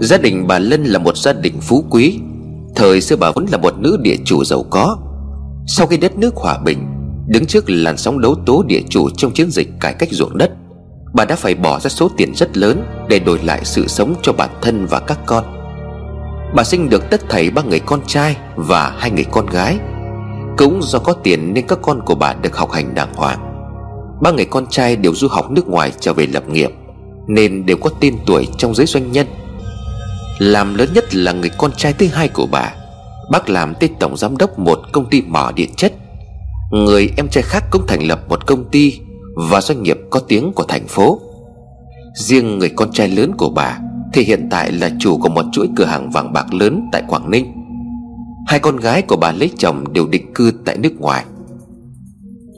Gia đình bà Lân là một gia đình phú quý. Thời xưa bà vốn là một nữ địa chủ giàu có. Sau khi đất nước hòa bình, Đứng trước làn sóng đấu tố địa chủ trong chiến dịch cải cách ruộng đất, Bà đã phải bỏ ra số tiền rất lớn Để đổi lại sự sống cho bản thân và các con. Bà sinh được tất thảy ba người con trai và hai người con gái. Cũng do có tiền nên các con của bà được học hành đàng hoàng. Ba người con trai đều du học nước ngoài trở về lập nghiệp, Nên đều có tên tuổi trong giới doanh nhân. Làm lớn nhất là người con trai thứ hai của bà. Bác làm tên tổng giám đốc một công ty mỏ điện chất. Người em trai khác cũng thành lập một công ty Và doanh nghiệp có tiếng của thành phố. Riêng người con trai lớn của bà Thì hiện tại là chủ của một chuỗi cửa hàng vàng bạc lớn tại Quảng Ninh. Hai con gái của bà lấy chồng đều định cư tại nước ngoài.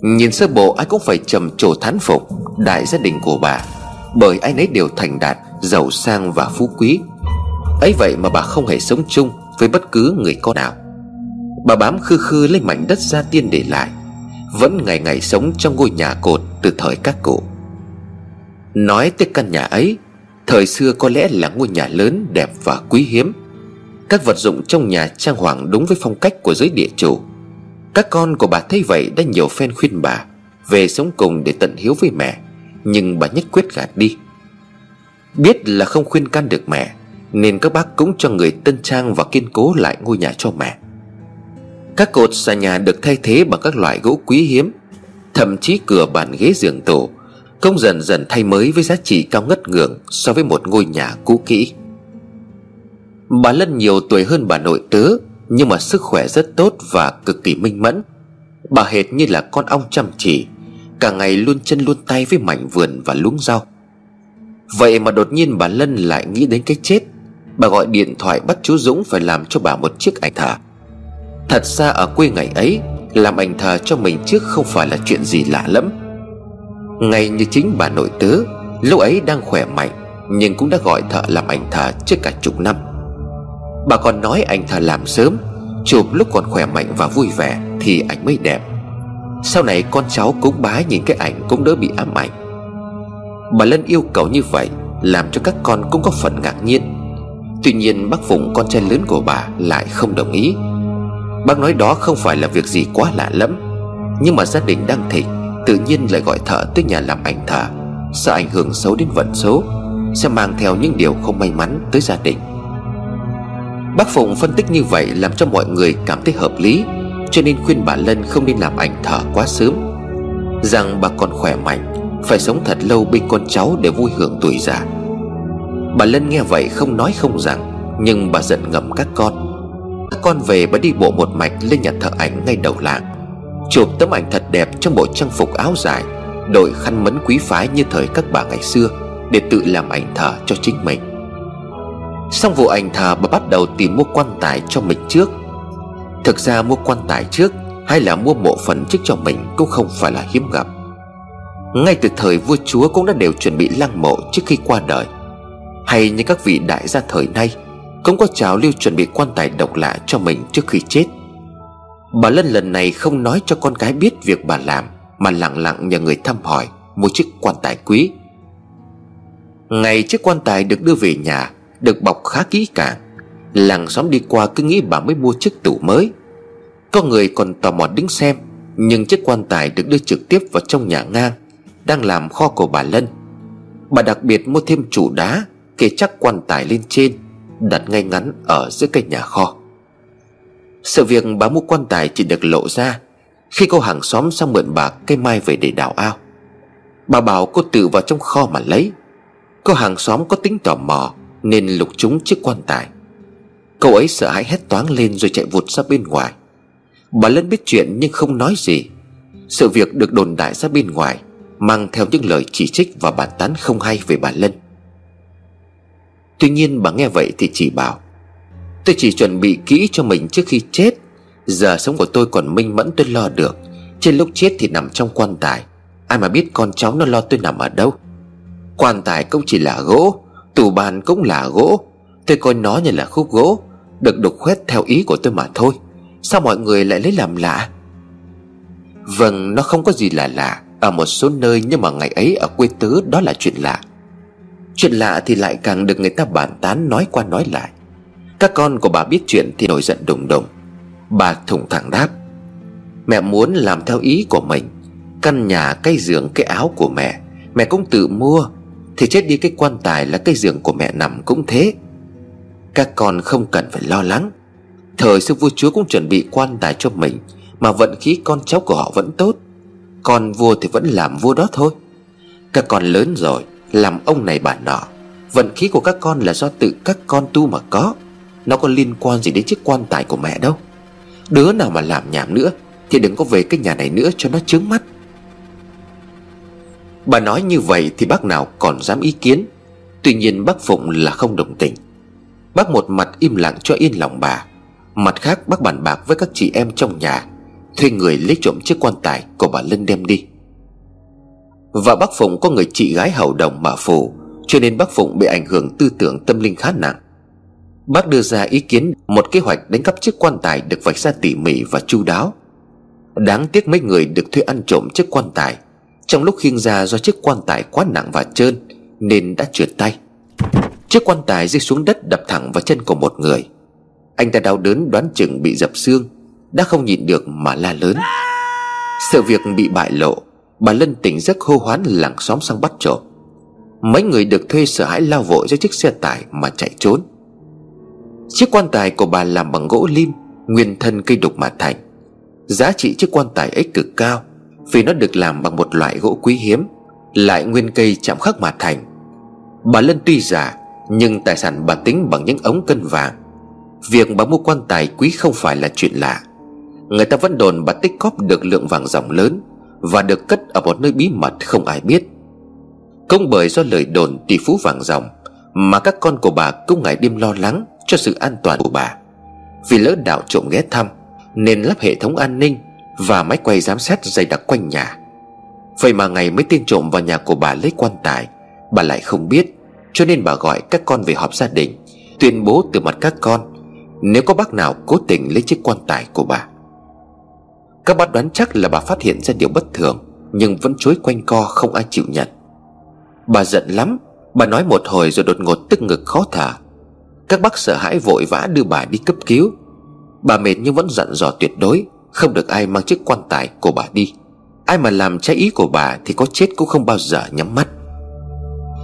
Nhìn sơ bộ ai cũng phải trầm trồ thán phục Đại gia đình của bà, Bởi ai nấy đều thành đạt, Giàu sang và phú quý ấy vậy mà bà không hề sống chung Với bất cứ người con nào. Bà bám khư khư lấy mảnh đất gia tiên để lại, Vẫn ngày ngày sống trong ngôi nhà cột Từ thời các cụ. Nói tới căn nhà ấy, Thời xưa có lẽ là ngôi nhà lớn, đẹp và quý hiếm. Các vật dụng trong nhà trang hoàng đúng với phong cách của giới địa chủ. Các con của bà thấy vậy đã nhiều phen khuyên bà Về sống cùng để tận hiếu với mẹ, Nhưng bà nhất quyết gạt đi. Biết là không khuyên can được mẹ nên các bác cũng cho người tân trang và kiên cố lại ngôi nhà cho mẹ. Các cột xà nhà được thay thế bằng các loại gỗ quý hiếm, Thậm chí cửa bàn ghế giường tủ Công dần dần thay mới với giá trị cao ngất ngường So với một ngôi nhà cũ kỹ. Bà Lân nhiều tuổi hơn bà nội tớ, Nhưng mà sức khỏe rất tốt và cực kỳ minh mẫn. Bà hệt như là con ong chăm chỉ, Cả ngày luôn chân luôn tay với mảnh vườn và luống rau. Vậy mà đột nhiên bà Lân lại nghĩ đến cái chết. Bà gọi điện thoại bắt chú Dũng phải làm cho bà một chiếc ảnh thờ. Thật ra ở quê ngày ấy, Làm ảnh thờ cho mình trước không phải là chuyện gì lạ lắm ngay như chính bà nội tớ Lúc ấy đang khỏe mạnh, Nhưng cũng đã gọi thợ làm ảnh thờ trước cả chục năm. Bà còn nói ảnh thờ làm sớm, Chụp lúc còn khỏe mạnh và vui vẻ Thì ảnh mới đẹp. Sau này con cháu cũng bái nhìn cái ảnh Cũng đỡ bị ám ảnh. Bà Lân yêu cầu như vậy Làm cho các con cũng có phần ngạc nhiên. Tuy nhiên bác Phụng, con trai lớn của bà, Lại không đồng ý. Bác nói đó không phải là việc gì quá lạ lắm Nhưng mà gia đình đang thịnh, Tự nhiên lại gọi thợ tới nhà làm ảnh thờ Sợ ảnh hưởng xấu đến vận số, Sẽ mang theo những điều không may mắn tới gia đình. Bác Phụng phân tích như vậy Làm cho mọi người cảm thấy hợp lý, Cho nên khuyên bà Lân không nên làm ảnh thờ quá sớm. Rằng bà còn khỏe mạnh, Phải sống thật lâu bên con cháu để vui hưởng tuổi già. Bà Lân nghe vậy không nói không rằng, Nhưng bà giận ngầm các con. Các con về bà đi bộ một mạch lên nhà thợ ảnh ngay đầu làng, Chụp tấm ảnh thật đẹp trong bộ trang phục áo dài, Đội khăn mấn quý phái như thời các bà ngày xưa, Để tự làm ảnh thờ cho chính mình. Xong vụ ảnh thờ, bà bắt đầu tìm mua quan tài cho mình trước. Thực ra mua quan tài trước Hay là mua mộ phần trước cho mình Cũng không phải là hiếm gặp. Ngay từ thời vua chúa cũng đã đều chuẩn bị lăng mộ trước khi qua đời. Hay như các vị đại gia thời nay Cũng có trào lưu chuẩn bị quan tài độc lạ cho mình trước khi chết. Bà Lân lần này không nói cho con gái biết việc bà làm, Mà lặng lặng nhờ người thăm hỏi, mua chiếc quan tài quý. Ngày chiếc quan tài được đưa về nhà, Được bọc khá kỹ càng, Làng xóm đi qua cứ nghĩ bà mới mua chiếc tủ mới. Có người còn tò mò đứng xem, Nhưng chiếc quan tài được đưa trực tiếp vào trong nhà ngang, Đang làm kho của bà Lân. Bà đặc biệt mua thêm trụ đá Kê chắc quan tài lên trên, Đặt ngay ngắn ở giữa cây nhà kho. Sự việc bà mua quan tài chỉ được lộ ra Khi cô hàng xóm sang mượn bạc cây mai về để đào ao. Bà bảo cô tự vào trong kho mà lấy. Cô hàng xóm có tính tò mò Nên lục chúng chiếc quan tài. Cậu ấy sợ hãi hét toáng lên rồi chạy vụt ra bên ngoài. Bà Lân biết chuyện nhưng không nói gì. Sự việc được đồn đại ra bên ngoài, Mang theo những lời chỉ trích và bàn tán không hay về bà Lân. Tuy nhiên bà nghe vậy thì chỉ bảo, Tôi chỉ chuẩn bị kỹ cho mình trước khi chết. Giờ sống của tôi còn minh mẫn tôi lo được. Trên lúc chết thì nằm trong quan tài. Ai mà biết con cháu nó lo tôi nằm ở đâu? Quan tài cũng chỉ là gỗ, Tủ bàn cũng là gỗ. Tôi coi nó như là khúc gỗ, Được đục khoét theo ý của tôi mà thôi. Sao mọi người lại lấy làm lạ? Vâng nó không có gì là lạ. Ở một số nơi nhưng mà ngày ấy ở quê tứ đó là chuyện lạ. Chuyện lạ thì lại càng được người ta bàn tán nói qua nói lại. Các con của bà biết chuyện thì nổi giận đùng đùng. Bà thủng thẳng đáp Mẹ muốn làm theo ý của mình Căn nhà, cái giường, cái áo của mẹ. Mẹ cũng tự mua Thì chết đi cái quan tài là cái giường của mẹ nằm cũng thế. Các con không cần phải lo lắng. Thời sư vua chúa cũng chuẩn bị quan tài cho mình Mà vận khí con cháu của họ vẫn tốt. Con vua thì vẫn làm vua đó thôi. Các con lớn rồi làm ông này bà nọ, Vận khí của các con là do tự các con tu mà có. Nó có liên quan gì đến chiếc quan tài của mẹ đâu? Đứa nào mà làm nhảm nữa Thì đừng có về cái nhà này nữa cho nó chướng mắt. Bà nói như vậy thì bác nào còn dám ý kiến. Tuy nhiên bác Phụng là không đồng tình. Bác một mặt im lặng cho yên lòng bà. Mặt khác bác bàn bạc với các chị em trong nhà. Thuê người lấy trộm chiếc quan tài của bà Lân đem đi. Và bác Phụng có người chị gái hầu đồng mà phù, Cho nên bác Phụng bị ảnh hưởng tư tưởng tâm linh khá nặng. Bác đưa ra ý kiến một kế hoạch đánh cắp chiếc quan tài được vạch ra tỉ mỉ và chu đáo. Đáng tiếc mấy người được thuê ăn trộm chiếc quan tài. Trong lúc khiêng ra do chiếc quan tài quá nặng và trơn, Nên đã trượt tay. Chiếc quan tài rơi xuống đất đập thẳng vào chân của một người. Anh ta đau đớn đoán chừng bị dập xương, Đã không nhịn được mà la lớn. Sự việc bị bại lộ. Bà Lân tỉnh giấc hô hoán làng xóm sang bắt trộm. Mấy người được thuê sợ hãi lao vội ra chiếc xe tải mà chạy trốn. Chiếc quan tài của bà làm bằng gỗ lim, Nguyên thân cây đục mà thành. Giá trị chiếc quan tài ấy cực cao, Vì nó được làm bằng một loại gỗ quý hiếm, Lại nguyên cây chạm khắc mà thành. Bà Lân tuy già, Nhưng tài sản bà tính bằng những ống cân vàng. Việc bà mua quan tài quý không phải là chuyện lạ. Người ta vẫn đồn bà tích cóp được lượng vàng ròng lớn và được cất ở một nơi bí mật không ai biết. Cũng bởi do lời đồn tỷ phú vàng ròng Mà các con của bà cũng ngày đêm lo lắng cho sự an toàn của bà. Vì lỡ đạo trộm ghé thăm, Nên lắp hệ thống an ninh Và máy quay giám sát dày đặc quanh nhà. Vậy mà ngày mấy tên trộm vào nhà của bà lấy quan tài, Bà lại không biết, Cho nên bà gọi các con về họp gia đình, Tuyên bố từ mặt các con, Nếu có bác nào cố tình lấy chiếc quan tài của bà các bác đoán chắc là bà phát hiện ra điều bất thường, Nhưng vẫn chối quanh co không ai chịu nhận. Bà giận lắm, Bà nói một hồi rồi đột ngột tức ngực khó thở. Các bác sợ hãi vội vã đưa bà đi cấp cứu. Bà mệt nhưng vẫn dặn dò tuyệt đối, Không được ai mang chiếc quan tài của bà đi. Ai mà làm trái ý của bà Thì có chết cũng không bao giờ nhắm mắt.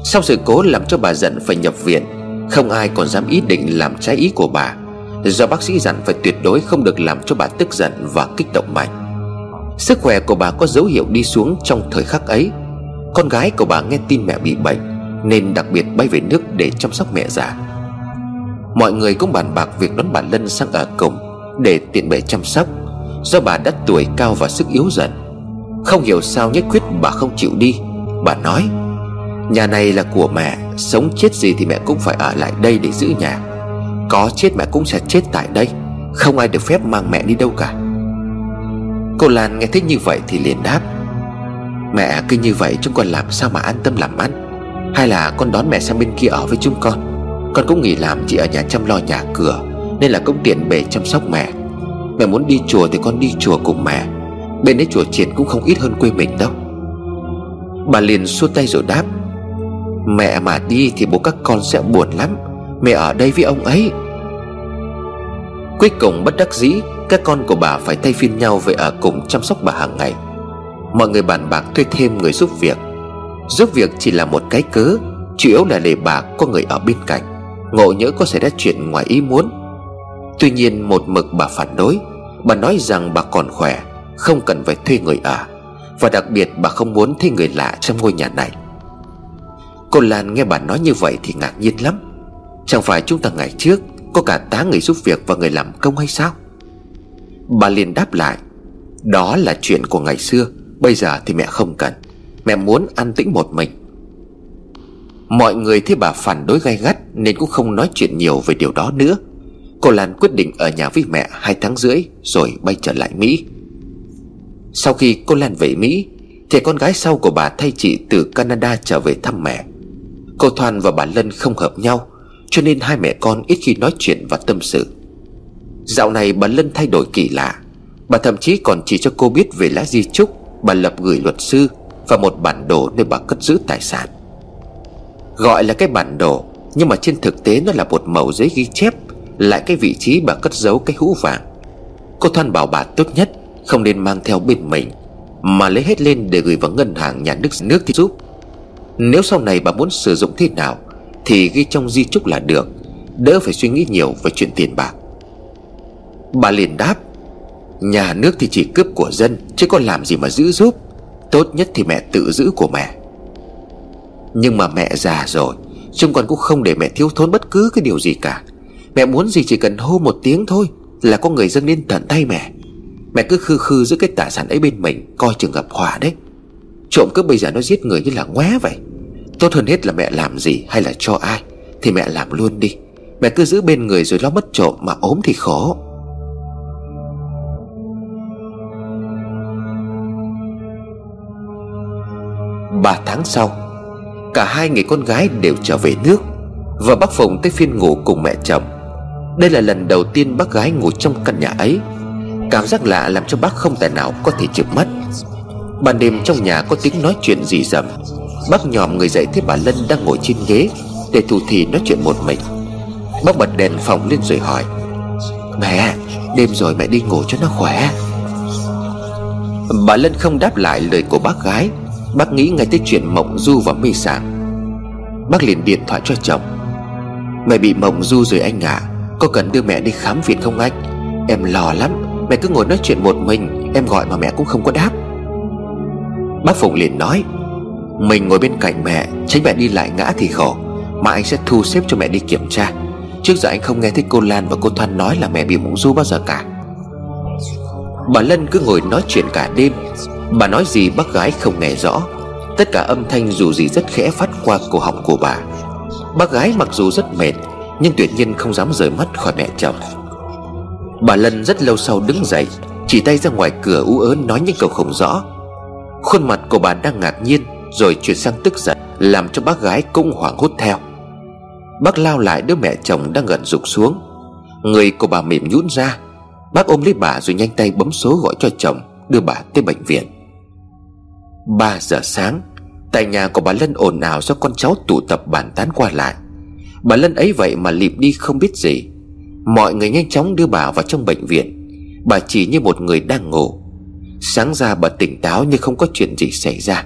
Sau sự cố làm cho bà giận phải nhập viện, Không ai còn dám ý định làm trái ý của bà. Do bác sĩ dặn phải tuyệt đối không được làm cho bà tức giận và kích động mạnh. Sức khỏe của bà có dấu hiệu đi xuống trong thời khắc ấy. Con gái của bà nghe tin mẹ bị bệnh, Nên đặc biệt bay về nước để chăm sóc mẹ già. Mọi người cũng bàn bạc việc đón bà Lân sang ở cùng Để tiện bề chăm sóc. Do bà đã tuổi cao và sức yếu dần, Không hiểu sao nhất quyết bà không chịu đi. Bà nói, Nhà này là của mẹ, Sống chết gì thì mẹ cũng phải ở lại đây để giữ nhà. Có chết mẹ cũng sẽ chết tại đây. Không ai được phép mang mẹ đi đâu cả. Cô Lan nghe thấy như vậy thì liền đáp. Mẹ, cứ như vậy chúng con làm sao mà an tâm làm ăn? Hay là con đón mẹ sang bên kia ở với chúng con? Con cũng nghỉ làm chỉ ở nhà chăm lo nhà cửa, Nên là cũng tiện bề chăm sóc mẹ. Mẹ muốn đi chùa thì con đi chùa cùng mẹ. Bên ấy chùa triển cũng không ít hơn quê mình đâu. Bà liền xua tay rồi đáp. Mẹ mà đi thì bố các con sẽ buồn lắm. Mẹ ở đây với ông ấy. Cuối cùng bất đắc dĩ, Các con của bà phải thay phiên nhau về ở cùng chăm sóc bà hàng ngày. Mọi người bàn bạc thuê thêm người giúp việc. Giúp việc chỉ là một cái cớ, Chủ yếu là để bà có người ở bên cạnh. Ngộ nhỡ có xảy ra chuyện ngoài ý muốn. Tuy nhiên một mực bà phản đối, Bà nói rằng bà còn khỏe, Không cần phải thuê người ở. Và đặc biệt bà không muốn thuê người lạ trong ngôi nhà này. Cô Lan nghe bà nói như vậy thì ngạc nhiên lắm. Chẳng phải chúng ta ngày trước Có cả tá người giúp việc và người làm công hay sao? Bà liền đáp lại, Đó là chuyện của ngày xưa, Bây giờ thì mẹ không cần. Mẹ muốn an tĩnh một mình. Mọi người thấy bà phản đối gay gắt Nên cũng không nói chuyện nhiều về điều đó nữa. Cô Lan quyết định ở nhà với mẹ hai tháng rưỡi Rồi bay trở lại Mỹ. Sau khi cô Lan về Mỹ, Thì con gái sau của bà thay chị từ Canada trở về thăm mẹ. Cô Thoan và bà Lân không hợp nhau cho nên hai mẹ con ít khi nói chuyện và tâm sự. Dạo này bà Lân thay đổi kỳ lạ. Bà thậm chí còn chỉ cho cô biết về lá di chúc Bà lập gửi luật sư Và một bản đồ nơi bà cất giữ tài sản. Gọi là cái bản đồ, Nhưng mà trên thực tế nó là một mẩu giấy ghi chép, Lại cái vị trí bà cất giấu cái hũ vàng. Cô Thoan bảo bà tốt nhất Không nên mang theo bên mình, Mà lấy hết lên để gửi vào ngân hàng nhà nước nước thì giúp. Nếu sau này bà muốn sử dụng thế nào thì ghi trong di chúc là được, Đỡ phải suy nghĩ nhiều về chuyện tiền bạc. Bà liền đáp, Nhà nước thì chỉ cướp của dân, Chứ còn làm gì mà giữ giúp. Tốt nhất thì mẹ tự giữ của mẹ. Nhưng mà mẹ già rồi chúng con cũng không để mẹ thiếu thốn bất cứ cái điều gì cả. Mẹ muốn gì chỉ cần hô một tiếng thôi Là có người dâng lên tận tay mẹ. Mẹ cứ khư khư giữ cái tài sản ấy bên mình, Coi chừng gặp họa đấy. Trộm cướp bây giờ nó giết người như là ngoé vậy. Tốt hơn hết là mẹ làm gì hay là cho ai, Thì mẹ làm luôn đi. Mẹ cứ giữ bên người rồi lo mất trộm Mà ốm thì khổ. Ba tháng sau, Cả hai người con gái đều trở về nước Và bác Phùng tới phiên ngủ cùng mẹ chồng. Đây là lần đầu tiên bác gái ngủ trong căn nhà ấy. Cảm giác lạ làm cho bác không thể nào có thể chịu mất Ban đêm trong nhà có tiếng nói chuyện gì dầm Bác nhòm người dậy thấy bà Lân đang ngồi trên ghế, Để thủ thì nói chuyện một mình. Bác bật đèn phòng lên rồi hỏi, Mẹ, Đêm rồi mẹ đi ngủ cho nó khỏe. Bà Lân không đáp lại lời của bác gái. Bác nghĩ ngay tới chuyện mộng du và mê sảng Bác liền điện thoại cho chồng. Mẹ bị mộng du rồi anh ạ. À. Có cần đưa mẹ đi khám viện không anh? Em lo lắm. Mẹ cứ ngồi nói chuyện một mình. Em gọi mà mẹ cũng không có đáp. Bác Phụng liền nói mình ngồi bên cạnh mẹ, Tránh mẹ đi lại ngã thì khổ. Mà anh sẽ thu xếp cho mẹ đi kiểm tra. Trước giờ anh không nghe thấy cô Lan và cô Thoan nói là mẹ bị mộng du bao giờ cả. Bà Lân cứ ngồi nói chuyện cả đêm. Bà nói gì bác gái không nghe rõ. Tất cả âm thanh dù gì rất khẽ phát qua cổ họng của bà. Bác gái mặc dù rất mệt, Nhưng tuyệt nhiên không dám rời mắt khỏi mẹ chồng. Bà Lân rất lâu sau đứng dậy, Chỉ tay ra ngoài cửa ú ớn nói những câu không rõ. Khuôn mặt của bà đang ngạc nhiên rồi chuyển sang tức giận, Làm cho bác gái cũng hoảng hốt theo. Bác lao lại đứa mẹ chồng đang gần rụt xuống. Người của bà mỉm nhún ra. Bác ôm lấy bà rồi nhanh tay bấm số gọi cho chồng, Đưa bà tới bệnh viện. 3 giờ sáng, Tại nhà của bà Lân ồn ào do con cháu tụ tập bàn tán qua lại. Bà Lân ấy vậy mà lịm đi không biết gì. Mọi người nhanh chóng đưa bà vào trong bệnh viện. Bà chỉ như một người đang ngủ. Sáng ra bà tỉnh táo như không có chuyện gì xảy ra.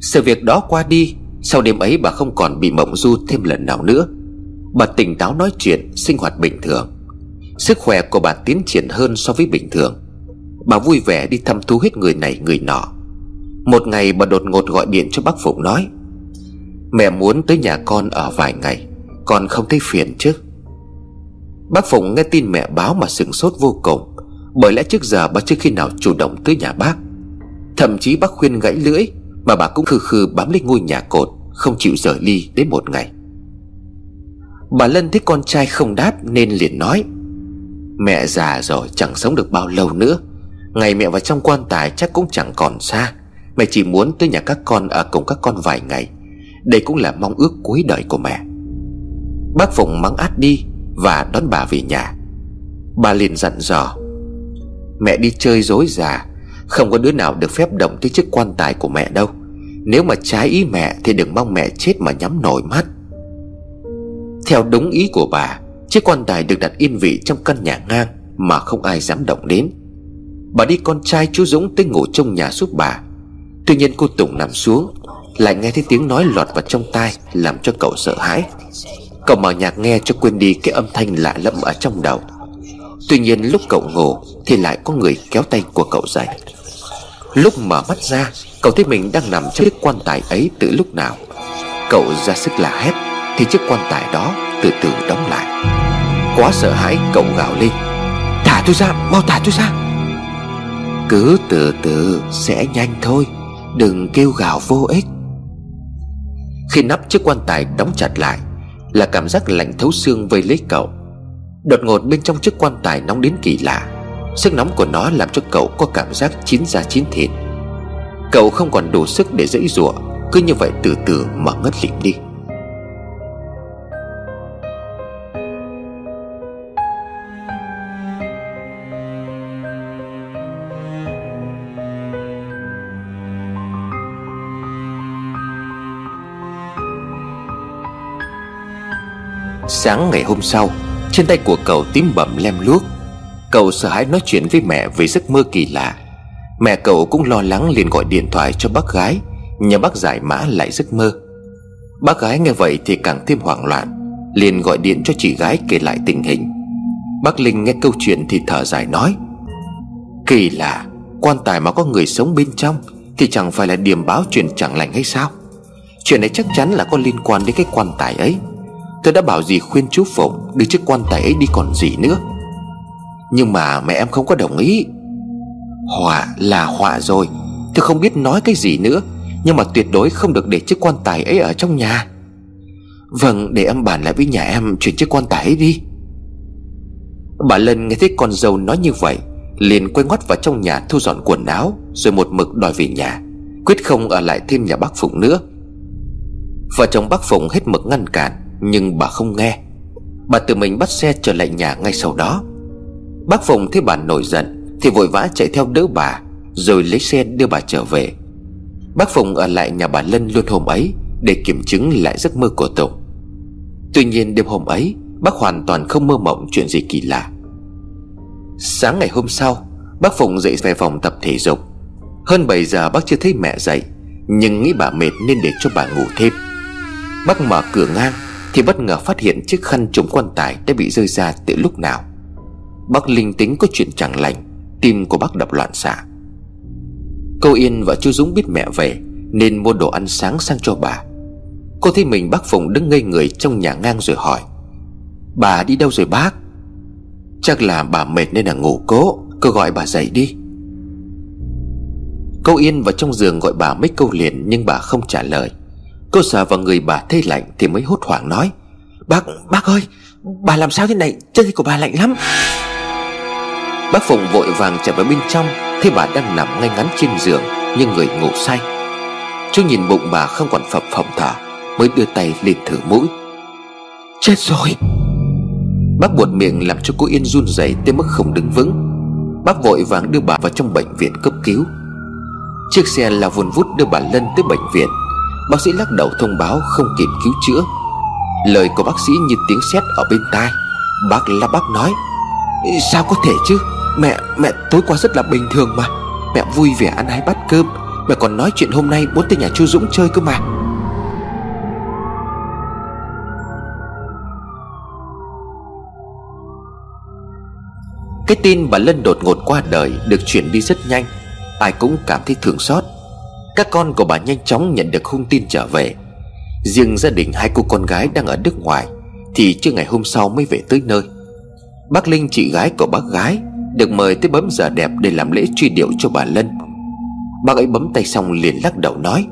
Sự việc đó qua đi, Sau đêm ấy bà không còn bị mộng du thêm lần nào nữa. Bà tỉnh táo nói chuyện, Sinh hoạt bình thường. Sức khỏe của bà tiến triển hơn so với bình thường. Bà vui vẻ đi thăm thu hết người này, người nọ. Một ngày bà đột ngột gọi điện cho bác Phụng nói, Mẹ muốn tới nhà con ở vài ngày, Con không thấy phiền chứ? Bác Phụng nghe tin mẹ báo mà sửng sốt vô cùng, Bởi lẽ trước giờ bà chưa khi nào chủ động tới nhà bác. Thậm chí bác khuyên gãy lưỡi mà bà cũng khư khư bám lấy ngôi nhà cột, Không chịu rời ly đến một ngày. Bà Lân thấy con trai không đáp nên liền nói, Mẹ già rồi, chẳng sống được bao lâu nữa. Ngày mẹ vào trong quan tài chắc cũng chẳng còn xa. Mẹ chỉ muốn tới nhà các con ở cùng các con vài ngày. Đây cũng là mong ước cuối đời của mẹ. Bác Phụng mắng át đi Và đón bà về nhà. Bà liền dặn dò, Mẹ đi chơi dối già không có đứa nào được phép động tới chiếc quan tài của mẹ đâu. Nếu mà trái ý mẹ Thì đừng mong mẹ chết mà nhắm nổi mắt. Theo đúng ý của bà, Chiếc quan tài được đặt yên vị trong căn nhà ngang Mà không ai dám động đến. Bà đi con trai chú Dũng tới ngủ trong nhà giúp bà. Tuy nhiên cô Tùng nằm xuống, Lại nghe thấy tiếng nói lọt vào trong tai, Làm cho cậu sợ hãi. Cậu mở nhạc nghe cho quên đi cái âm thanh lạ lẫm ở trong đầu. Tuy nhiên lúc cậu ngủ Thì lại có người kéo tay của cậu dậy. Lúc mở mắt ra Cậu thấy mình đang nằm trong chiếc quan tài ấy từ lúc nào. Cậu ra sức là hét Thì chiếc quan tài đó từ từ đóng lại. Quá sợ hãi cậu gào lên. Thả tôi ra, mau thả tôi ra! Cứ từ từ sẽ nhanh thôi. Đừng kêu gào vô ích. Khi nắp chiếc quan tài đóng chặt lại Là cảm giác lạnh thấu xương vây lấy cậu. Đột ngột bên trong chiếc quan tài nóng đến kỳ lạ. Sức nóng của nó làm cho cậu có cảm giác chín da chín thịt. Cậu không còn đủ sức để dãy rủa, Cứ như vậy từ từ mà ngất lịm đi. Sáng ngày hôm sau, Trên tay của cậu tím bầm lem luốc. Cậu sợ hãi nói chuyện với mẹ về giấc mơ kỳ lạ. Mẹ cậu cũng lo lắng liền gọi điện thoại cho bác gái Nhờ bác giải mã lại giấc mơ. Bác gái nghe vậy thì càng thêm hoảng loạn, Liền gọi điện cho chị gái kể lại tình hình. Bác Linh nghe câu chuyện thì thở dài nói, Kỳ lạ, Quan tài mà có người sống bên trong Thì chẳng phải là điểm báo chuyện chẳng lành hay sao? Chuyện này chắc chắn là có liên quan đến cái quan tài ấy. Tôi đã bảo gì khuyên chú Phụng Đưa chiếc quan tài ấy đi còn gì nữa. Nhưng mà mẹ em không có đồng ý. Họa là họa rồi, Tôi không biết nói cái gì nữa, Nhưng mà tuyệt đối không được để chiếc quan tài ấy ở trong nhà. Vâng để em bàn lại với nhà em Chuyển chiếc quan tài ấy đi. Bà Lân nghe thấy con dâu nói như vậy, liền quay ngoắt vào trong nhà thu dọn quần áo, Rồi một mực đòi về nhà, Quyết không ở lại thêm nhà bác Phụng nữa. Vợ chồng bác Phụng hết mực ngăn cản, Nhưng bà không nghe. Bà tự mình bắt xe trở lại nhà ngay sau đó. Bác Phụng thấy bà nổi giận, Thì vội vã chạy theo đỡ bà, Rồi lấy xe đưa bà trở về. Bác Phụng ở lại nhà bà Lân luôn hôm ấy, Để kiểm chứng lại giấc mơ của Tùng Tuy nhiên đêm hôm ấy, Bác hoàn toàn không mơ mộng chuyện gì kỳ lạ. Sáng ngày hôm sau, Bác Phụng dậy về phòng tập thể dục. Hơn 7 giờ bác chưa thấy mẹ dậy, Nhưng nghĩ bà mệt nên để cho bà ngủ thêm. Bác mở cửa ngang, Thì bất ngờ phát hiện chiếc khăn trùng quan tài Đã bị rơi ra từ lúc nào. Bác linh tính có chuyện chẳng lành Tim của bác đập loạn xạ. Cô Yên và chú Dũng biết mẹ về Nên mua đồ ăn sáng sang cho bà. Cô thấy mình bác Phụng đứng ngây người trong nhà ngang rồi hỏi Bà đi đâu rồi bác? Chắc là bà mệt nên là ngủ cố Cô gọi bà dậy đi. Cô Yên vào trong giường gọi bà mấy câu liền Nhưng bà không trả lời. Cô sợ vào người bà thấy lạnh Thì mới hốt hoảng nói Bác, bác ơi Bà làm sao thế này? Chân của bà lạnh lắm. Bác Phụng vội vàng chạy vào bên trong, Thấy bà đang nằm ngay ngắn trên giường, Nhưng người ngủ say. Chú nhìn bụng bà không còn phập phồng thở, Mới đưa tay lên thử mũi. Chết rồi! Bác buột miệng làm cho cô Yên run rẩy tới mức không đứng vững. Bác vội vàng đưa bà vào trong bệnh viện cấp cứu. Chiếc xe là vun vút đưa bà Lân tới bệnh viện. Bác sĩ lắc đầu thông báo không kịp cứu chữa. Lời của bác sĩ như tiếng sét ở bên tai. Bác la bác nói, Sao có thể chứ? Mẹ mẹ, tối qua rất là bình thường mà. Mẹ vui vẻ ăn hai bát cơm. Mẹ còn nói chuyện hôm nay muốn tới nhà chú Dũng chơi cơ mà. Cái tin bà Lân đột ngột qua đời Được chuyển đi rất nhanh. Ai cũng cảm thấy thương xót. Các con của bà nhanh chóng nhận được hung tin trở về. Riêng gia đình hai cô con gái đang ở nước ngoài Thì chưa ngày hôm sau mới về tới nơi. Bác Linh, chị gái của bác gái được mời tới bấm giờ đẹp để làm lễ truy điệu cho bà Lân. Bác ấy bấm tay xong liền lắc đầu nói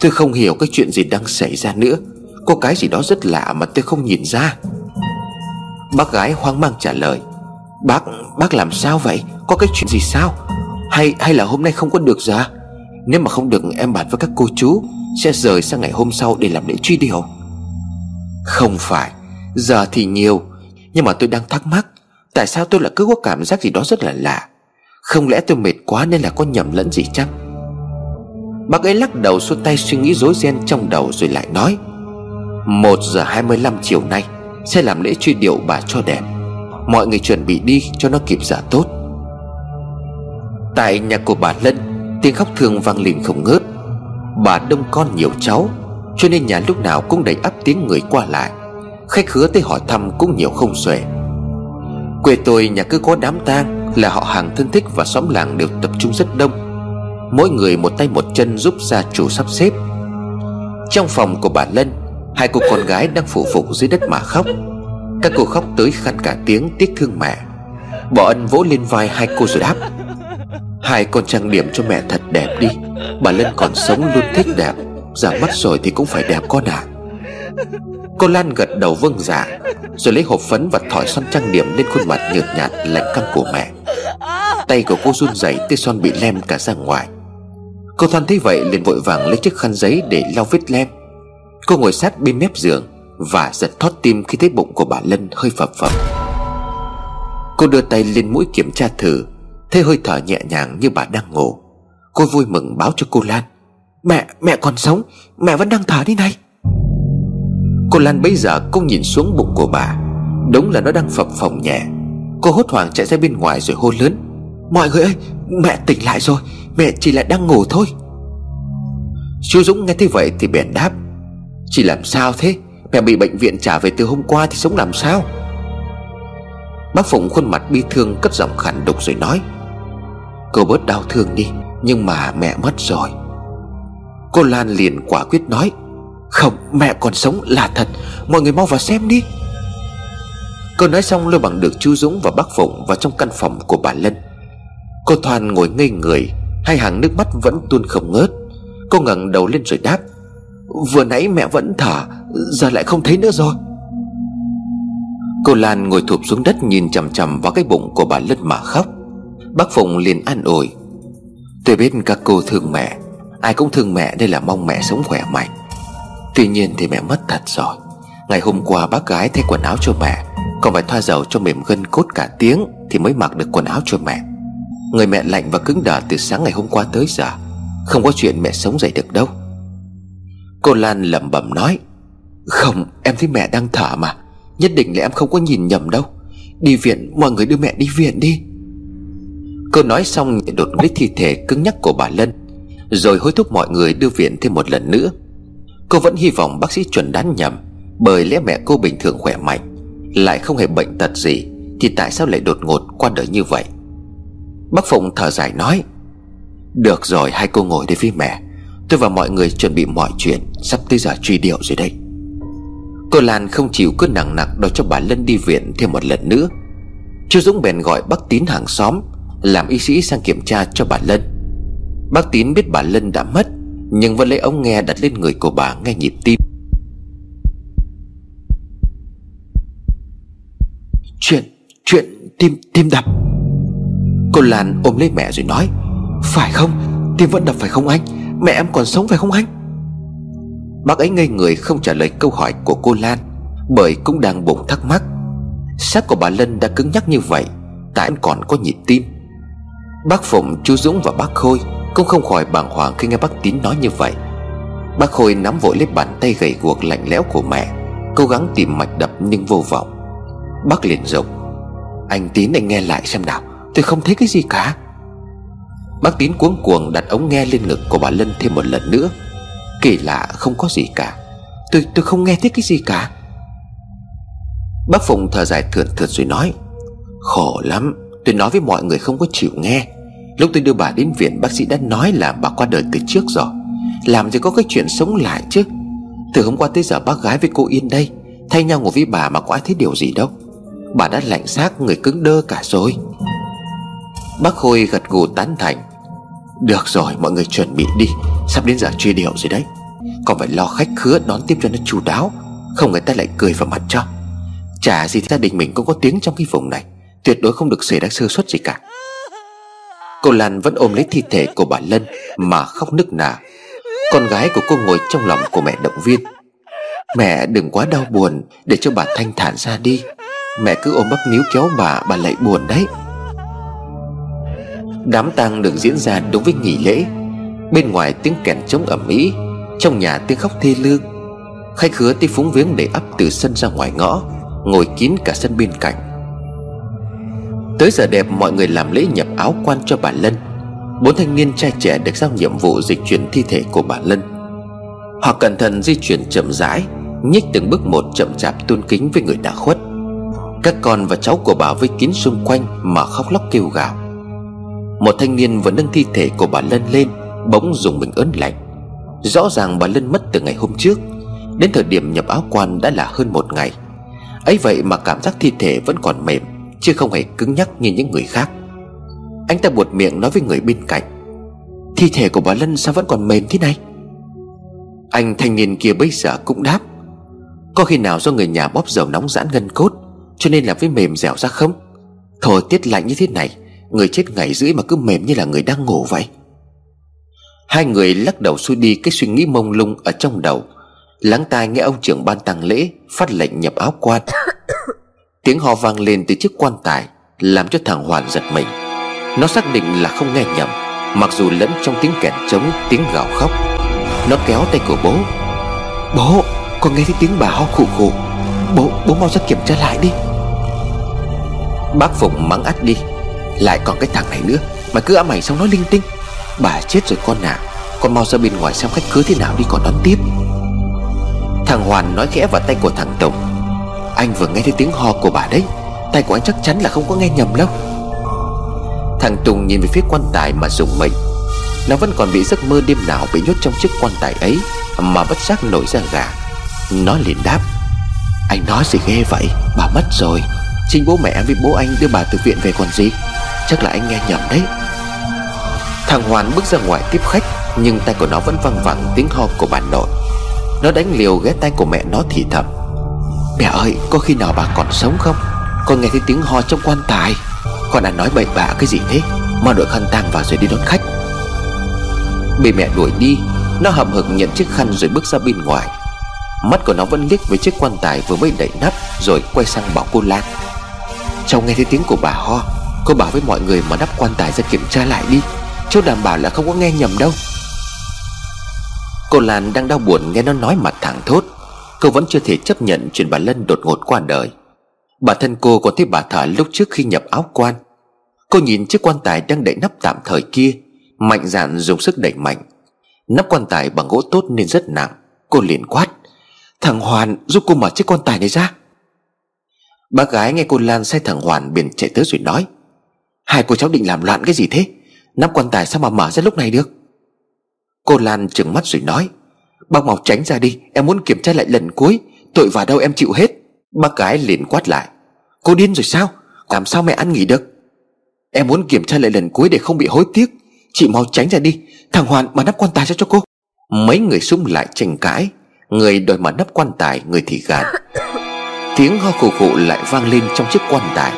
Tôi không hiểu cái chuyện gì đang xảy ra nữa. Có cái gì đó rất lạ mà tôi không nhìn ra. Bác gái hoang mang trả lời Bác, bác làm sao vậy? Có cái chuyện gì sao? Hay hay là hôm nay không có được ra Nếu mà không được em bàn với các cô chú Sẽ rời sang ngày hôm sau để làm lễ truy điệu. Không phải Giờ thì nhiều Nhưng mà tôi đang thắc mắc. Tại sao tôi lại cứ có cảm giác gì đó rất là lạ? Không lẽ tôi mệt quá nên là có nhầm lẫn gì chắc Bác ấy lắc đầu xuôi tay suy nghĩ rối ren trong đầu rồi lại nói, Một giờ hai mươi lăm chiều nay Sẽ làm lễ truy điệu bà cho đẹp. Mọi người chuẩn bị đi cho nó kịp giả tốt. Tại nhà của bà Lân, Tiếng khóc thương vang lên không ngớt. Bà đông con nhiều cháu, Cho nên nhà lúc nào cũng đầy ắp tiếng người qua lại. Khách hứa tới hỏi thăm cũng nhiều không xuể. Quê tôi, nhà cứ có đám tang, Là họ hàng thân thích và xóm làng đều tập trung rất đông. Mỗi người một tay một chân giúp gia chủ sắp xếp. Trong phòng của bà Lân, Hai cô con gái đang phụ phục dưới đất mà khóc. Các cô khóc tới khăn cả tiếng tiếc thương mẹ. Bỏ ân vỗ lên vai hai cô rồi đáp, Hai con trang điểm cho mẹ thật đẹp đi. Bà Lân còn sống luôn thích đẹp. Giả mắt rồi thì cũng phải đẹp con à Cô Lan gật đầu vâng dạ Rồi lấy hộp phấn và thỏi son trang điểm lên khuôn mặt nhợt nhạt lạnh căng của mẹ. Tay của cô run rẩy tia son bị lem cả ra ngoài. Cô Thoan thấy vậy liền vội vàng lấy chiếc khăn giấy để lau vết lem. Cô ngồi sát bên mép giường và giật thót tim khi thấy bụng của bà Lân hơi phập phập. Cô đưa tay lên mũi kiểm tra thử Thấy hơi thở nhẹ nhàng như bà đang ngủ. Cô vui mừng báo cho cô Lan Mẹ, mẹ còn sống Mẹ vẫn đang thở đi này. Cô Lan bây giờ cô nhìn xuống bụng của bà. Đúng là nó đang phập phồng nhẹ. Cô hốt hoảng chạy ra bên ngoài rồi hô lớn. Mọi người ơi, mẹ tỉnh lại rồi. Mẹ chỉ là đang ngủ thôi. Chú Dũng nghe thế vậy thì bèn đáp. Chị làm sao thế? Mẹ bị bệnh viện trả về từ hôm qua thì sống làm sao? Bác Phụng khuôn mặt bi thương cất giọng khản đục rồi nói. Cô bớt đau thương đi, Nhưng mà mẹ mất rồi. Cô Lan liền quả quyết nói. Không, mẹ còn sống là thật. Mọi người mau vào xem đi. Cô nói xong lôi bằng được chú Dũng và bác Phụng vào trong căn phòng của bà Lân. Cô Thoan ngồi ngây người, Hai hàng nước mắt vẫn tuôn không ngớt. Cô ngẩng đầu lên rồi đáp, Vừa nãy mẹ vẫn thở, Giờ lại không thấy nữa rồi. Cô Lan ngồi thụp xuống đất Nhìn chằm chằm vào cái bụng của bà Lân mà khóc. Bác Phụng liền an ủi, Tôi biết các cô thương mẹ, Ai cũng thương mẹ đây là mong mẹ sống khỏe mạnh. Tuy nhiên thì mẹ mất thật rồi. Ngày hôm qua bác gái thay quần áo cho mẹ, Còn phải thoa dầu cho mềm gân cốt cả tiếng Thì mới mặc được quần áo cho mẹ. Người mẹ lạnh và cứng đờ từ sáng ngày hôm qua tới giờ, Không có chuyện mẹ sống dậy được đâu. Cô Lan lẩm bẩm nói, Không, em thấy mẹ đang thở mà, Nhất định là em không có nhìn nhầm đâu. Đi viện, mọi người đưa mẹ đi viện đi. Cô nói xong đột lấy thi thể cứng nhắc của bà Lân, Rồi hối thúc mọi người đưa viện thêm một lần nữa. Cô vẫn hy vọng bác sĩ chuẩn đoán nhầm, Bởi lẽ mẹ cô bình thường khỏe mạnh, Lại không hề bệnh tật gì, Thì tại sao lại đột ngột qua đời như vậy? Bác Phụng thở dài nói, Được rồi, hai cô ngồi đây với mẹ. Tôi và mọi người chuẩn bị mọi chuyện, Sắp tới giờ truy điệu rồi đây Cô Lan không chịu cứ nặng nặng Đòi cho bà Lân đi viện thêm một lần nữa. Chú Dũng bèn gọi bác Tín hàng xóm, Làm y sĩ sang kiểm tra cho bà Lân. Bác Tín biết bà Lân đã mất nhưng vẫn lấy ống nghe đặt lên người của bà nghe nhịp tim. Chuyện, chuyện tim, tim đập. Cô Lan ôm lấy mẹ rồi nói Phải không, tim vẫn đập phải không anh? Mẹ em còn sống phải không anh? Bác ấy ngây người không trả lời câu hỏi của cô Lan Bởi cũng đang bụng thắc mắc. Xác của bà Lân đã cứng nhắc như vậy Tại anh còn có nhịp tim. Bác Phụng, chú Dũng và bác Khôi cũng không khỏi bàng hoàng khi nghe bác Tín nói như vậy. Bác Khôi nắm vội lấy bàn tay gầy guộc lạnh lẽo của mẹ, Cố gắng tìm mạch đập nhưng vô vọng. Bác liền rộng Anh Tín, anh nghe lại xem nào, Tôi không thấy cái gì cả. Bác Tín cuống cuồng đặt ống nghe lên ngực của bà Lân thêm một lần nữa. Kỳ lạ, không có gì cả. Tôi tôi không nghe thấy cái gì cả. Bác Phụng thở dài thườn thượt rồi nói, Khổ lắm, Tôi nói với mọi người không có chịu nghe. Lúc tôi đưa bà đến viện, bác sĩ đã nói là bà qua đời từ trước rồi. Làm gì có cái chuyện sống lại chứ? Từ hôm qua tới giờ bác gái với cô Yên đây, Thay nhau ngồi với bà mà có ai thấy điều gì đâu. Bà đã lạnh xác, người cứng đơ cả rồi. Bác Khôi gật gù tán thành. Được rồi, mọi người chuẩn bị đi. Sắp đến giờ truy điệu rồi đấy. Còn phải lo khách khứa đón tiếp cho nó chu đáo. Không người ta lại cười vào mặt cho. Chả gì gia đình mình cũng có tiếng trong cái vùng này. Tuyệt đối không được xảy ra sơ suất gì cả. Cô Lan vẫn ôm lấy thi thể của bà Lân Mà khóc nức nở. Con gái của cô ngồi trong lòng của mẹ động viên. Mẹ, đừng quá đau buồn, Để cho bà thanh thản ra đi. Mẹ cứ ôm bắp níu kéo bà Bà lại buồn đấy. Đám tang được diễn ra đúng với nghỉ lễ. Bên ngoài tiếng kèn trống ẩm ĩ, Trong nhà tiếng khóc thê lương. Khách khứa tới phúng viếng để ấp từ sân ra ngoài ngõ, Ngồi kín cả sân bên cạnh. Tới giờ đẹp mọi người làm lễ nhập áo quan cho bà Lân. Bốn thanh niên trai trẻ được giao nhiệm vụ dịch chuyển thi thể của bà Lân. Họ cẩn thận di chuyển chậm rãi, Nhích từng bước một chậm chạp tôn kính với người đã khuất. Các con và cháu của bà vây kín xung quanh Mà khóc lóc kêu gào. Một thanh niên vừa nâng thi thể của bà Lân lên, Bỗng dùng mình ớn lạnh. Rõ ràng bà Lân mất từ ngày hôm trước, Đến thời điểm nhập áo quan đã là hơn một ngày. Ấy vậy mà cảm giác thi thể vẫn còn mềm. Chứ không hề cứng nhắc như những người khác. Anh ta buột miệng nói với người bên cạnh, Thi thể của bà Lân sao vẫn còn mềm thế này? Anh thanh niên kia bây giờ cũng đáp, Có khi nào do người nhà bóp dầu nóng giãn ngân cốt, Cho nên làm với mềm dẻo ra không? Thời tiết lạnh như thế này, Người chết ngày rưỡi mà cứ mềm như là người đang ngủ vậy. Hai người lắc đầu xuôi đi cái suy nghĩ mông lung ở trong đầu. Lắng tai nghe ông trưởng ban tang lễ Phát lệnh nhập áo quan. Tiếng ho vang lên từ chiếc quan tài Làm cho thằng Hoàn giật mình. Nó xác định là không nghe nhầm Mặc dù lẫn trong tiếng kẹt trống Tiếng gào khóc. Nó kéo tay của bố. Bố, Con nghe thấy tiếng bà ho khụ khụ. Bố, bố mau ra kiểm tra lại đi. Bác Phụng mắng ắt đi. Lại còn cái thằng này nữa Mà cứ ám ảnh xong nói linh tinh. Bà chết rồi con à Con mau ra bên ngoài xem khách cứ thế nào đi còn đón tiếp. Thằng Hoàn nói khẽ vào tay của thằng Tùng. Anh vừa nghe thấy tiếng ho của bà đấy. Tay của anh chắc chắn là không có nghe nhầm đâu. Thằng Tùng nhìn về phía quan tài mà dùng mình. Nó vẫn còn bị giấc mơ đêm nào bị nhốt trong chiếc quan tài ấy Mà bất giác nổi ra gà. Nó liền đáp, Anh nói gì ghê vậy? Bà mất rồi. Chính bố mẹ với bố anh đưa bà từ viện về còn gì? Chắc là anh nghe nhầm đấy. Thằng Hoàn bước ra ngoài tiếp khách, Nhưng tay của nó vẫn văng vẳng tiếng ho của bà nội. Nó đánh liều ghé tay của mẹ nó thì thầm Mẹ ơi, có khi nào bà còn sống không? Con nghe thấy tiếng ho trong quan tài. Con đã nói bậy bạ cái gì thế? Mà đội khăn tang vào rồi đi đón khách. Bị mẹ đuổi đi, Nó hậm hực nhận chiếc khăn rồi bước ra bên ngoài. Mắt của nó vẫn liếc với chiếc quan tài vừa mới đậy nắp Rồi quay sang bảo cô Lan. Cháu nghe thấy tiếng của bà ho. Cô bảo với mọi người mà nắp quan tài ra kiểm tra lại đi. Cháu đảm bảo là không có nghe nhầm đâu. Cô Lan đang đau buồn nghe nó nói mặt thẳng thốt. Cô vẫn chưa thể chấp nhận chuyện bà Lân đột ngột qua đời. Bà thân cô còn thấy bà thở lúc trước khi nhập áo quan. Cô nhìn chiếc quan tài đang đậy nắp tạm thời kia, Mạnh dạn dùng sức đẩy mạnh. Nắp quan tài bằng gỗ tốt nên rất nặng. Cô liền quát, Thằng Hoàn, giúp cô mở chiếc quan tài này ra. Bác gái nghe cô Lan say thằng Hoàn biển chạy tới rồi nói, Hai cô cháu định làm loạn cái gì thế? Nắp quan tài sao mà mở ra lúc này được? Cô Lan trừng mắt rồi nói Bác mau tránh ra đi, Em muốn kiểm tra lại lần cuối. Tội vào đâu em chịu hết. Bác gái liền quát lại. Cô điên rồi sao? Làm sao mẹ ăn nghỉ được? Em muốn kiểm tra lại lần cuối để không bị hối tiếc. Chị mau tránh ra đi. Thằng Hoàn mà nắp quan tài ra cho cô. Mấy người xung lại tranh cãi. Người đòi mà nắp quan tài, Người thì gạt. Tiếng ho khổ khụ lại vang lên trong chiếc quan tài.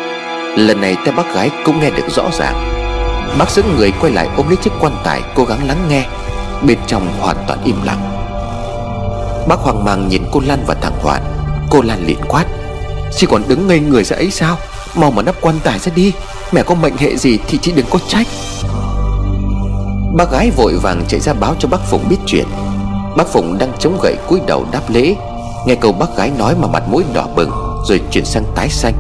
Lần này tay bác gái cũng nghe được rõ ràng. Bác dẫn người quay lại ôm lấy chiếc quan tài, Cố gắng lắng nghe. Bên trong hoàn toàn im lặng. Bác hoang mang nhìn cô Lan và thằng Hoàn Cô Lan liền quát Chỉ còn đứng ngây người ra ấy sao? Mau mà nắp quan tài ra đi. Mẹ có mệnh hệ gì thì chị đừng có trách. Bác gái vội vàng chạy ra báo cho bác Phụng biết chuyện. Bác Phụng đang chống gậy cúi đầu đáp lễ. Nghe câu bác gái nói mà mặt mũi đỏ bừng, Rồi chuyển sang tái xanh.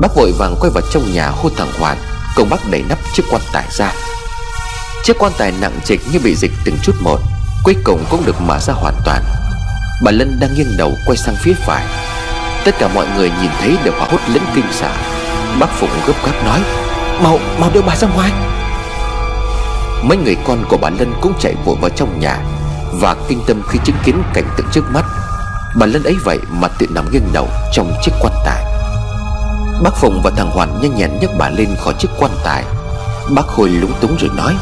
Bác vội vàng quay vào trong nhà hô thằng Hoàn Cậu bác đẩy nắp chiếc quan tài ra. Chiếc quan tài nặng trịch như bị dịch từng chút một Cuối cùng cũng được mở ra hoàn toàn. Bà Lân đang nghiêng đầu quay sang phía phải. Tất cả mọi người nhìn thấy đều hỏa hốt lẫn kinh sợ. Bác Phụng gấp gáp nói Mau, mau đưa bà ra ngoài. Mấy người con của bà Lân cũng chạy vội vào trong nhà Và kinh tâm khi chứng kiến cảnh tượng trước mắt. Bà Lân ấy vậy mà tự nằm nghiêng đầu trong chiếc quan tài. Bác Phụng và thằng Hoàn nhanh nhẹn nhấc bà lên khỏi chiếc quan tài. Bác Khôi lúng túng rồi nói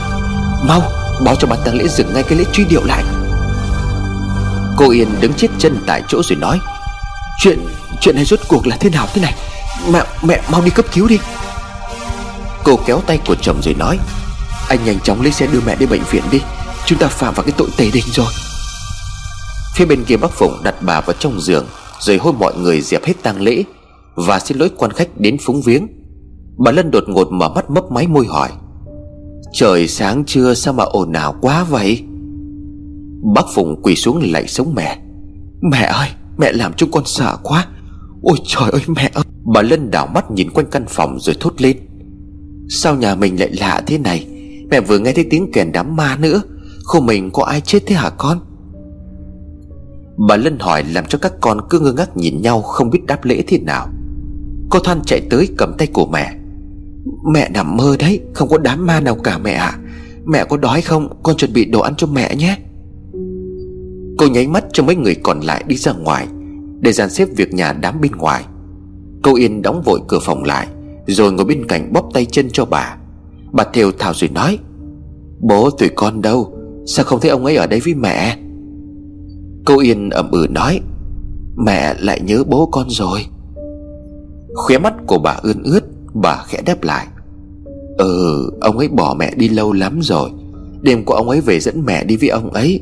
Mau, báo cho ban tang lễ dừng ngay cái lễ truy điệu lại. Cô Yên đứng chết chân tại chỗ rồi nói, Chuyện chuyện này rốt cuộc là thế nào thế này? Mẹ mẹ mau đi cấp cứu đi. Cô kéo tay của chồng rồi nói, Anh nhanh chóng lấy xe đưa mẹ đi bệnh viện đi. Chúng ta phạm vào cái tội tề đình rồi. Phía bên kia bác Phụng đặt bà vào trong giường, Rồi hôi mọi người dẹp hết tang lễ Và xin lỗi quan khách đến phúng viếng. Bà Lân đột ngột mở mắt mấp máy môi hỏi Trời sáng chưa sao mà ồn ào quá vậy? Bác Phụng quỳ xuống lạy sống mẹ. Mẹ ơi, mẹ làm chúng con sợ quá. Ôi trời ơi, mẹ ơi. Bà Lân đảo mắt nhìn quanh căn phòng rồi thốt lên. Sao nhà mình lại lạ thế này? Mẹ vừa nghe thấy tiếng kèn đám ma nữa. Khu mình có ai chết thế hả con? Bà Lân hỏi làm cho các con cứ ngơ ngác nhìn nhau Không biết đáp lễ thế nào. Cô Thoan chạy tới cầm tay của mẹ. Mẹ nằm mơ đấy, Không có đám ma nào cả mẹ ạ. À. Mẹ có đói không? Con chuẩn bị đồ ăn cho mẹ nhé. Cô nháy mắt cho mấy người còn lại đi ra ngoài, Để dàn xếp việc nhà đám bên ngoài. Cô Yên đóng vội cửa phòng lại, Rồi ngồi bên cạnh bóp tay chân cho bà. Bà Thiều thào rồi nói, Bố, tụi con đâu? Sao không thấy ông ấy ở đây với mẹ? Cô Yên ậm ừ nói, Mẹ lại nhớ bố con rồi. Khóe mắt của bà ươn ướt Bà khẽ đáp lại. Ừ ông ấy bỏ mẹ đi lâu lắm rồi. Đêm qua ông ấy về dẫn mẹ đi với ông ấy.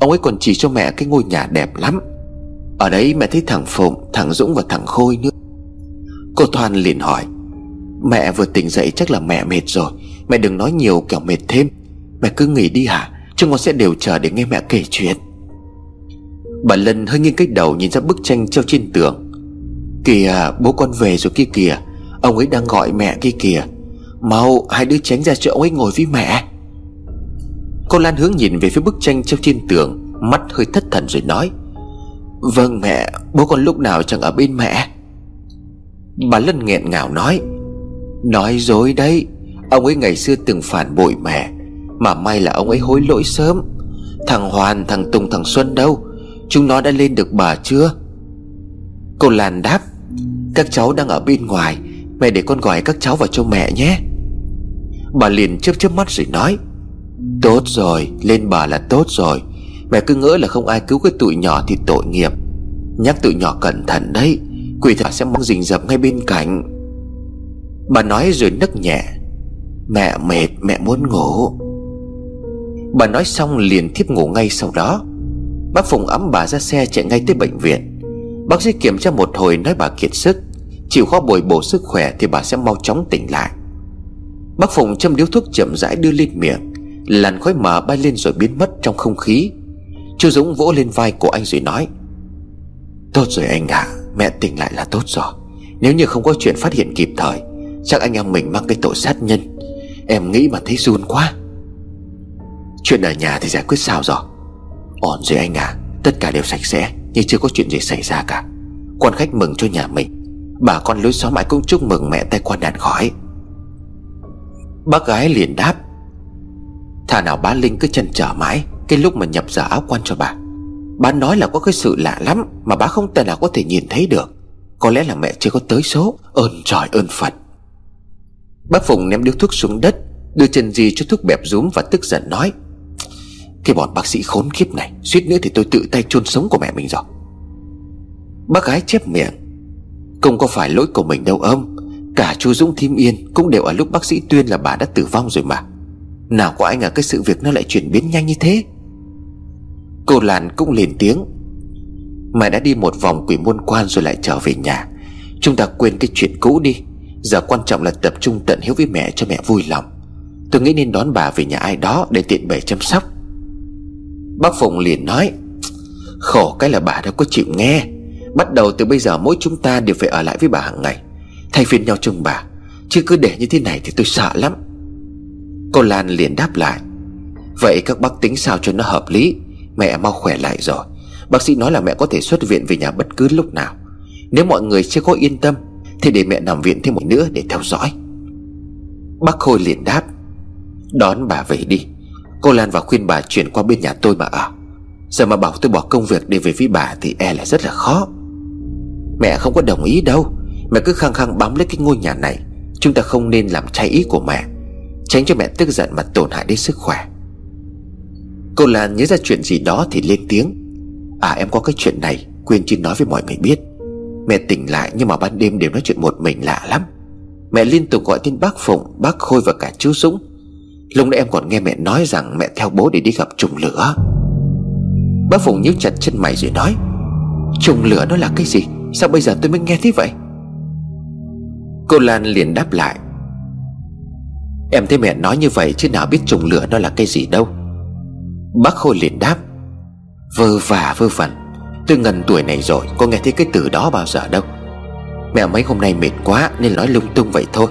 Ông ấy còn chỉ cho mẹ cái ngôi nhà đẹp lắm. Ở đấy mẹ thấy thằng Phụng, Thằng Dũng và thằng Khôi nữa. Cô Thoan liền hỏi, Mẹ vừa tỉnh dậy chắc là mẹ mệt rồi. Mẹ đừng nói nhiều kẻo mệt thêm. Mẹ cứ nghỉ đi hả? Chúng con sẽ đều chờ để nghe mẹ kể chuyện. Bà Lân hơi nghiêng cái đầu nhìn ra bức tranh treo trên tường. Kìa, bố con về rồi kia kìa. Ông ấy đang gọi mẹ kia kìa. Mau hai đứa tránh ra chỗ ông ấy ngồi với mẹ. Cô Lan hướng nhìn về phía bức tranh treo trên tường Mắt hơi thất thần rồi nói Vâng mẹ Bố con lúc nào chẳng ở bên mẹ? Bà Lân nghẹn ngào nói Nói dối đấy Ông ấy ngày xưa từng phản bội mẹ Mà may là ông ấy hối lỗi sớm. Thằng Hoàn, thằng Tùng, thằng Xuân đâu? Chúng nó đã lên được bà chưa? Cô Lan đáp Các cháu đang ở bên ngoài Mẹ để con gọi các cháu vào cho mẹ nhé. Bà liền chớp chớp mắt rồi nói, Tốt rồi, Lên bà là tốt rồi. Mẹ cứ ngỡ là không ai cứu cái tụi nhỏ thì tội nghiệp. Nhắc tụi nhỏ cẩn thận đấy, Quỷ thật sẽ mong rình rập ngay bên cạnh. Bà nói rồi nấc nhẹ, Mẹ mệt, mẹ muốn ngủ. Bà nói xong liền thiếp ngủ ngay sau đó. Bác Phùng ấm bà ra xe chạy ngay tới bệnh viện. Bác sĩ kiểm tra một hồi nói bà kiệt sức. Chịu khó bồi bổ sức khỏe Thì bà sẽ mau chóng tỉnh lại. Bác phụng châm điếu thuốc chậm rãi đưa lên miệng Làn khói mờ bay lên rồi biến mất trong không khí. Chu Dũng vỗ lên vai của anh rồi nói Tốt rồi anh ạ à, Mẹ tỉnh lại là tốt rồi. Nếu như không có chuyện phát hiện kịp thời Chắc anh em mình mang cái tội sát nhân. Em nghĩ mà thấy run quá. Chuyện ở nhà thì giải quyết sao rồi? Ổn rồi anh à Tất cả đều sạch sẽ Nhưng chưa có chuyện gì xảy ra cả. Quan khách mừng cho nhà mình. Bà con lối xóm ai cũng chúc mừng mẹ tay qua đàn khỏi Bác gái liền đáp, Thà nào bá Linh cứ chân trở mãi, Cái lúc mà nhập giờ áo quan cho bà. Bà nói là có cái sự lạ lắm Mà bà không thể nào có thể nhìn thấy được. Có lẽ là mẹ chưa có tới số, Ơn trời ơn Phật. Bác Phùng ném điếu thuốc xuống đất, Đưa chân gì cho thuốc bẹp rúm và tức giận nói, Cái bọn bác sĩ khốn kiếp này, Suýt nữa thì tôi tự tay chôn sống của mẹ mình rồi. Bác gái chép miệng không có phải lỗi của mình đâu ông. Cả chú Dũng Thím Yên Cũng đều ở lúc bác sĩ tuyên là bà đã tử vong rồi mà. Nào có anh à cái sự việc nó lại chuyển biến nhanh như thế? Cô Lan cũng liền tiếng. Mày đã đi một vòng quỷ môn quan rồi lại trở về nhà. Chúng ta quên cái chuyện cũ đi. Giờ quan trọng là tập trung tận hiếu với mẹ cho mẹ vui lòng. Tôi nghĩ nên đón bà về nhà ai đó Để tiện bề chăm sóc. Bác Phụng liền nói, Khổ cái là bà đâu có chịu nghe. Bắt đầu từ bây giờ mỗi chúng ta đều phải ở lại với bà hàng ngày, Thay phiên nhau trông bà. Chứ cứ để như thế này thì tôi sợ lắm. Cô Lan liền đáp lại. Vậy các bác tính sao cho nó hợp lý? Mẹ mau khỏe lại rồi. Bác sĩ nói là mẹ có thể xuất viện về nhà bất cứ lúc nào. Nếu mọi người chưa có yên tâm, Thì để mẹ nằm viện thêm một nữa để theo dõi. Bác Khôi liền đáp. Đón bà về đi. Cô Lan và khuyên bà chuyển qua bên nhà tôi mà ở. Giờ mà bảo tôi bỏ công việc để về với bà Thì e là rất là khó. Mẹ không có đồng ý đâu. Mẹ cứ khăng khăng bám lấy cái ngôi nhà này. Chúng ta không nên làm trái ý của mẹ, Tránh cho mẹ tức giận mà tổn hại đến sức khỏe. Cô Lan nhớ ra chuyện gì đó thì lên tiếng. À em có cái chuyện này, Quên chưa nói với mọi người biết. Mẹ tỉnh lại nhưng mà ban đêm đều nói chuyện một mình lạ lắm. Mẹ liên tục gọi tên bác Phụng, Bác Khôi và cả chú Dũng. Lúc nãy em còn nghe mẹ nói rằng Mẹ theo bố để đi gặp trùng lửa. Bác Phụng nhíu chặt chân mày rồi nói, Trùng lửa nó là cái gì? Sao bây giờ tôi mới nghe thế vậy? Cô Lan liền đáp lại. Em thấy mẹ nói như vậy chứ nào biết trùng lửa nó là cái gì đâu. Bác Khôi liền đáp. Vơ vả, vơ vẩn. Tôi ngần tuổi này rồi, Có nghe thấy cái từ đó bao giờ đâu. Mẹ mấy hôm nay mệt quá Nên nói lung tung vậy thôi.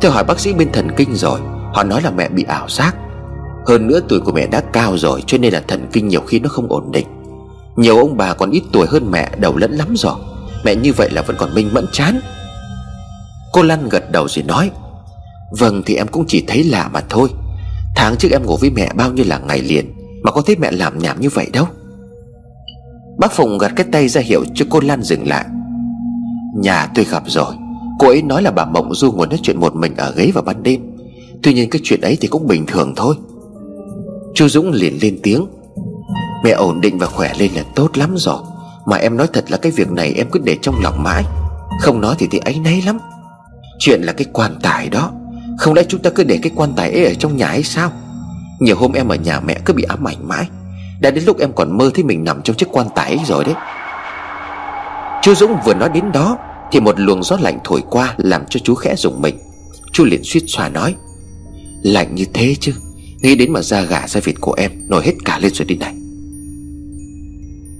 Tôi hỏi bác sĩ bên thần kinh rồi, Họ nói là mẹ bị ảo giác. Hơn nữa tuổi của mẹ đã cao rồi, Cho nên là thần kinh nhiều khi nó không ổn định. Nhiều ông bà còn ít tuổi hơn mẹ, Đầu lẫn lắm rồi. Mẹ như vậy là vẫn còn minh mẫn chán. Cô Lan gật đầu rồi nói Vâng thì em cũng chỉ thấy lạ mà thôi. Tháng trước em ngủ với mẹ bao nhiêu là ngày liền, Mà có thấy mẹ làm nhảm như vậy đâu. Bác Phùng gật cái tay ra hiệu cho cô Lan dừng lại. Nhà tôi gặp rồi. Cô ấy nói là bà Mộng Du muốn nói chuyện một mình ở ghế vào ban đêm. Tuy nhiên cái chuyện ấy thì cũng bình thường thôi. Chu Dũng liền lên tiếng, Mẹ ổn định và khỏe lên là tốt lắm rồi. Mà em nói thật là cái việc này em cứ để trong lòng mãi. Không nói thì thì ấy nấy lắm. Chuyện là cái quan tài đó. Không lẽ chúng ta cứ để cái quan tài ấy ở trong nhà hay sao? Nhiều hôm em ở nhà mẹ cứ bị ám ảnh mãi. Đã đến lúc em còn mơ thấy mình nằm trong chiếc quan tài ấy rồi đấy. Chú Dũng vừa nói đến đó, Thì một luồng gió lạnh thổi qua Làm cho chú khẽ rùng mình. Chú liền suýt xòa nói, Lạnh như thế chứ. Nghĩ đến mà da gà da vịt của em Nổi hết cả lên rồi đi này.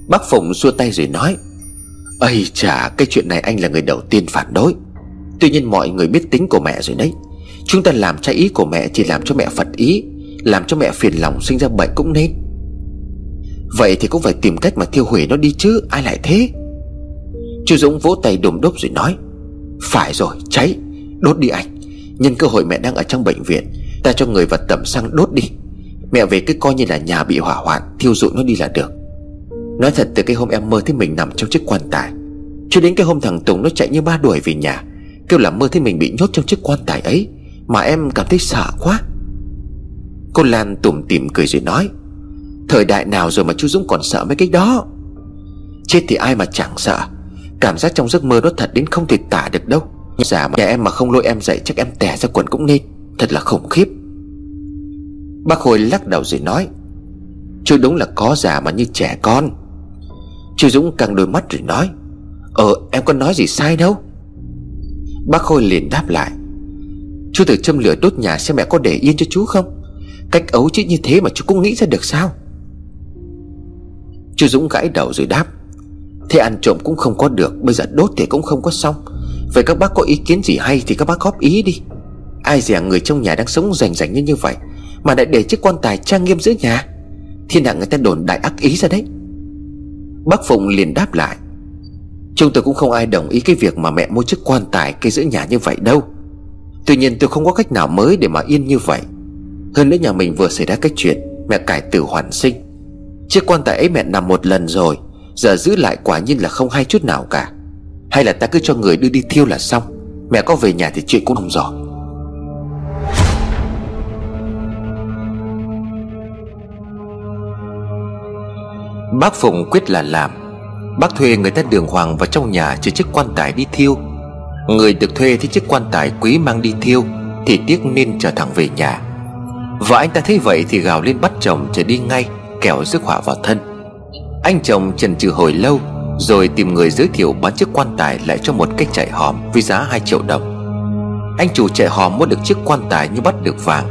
Bác Phụng xua tay rồi nói, Ây chà, cái chuyện này anh là người đầu tiên phản đối. Tuy nhiên mọi người biết tính của mẹ rồi đấy. Chúng ta làm trái ý của mẹ Chỉ làm cho mẹ phật ý, Làm cho mẹ phiền lòng sinh ra bệnh cũng nên. Vậy thì cũng phải tìm cách mà thiêu hủy nó đi chứ, Ai lại thế? Chú Dũng vỗ tay đùm đốp rồi nói, Phải rồi, cháy, Đốt đi anh. Nhân cơ hội mẹ đang ở trong bệnh viện, Ta cho người vật tẩm xăng đốt đi. Mẹ về cứ coi như là nhà bị hỏa hoạn, Thiêu dụi nó đi là được. Nói thật, từ cái hôm em mơ thấy mình nằm trong chiếc quan tài, Cho đến cái hôm thằng Tùng nó chạy như ba đuổi về nhà, Kêu là mơ thấy mình bị nhốt trong chiếc quan tài ấy, Mà em cảm thấy sợ quá. Cô Lan tủm tỉm cười rồi nói, Thời đại nào rồi mà chú Dũng còn sợ mấy cái đó? Chết thì ai mà chẳng sợ, Cảm giác trong giấc mơ đó thật đến không thể tả được đâu. Giả mà nhà em mà không lôi em dậy, Chắc em tè ra quần cũng nên, Thật là khủng khiếp. Bác Hồi lắc đầu rồi nói, Chú đúng là có già mà như trẻ con. Chú Dũng căng đôi mắt rồi nói Ờ em có nói gì sai đâu? Bác Khôi liền đáp lại, Chú thử châm lửa đốt nhà xem mẹ có để yên cho chú không? Cách ấu chứ như thế mà chú cũng nghĩ ra được sao? Chú Dũng gãi đầu rồi đáp, Thế ăn trộm cũng không có được, Bây giờ đốt thì cũng không có xong. Vậy các bác có ý kiến gì hay thì các bác góp ý đi. Ai dè người trong nhà đang sống rành rành như như vậy Mà lại để chiếc quan tài trang nghiêm giữa nhà. Thiên hạ người ta đồn đại ác ý ra đấy. Bác Phụng liền đáp lại. Chúng tôi cũng không ai đồng ý cái việc mà mẹ mua chiếc quan tài cây giữa nhà như vậy đâu. Tuy nhiên tôi không có cách nào mới để mà yên như vậy. Hơn nữa nhà mình vừa xảy ra cái chuyện, Mẹ cải tử hoàn sinh. Chiếc quan tài ấy mẹ nằm một lần rồi, Giờ giữ lại quả nhiên là không hay chút nào cả. Hay là ta cứ cho người đưa đi thiêu là xong, Mẹ có về nhà thì chuyện cũng không giỏi Bác Phụng quyết là làm. Bác thuê người ta đường hoàng vào trong nhà Cho chiếc quan tài đi thiêu. Người được thuê thì chiếc quan tài quý mang đi thiêu, Thì tiếc nên trở thẳng về nhà. Và anh ta thấy vậy thì gào lên bắt chồng trở đi ngay, Kẻo rước họa vào thân. Anh chồng trần trừ hồi lâu, Rồi tìm người giới thiệu bán chiếc quan tài Lại cho một cái chạy hòm với giá 2 triệu đồng. Anh chủ chạy hòm mua được chiếc quan tài như bắt được vàng,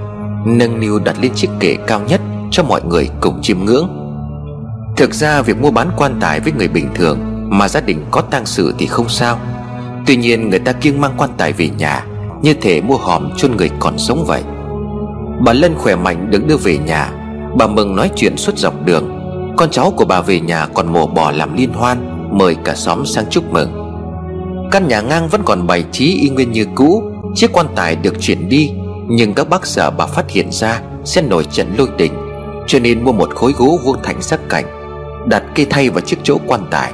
Nâng niu đặt lên chiếc kệ cao nhất Cho mọi người cùng chiêm ngưỡng. Thực ra việc mua bán quan tài với người bình thường Mà gia đình có tang sự thì không sao. Tuy nhiên người ta kiêng mang quan tài về nhà, Như thể mua hòm chôn người còn sống vậy. Bà Lân khỏe mạnh được đưa về nhà. Bà mừng nói chuyện suốt dọc đường. Con cháu của bà về nhà còn mổ bò làm liên hoan, Mời cả xóm sang chúc mừng. Căn nhà ngang vẫn còn bày trí y nguyên như cũ, Chiếc quan tài được chuyển đi, Nhưng các bác sợ bà phát hiện ra Sẽ nổi trận lôi đình, Cho nên mua một khối gỗ vuông thành sắc cảnh Đặt cây thay vào chiếc chỗ quan tài.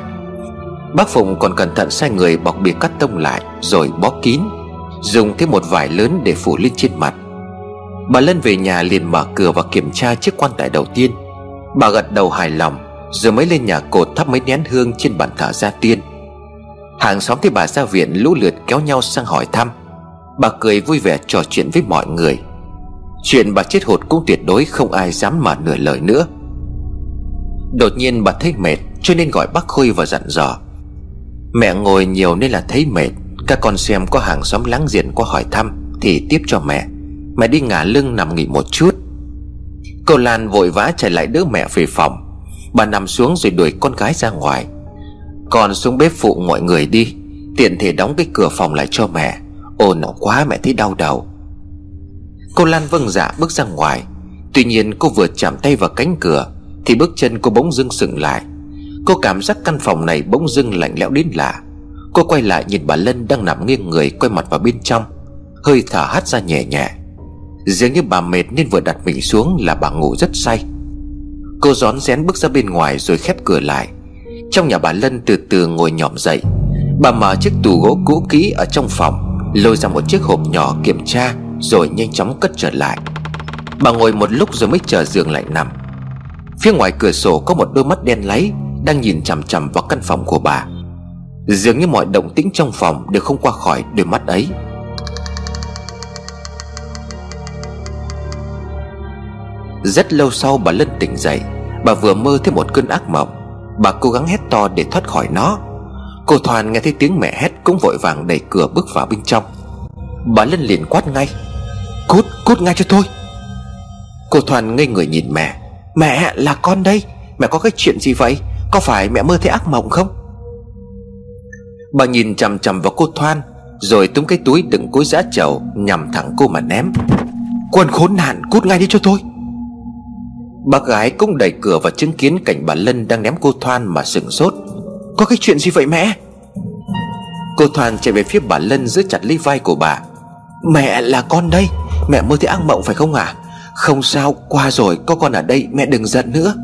Bác Phụng còn cẩn thận sai người bọc bìa cắt tông lại, Rồi bó kín, Dùng thêm một vải lớn để phủ lên trên mặt. Bà Lân về nhà liền mở cửa và kiểm tra chiếc quan tài đầu tiên. Bà gật đầu hài lòng, Rồi mới lên nhà cột thắp mấy nén hương trên bàn thờ gia tiên. Hàng xóm thấy bà ra viện, lũ lượt kéo nhau sang hỏi thăm. Bà cười vui vẻ trò chuyện với mọi người. Chuyện bà chết hụt cũng tuyệt đối không ai dám mà nửa lời nữa. Đột nhiên bà thấy mệt, Cho nên gọi bác Khôi và dặn dò. Mẹ ngồi nhiều nên là thấy mệt. Các con xem có hàng xóm láng giềng qua hỏi thăm, Thì tiếp cho mẹ. Mẹ đi ngả lưng nằm nghỉ một chút. Cô Lan vội vã chạy lại đỡ mẹ về phòng. Bà nằm xuống rồi đuổi con gái ra ngoài. Còn xuống bếp phụ mọi người đi, Tiện thể đóng cái cửa phòng lại cho mẹ. Ồn quá, mẹ thấy đau đầu. Cô Lan vâng dạ bước ra ngoài. Tuy nhiên cô vừa chạm tay vào cánh cửa thì bước chân cô bỗng dưng sừng lại. Cô cảm giác căn phòng này bỗng dưng lạnh lẽo đến lạ. Cô quay lại nhìn bà Lân đang nằm nghiêng người quay mặt vào bên trong, Hơi thở hắt ra nhẹ nhẹ. Dường như bà mệt nên vừa đặt mình xuống là bà ngủ rất say. Cô rón rén bước ra bên ngoài rồi khép cửa lại. Trong nhà bà Lân từ từ ngồi nhỏm dậy. Bà mở chiếc tủ gỗ cũ kỹ ở trong phòng, Lôi ra một chiếc hộp nhỏ kiểm tra, Rồi nhanh chóng cất trở lại. Bà ngồi một lúc rồi mới trở giường lại nằm. Phía ngoài cửa sổ có một đôi mắt đen láy Đang nhìn chằm chằm vào căn phòng của bà. Dường như mọi động tĩnh trong phòng Đều không qua khỏi đôi mắt ấy. Rất lâu sau bà Lân tỉnh dậy Bà vừa mơ thấy một cơn ác mộng. Bà cố gắng hét to để thoát khỏi nó. Cô Thoàn nghe thấy tiếng mẹ hét Cũng vội vàng đẩy cửa bước vào bên trong. Bà Lân liền quát ngay Cút, cút ngay cho tôi. Cô Thoàn ngây người nhìn mẹ. Mẹ là con đây. Mẹ có cái chuyện gì vậy? Có phải mẹ mơ thấy ác mộng không? Bà nhìn chằm chằm vào cô Thoan, Rồi túm cái túi đựng cối giá chầu Nhằm thẳng cô mà ném. Quân khốn nạn, cút ngay đi cho tôi. Bác gái cũng đẩy cửa và chứng kiến cảnh bà Lân đang ném cô Thoan mà sừng sốt. Có cái chuyện gì vậy mẹ? Cô Thoan chạy về phía bà Lân giữ chặt lấy vai của bà. Mẹ là con đây. Mẹ mơ thấy ác mộng phải không ạ? à? Không sao, qua rồi, có con ở đây, mẹ đừng giận nữa.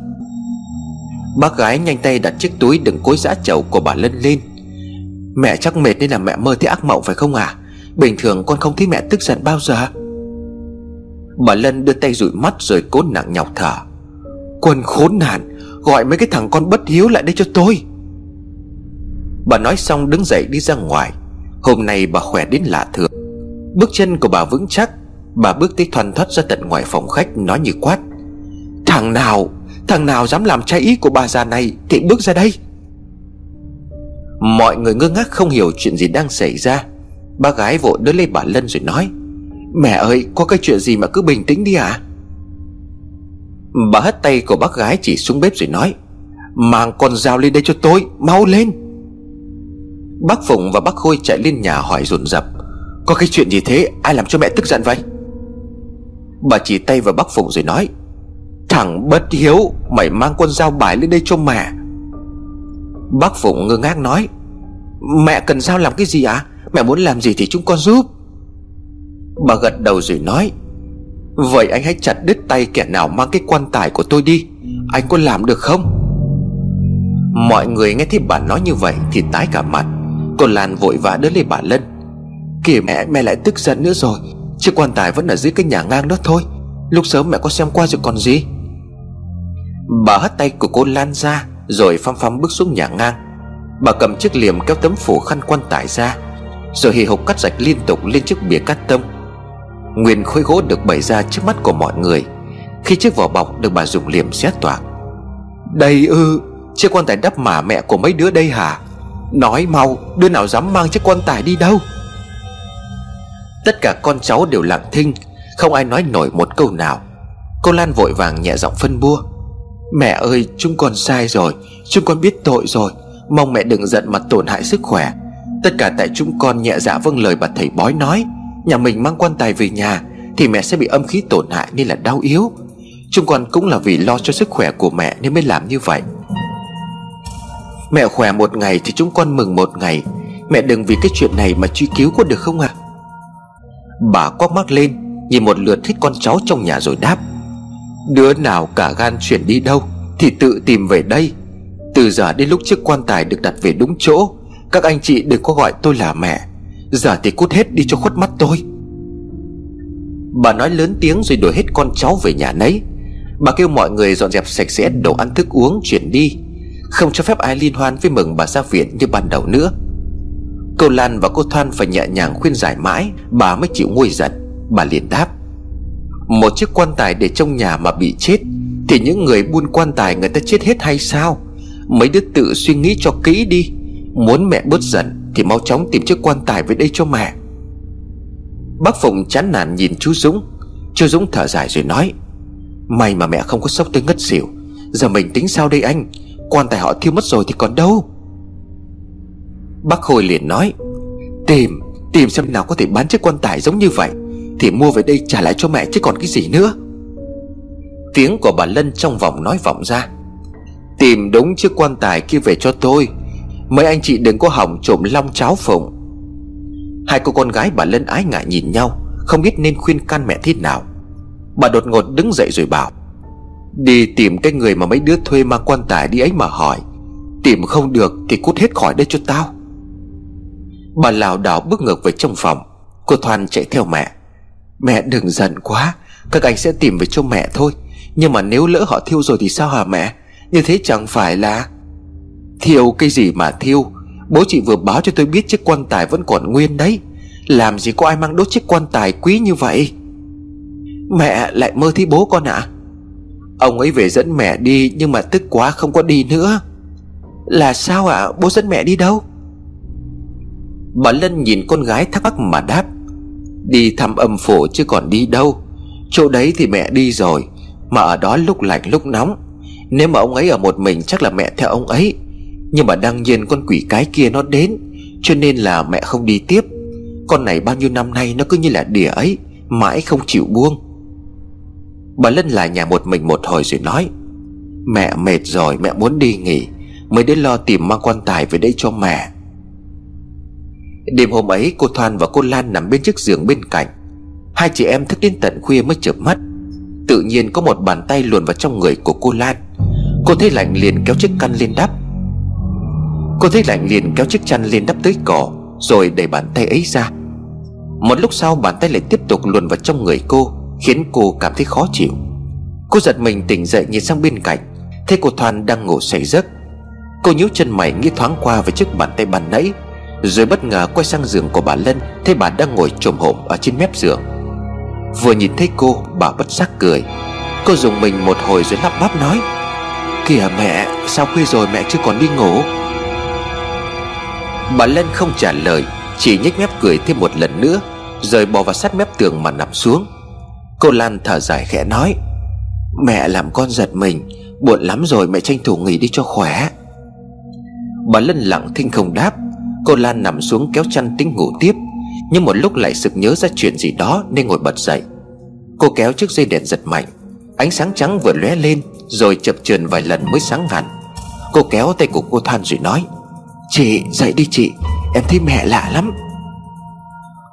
Bác gái nhanh tay đặt chiếc túi đựng cối giã chầu của bà Lân lên. Mẹ chắc mệt nên là mẹ mơ thấy ác mộng phải không à? Bình thường con không thấy mẹ tức giận bao giờ. Bà Lân đưa tay dụi mắt rồi cố nặng nhọc thở. Quân khốn nạn, Gọi mấy cái thằng con bất hiếu lại đây cho tôi. Bà nói xong đứng dậy đi ra ngoài. Hôm nay bà khỏe đến lạ thường. Bước chân của bà vững chắc Bà bước tới thoăn thoắt ra tận ngoài phòng khách, Nói như quát. Thằng nào Thằng nào dám làm trái ý của bà già này Thì bước ra đây. Mọi người ngơ ngác không hiểu chuyện gì đang xảy ra. Ba gái vội đỡ lấy bà Lân rồi nói, Mẹ ơi, có cái chuyện gì mà cứ bình tĩnh đi à Bà hất tay của bác gái chỉ xuống bếp rồi nói, Mang con dao lên đây cho tôi, Mau lên. Bác Phụng và bác Khôi chạy lên nhà hỏi dồn dập, Có cái chuyện gì thế? Ai làm cho mẹ tức giận vậy? Bà chỉ tay vào bác Phụng rồi nói, Thằng bất hiếu, Mày mang con dao bài lên đây cho mẹ. Bác Phụng ngơ ngác nói, Mẹ cần sao làm cái gì ạ? À? Mẹ muốn làm gì thì chúng con giúp. Bà gật đầu rồi nói, Vậy anh hãy chặt đứt tay kẻ nào mang cái quan tài của tôi đi, Anh có làm được không? Mọi người nghe thấy bà nói như vậy Thì tái cả mặt Cô Lan vội vã đỡ lấy bà Lân. Kìa mẹ mẹ lại tức giận nữa rồi Chiếc quan tài vẫn ở dưới cái nhà ngang đó thôi. Lúc sớm mẹ có xem qua rồi còn gì? Bà hất tay của cô Lan ra, Rồi phăm phăm bước xuống nhà ngang. Bà cầm chiếc liềm kéo tấm phủ khăn quan tài ra, Rồi hì hục cắt rạch liên tục lên chiếc bìa cắt tông. Nguyên khối gỗ được bày ra trước mắt của mọi người. Khi chiếc vỏ bọc được bà dùng liềm xé toạc. Đây ư, Chiếc quan tài đắp mà mẹ của mấy đứa đây hả? Nói mau, Đứa nào dám mang chiếc quan tài đi đâu? Tất cả con cháu đều lặng thinh, Không ai nói nổi một câu nào. Cô Lan vội vàng nhẹ giọng phân bua, Mẹ ơi, chúng con sai rồi, Chúng con biết tội rồi, Mong mẹ đừng giận mà tổn hại sức khỏe. Tất cả tại chúng con nhẹ dạ vâng lời bà thầy bói nói, Nhà mình mang quan tài về nhà Thì mẹ sẽ bị âm khí tổn hại nên là đau yếu. Chúng con cũng là vì lo cho sức khỏe của mẹ nên mới làm như vậy. Mẹ khỏe một ngày thì chúng con mừng một ngày. Mẹ đừng vì cái chuyện này mà truy cứu có được không ạ? à? Bà quắc mắt lên, Nhìn một lượt thích con cháu trong nhà rồi đáp. Đứa nào cả gan chuyển đi đâu Thì tự tìm về đây. Từ giờ đến lúc chiếc quan tài được đặt về đúng chỗ, Các anh chị đừng có gọi tôi là mẹ. Giờ thì cút hết đi cho khuất mắt tôi. Bà nói lớn tiếng rồi đuổi hết con cháu về nhà nấy. Bà kêu mọi người dọn dẹp sạch sẽ đồ ăn thức uống, chuyển đi. Không cho phép ai liên hoan với mừng bà ra viện như ban đầu nữa. Cô Lan và cô Thoan phải nhẹ nhàng khuyên giải mãi, Bà mới chịu nguôi giận. Bà liền đáp, Một chiếc quan tài để trong nhà mà bị chết, Thì những người buôn quan tài người ta chết hết hay sao? Mấy đứa tự suy nghĩ cho kỹ đi. Muốn mẹ bớt giận Thì mau chóng tìm chiếc quan tài về đây cho mẹ. Bác Phụng chán nản nhìn chú Dũng. Chú Dũng thở dài rồi nói, May mà mẹ không có sốc tới ngất xỉu. Giờ mình tính sao đây anh? Quan tài họ thiêu mất rồi thì còn đâu? Bác Khôi liền nói, Tìm Tìm xem nào có thể bán chiếc quan tài giống như vậy, Thì mua về đây trả lại cho mẹ chứ còn cái gì nữa. Tiếng của bà Lân trong vòng nói vọng ra, Tìm đúng chiếc quan tài kia về cho tôi, Mấy anh chị đừng có hỏng trộm long cháo phồng Hai cô con gái bà Lân ái ngại nhìn nhau, Không biết nên khuyên can mẹ thế nào. Bà đột ngột đứng dậy rồi bảo, Đi tìm cái người mà mấy đứa thuê mang quan tài đi ấy mà hỏi, Tìm không được thì cút hết khỏi đây cho tao. Bà lảo đảo bước ngược về trong phòng. Cô Thoan chạy theo mẹ. Mẹ đừng giận quá, Các anh sẽ tìm về cho mẹ thôi. Nhưng mà nếu lỡ họ thiêu rồi thì sao hả mẹ? Như thế chẳng phải là Thiêu cái gì mà thiêu. Bố chị vừa báo cho tôi biết chiếc quan tài vẫn còn nguyên đấy. Làm gì có ai mang đốt chiếc quan tài quý như vậy? Mẹ lại mơ thấy bố con ạ. À? Ông ấy về dẫn mẹ đi Nhưng mà tức quá không có đi nữa. Là sao ạ? À? Bố dẫn mẹ đi đâu? Bà Lân nhìn con gái thắc mắc mà đáp, Đi thăm âm phủ chứ còn đi đâu? Chỗ đấy thì mẹ đi rồi, Mà ở đó lúc lạnh lúc nóng. Nếu mà ông ấy ở một mình chắc là mẹ theo ông ấy. Nhưng mà đương nhiên con quỷ cái kia nó đến, Cho nên là mẹ không đi tiếp. Con này bao nhiêu năm nay nó cứ như là đỉa ấy, Mãi không chịu buông. Bà Lân lại nhà một mình một hồi rồi nói, Mẹ mệt rồi, mẹ muốn đi nghỉ, Mới đến lo tìm mang quan tài về đây cho mẹ. Đêm hôm ấy, cô Thoan và cô Lan nằm bên chiếc giường bên cạnh. Hai chị em thức đến tận khuya mới chợp mắt. Tự nhiên có một bàn tay luồn vào trong người của cô Lan. Cô thấy lạnh liền kéo chiếc khăn lên đắp. Cô thấy lạnh liền kéo chiếc chăn lên đắp tới cỏ, Rồi đẩy bàn tay ấy ra. Một lúc sau, bàn tay lại tiếp tục luồn vào trong người cô, Khiến cô cảm thấy khó chịu. Cô giật mình tỉnh dậy nhìn sang bên cạnh, Thấy cô Thoan đang ngủ say giấc. Cô nhíu chân mày nghĩ thoáng qua với chiếc bàn tay bàn nãy. Rồi bất ngờ quay sang giường của bà Lân, Thấy bà đang ngồi trồm hổm ở trên mép giường. Vừa nhìn thấy cô, bà bất giác cười. Cô dùng mình một hồi rồi lắp bắp nói, Kìa mẹ, Sao khuya rồi mẹ chưa còn đi ngủ? Bà Lân không trả lời, Chỉ nhếch mép cười thêm một lần nữa, Rồi bò vào sát mép tường mà nằm xuống. Cô Lan thở dài khẽ nói, Mẹ làm con giật mình, Buồn lắm rồi mẹ tranh thủ nghỉ đi cho khỏe. Bà Lân lặng thinh không đáp. Cô Lan nằm xuống kéo chăn tính ngủ tiếp Nhưng một lúc lại sực nhớ ra chuyện gì đó Nên ngồi bật dậy. Cô kéo chiếc dây đèn giật mạnh Ánh sáng trắng vừa lóe lên Rồi chập chờn vài lần mới sáng hẳn Cô kéo tay của cô Than rồi nói Chị dậy đi chị Em thấy mẹ lạ lắm.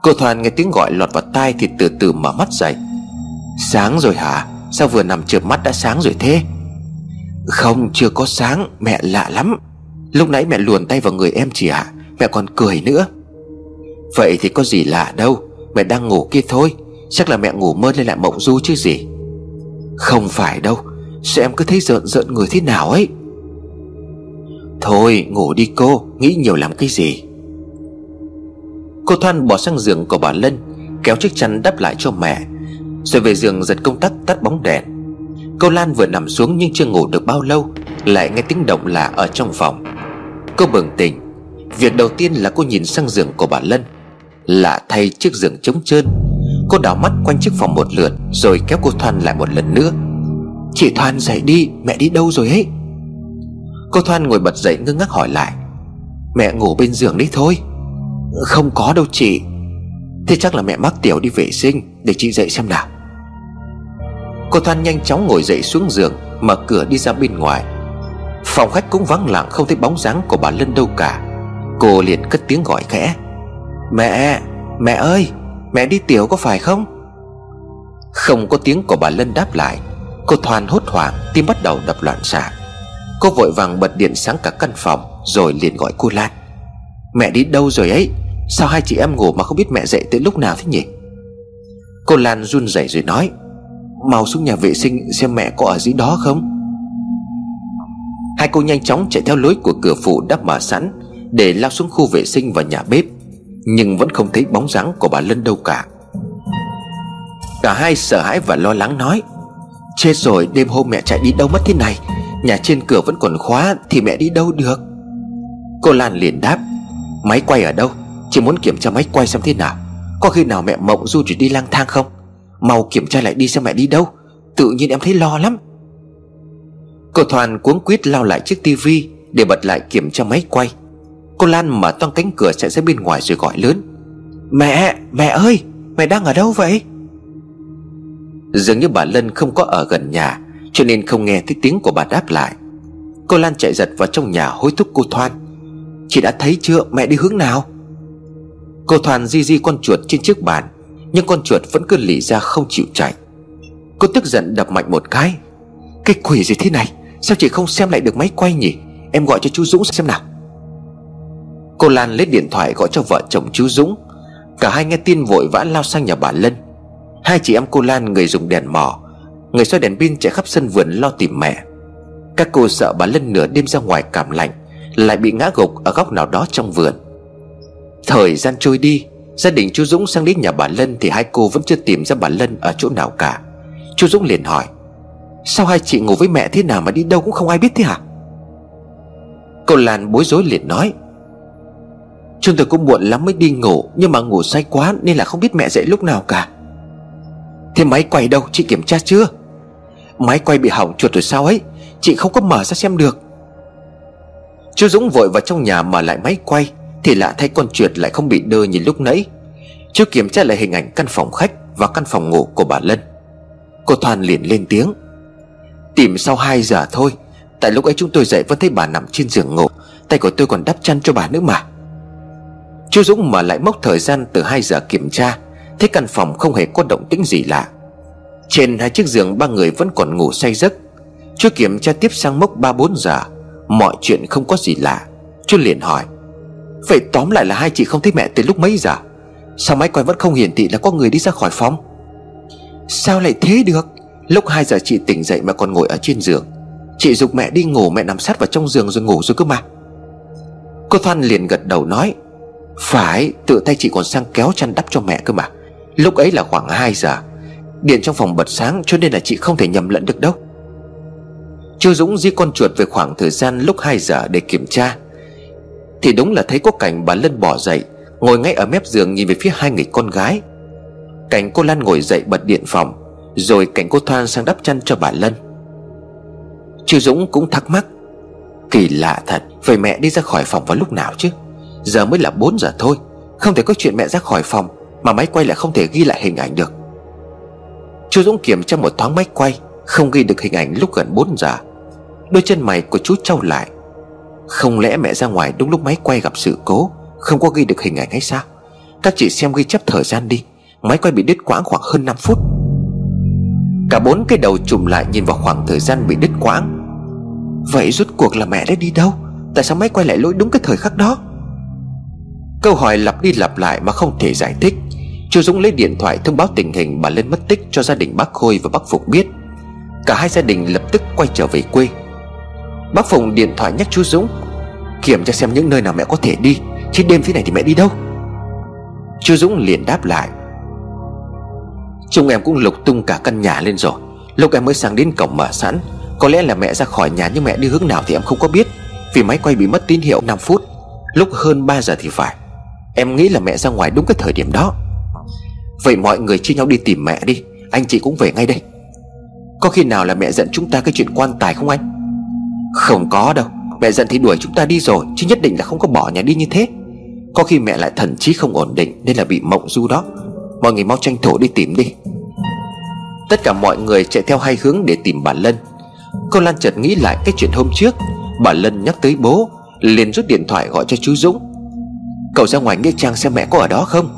Cô Thoan nghe tiếng gọi lọt vào tai Thì từ từ mở mắt dậy. Sáng rồi hả? Sao vừa nằm chợp mắt đã sáng rồi thế? Không chưa có sáng Mẹ lạ lắm. Lúc nãy mẹ luồn tay vào người em chị ạ. à, Mẹ còn cười nữa. Vậy thì có gì lạ đâu, Mẹ đang ngủ kia thôi, Chắc là mẹ ngủ mơ lên lại mộng du chứ gì. Không phải đâu, Sao em cứ thấy rợn rợn người thế nào ấy? Thôi, ngủ đi cô, Nghĩ nhiều làm cái gì? Cô Thoan bỏ sang giường của bà Lân, Kéo chiếc chăn đắp lại cho mẹ, Rồi về giường giật công tắc tắt bóng đèn. Cô Lan vừa nằm xuống nhưng chưa ngủ được bao lâu, Lại nghe tiếng động lạ ở trong phòng. Cô bừng tỉnh Việc đầu tiên là cô nhìn sang giường của bà Lân. Lạ thay chiếc giường trống trơn. Cô đảo mắt quanh chiếc phòng một lượt, Rồi kéo cô Thoan lại một lần nữa. Chị Thoan dậy đi, Mẹ đi đâu rồi ấy? Cô Thoan ngồi bật dậy ngơ ngác hỏi lại. Mẹ ngủ bên giường đấy thôi. Không có đâu chị. Thế chắc là mẹ mắc tiểu đi vệ sinh, Để chị dậy xem nào. Cô Thoan nhanh chóng ngồi dậy xuống giường, Mở cửa đi ra bên ngoài. Phòng khách cũng vắng lặng, không thấy bóng dáng của bà Lân đâu cả. Cô liền cất tiếng gọi khẽ. Mẹ, mẹ ơi Mẹ đi tiểu có phải không? Không có tiếng của bà Lân đáp lại Cô Thoan hốt hoảng Tim bắt đầu đập loạn xạ. Cô vội vàng bật điện sáng cả căn phòng Rồi liền gọi cô Lan. Mẹ đi đâu rồi ấy? Sao hai chị em ngủ mà không biết mẹ dậy tới lúc nào thế nhỉ? Cô Lan run rẩy rồi nói Mau xuống nhà vệ sinh xem mẹ có ở dưới đó không? Hai cô nhanh chóng chạy theo lối của cửa phụ đã mở sẵn để lao xuống khu vệ sinh và nhà bếp, Nhưng vẫn không thấy bóng dáng của bà Lân đâu cả. Cả hai sợ hãi và lo lắng nói, Chết rồi, đêm hôm mẹ chạy đi đâu mất thế này? Nhà trên cửa vẫn còn khóa, Thì mẹ đi đâu được? Cô Lan liền đáp, Máy quay ở đâu? Chỉ muốn kiểm tra máy quay xem thế nào. Có khi nào mẹ mộng du chỉ đi lang thang không? Mau kiểm tra lại đi xem mẹ đi đâu. Tự nhiên em thấy lo lắm. Cô Thoàn cuống quýt lao lại chiếc tivi Để bật lại kiểm tra máy quay. Cô Lan mở toang cánh cửa chạy ra bên ngoài rồi gọi lớn. Mẹ, mẹ ơi Mẹ đang ở đâu vậy? Dường như bà Lân không có ở gần nhà Cho nên không nghe thấy tiếng của bà đáp lại. Cô Lan chạy giật vào trong nhà hối thúc cô Thoan. Chị đã thấy chưa mẹ đi hướng nào? Cô Thoan di di con chuột trên chiếc bàn Nhưng con chuột vẫn cứ lì ra không chịu chạy. Cô tức giận đập mạnh một cái. Cái quỷ gì thế này? Sao chị không xem lại được máy quay nhỉ? Em gọi cho chú Dũng xem nào. Cô Lan lấy điện thoại gọi cho vợ chồng chú Dũng. Cả hai nghe tin vội vã lao sang nhà bà Lân. Hai chị em cô Lan, người dùng đèn mò, Người xoay đèn pin chạy khắp sân vườn lo tìm mẹ. Các cô sợ bà Lân nửa đêm ra ngoài cảm lạnh, Lại bị ngã gục ở góc nào đó trong vườn. Thời gian trôi đi, Gia đình chú Dũng sang đến nhà bà Lân Thì hai cô vẫn chưa tìm ra bà Lân ở chỗ nào cả. Chú Dũng liền hỏi, Sao hai chị ngủ với mẹ thế nào mà đi đâu cũng không ai biết thế hả? Cô Lan bối rối liền nói Chúng tôi cũng muộn lắm mới đi ngủ, Nhưng mà ngủ say quá nên là không biết mẹ dậy lúc nào cả. Thế máy quay đâu? Chị kiểm tra chưa? Máy quay bị hỏng chuột rồi sao ấy? Chị không có mở ra xem được. Chú Dũng vội vào trong nhà mở lại máy quay, Thì lạ thay con chuột lại không bị đơ như lúc nãy. Chú kiểm tra lại hình ảnh căn phòng khách Và căn phòng ngủ của bà Lân. Cô Thoan liền lên tiếng. Tìm sau 2 giờ thôi, Tại lúc ấy chúng tôi dậy vẫn thấy bà nằm trên giường ngủ, Tay của tôi còn đắp chăn cho bà nữa mà. Chú Dũng mở lại mốc thời gian từ 2 giờ kiểm tra, Thấy căn phòng không hề có động tĩnh gì lạ. Trên hai chiếc giường, ba người vẫn còn ngủ say giấc. Chú kiểm tra tiếp sang mốc 3-4 giờ, Mọi chuyện không có gì lạ. Chú liền hỏi, Vậy tóm lại là hai chị không thấy mẹ từ lúc mấy giờ? Sao máy quay vẫn không hiển thị là có người đi ra khỏi phòng? Sao lại thế được? Lúc 2 giờ chị tỉnh dậy mà còn ngồi ở trên giường. Chị dục mẹ đi ngủ, mẹ nằm sát vào trong giường rồi ngủ rồi cơ mà. Cô Thoan liền gật đầu nói phải, tự tay chị còn sang kéo chăn đắp cho mẹ cơ mà. Lúc ấy là khoảng 2 giờ. Điện trong phòng bật sáng cho nên là chị không thể nhầm lẫn được đâu. Chu Dũng di con chuột về khoảng thời gian lúc 2 giờ để kiểm tra. Thì đúng là thấy có cảnh bà Lân bỏ dậy, Ngồi ngay ở mép giường nhìn về phía hai người con gái. Cảnh cô Lan ngồi dậy bật điện phòng, Rồi cảnh cô Thoan sang đắp chăn cho bà Lân. Chu Dũng cũng thắc mắc, Kỳ lạ thật, Vậy mẹ đi ra khỏi phòng vào lúc nào chứ? Giờ mới là 4 giờ thôi, Không thể có chuyện mẹ ra khỏi phòng Mà máy quay lại không thể ghi lại hình ảnh được. Chú Dũng kiểm tra một thoáng máy quay, Không ghi được hình ảnh lúc gần 4 giờ. Đôi chân mày của chú trâu lại. Không lẽ mẹ ra ngoài đúng lúc máy quay gặp sự cố, Không có ghi được hình ảnh hay sao? Các chị xem ghi chép thời gian đi, Máy quay bị đứt quãng khoảng hơn 5 phút. Cả bốn cái đầu chùm lại nhìn vào khoảng thời gian bị đứt quãng. Vậy rốt cuộc là mẹ đã đi đâu? Tại sao máy quay lại lỗi đúng cái thời khắc đó? Câu hỏi lặp đi lặp lại mà không thể giải thích. Chú Dũng lấy điện thoại thông báo tình hình bà Lên mất tích cho gia đình bác Khôi và bác Phục biết. Cả hai gia đình lập tức quay trở về quê. Bác Phùng điện thoại nhắc chú Dũng, Kiểm tra xem những nơi nào mẹ có thể đi, Chứ đêm thế này thì mẹ đi đâu? Chú Dũng liền đáp lại, Chúng em cũng lục tung cả căn nhà lên rồi. Lúc em mới sang đến cổng mở sẵn, Có lẽ là mẹ ra khỏi nhà nhưng mẹ đi hướng nào thì em không có biết, Vì máy quay bị mất tín hiệu 5 phút. Lúc hơn 3 giờ thì phải. Em nghĩ là mẹ ra ngoài đúng cái thời điểm đó. Vậy mọi người chia nhau đi tìm mẹ đi. Anh chị cũng về ngay đây. Có khi nào là mẹ giận chúng ta cái chuyện quan tài không anh? Không có đâu. Mẹ giận thì đuổi chúng ta đi rồi, Chứ nhất định là không có bỏ nhà đi như thế. Có khi mẹ lại thần trí không ổn định Nên là bị mộng du đó. Mọi người mau tranh thủ đi tìm đi. Tất cả mọi người chạy theo hai hướng để tìm bà Lân. Cô Lan chợt nghĩ lại cái chuyện hôm trước. Bà Lân nhắc tới bố, liền rút điện thoại gọi cho chú Dũng. Cậu ra ngoài Nghĩa Trang xem mẹ có ở đó không?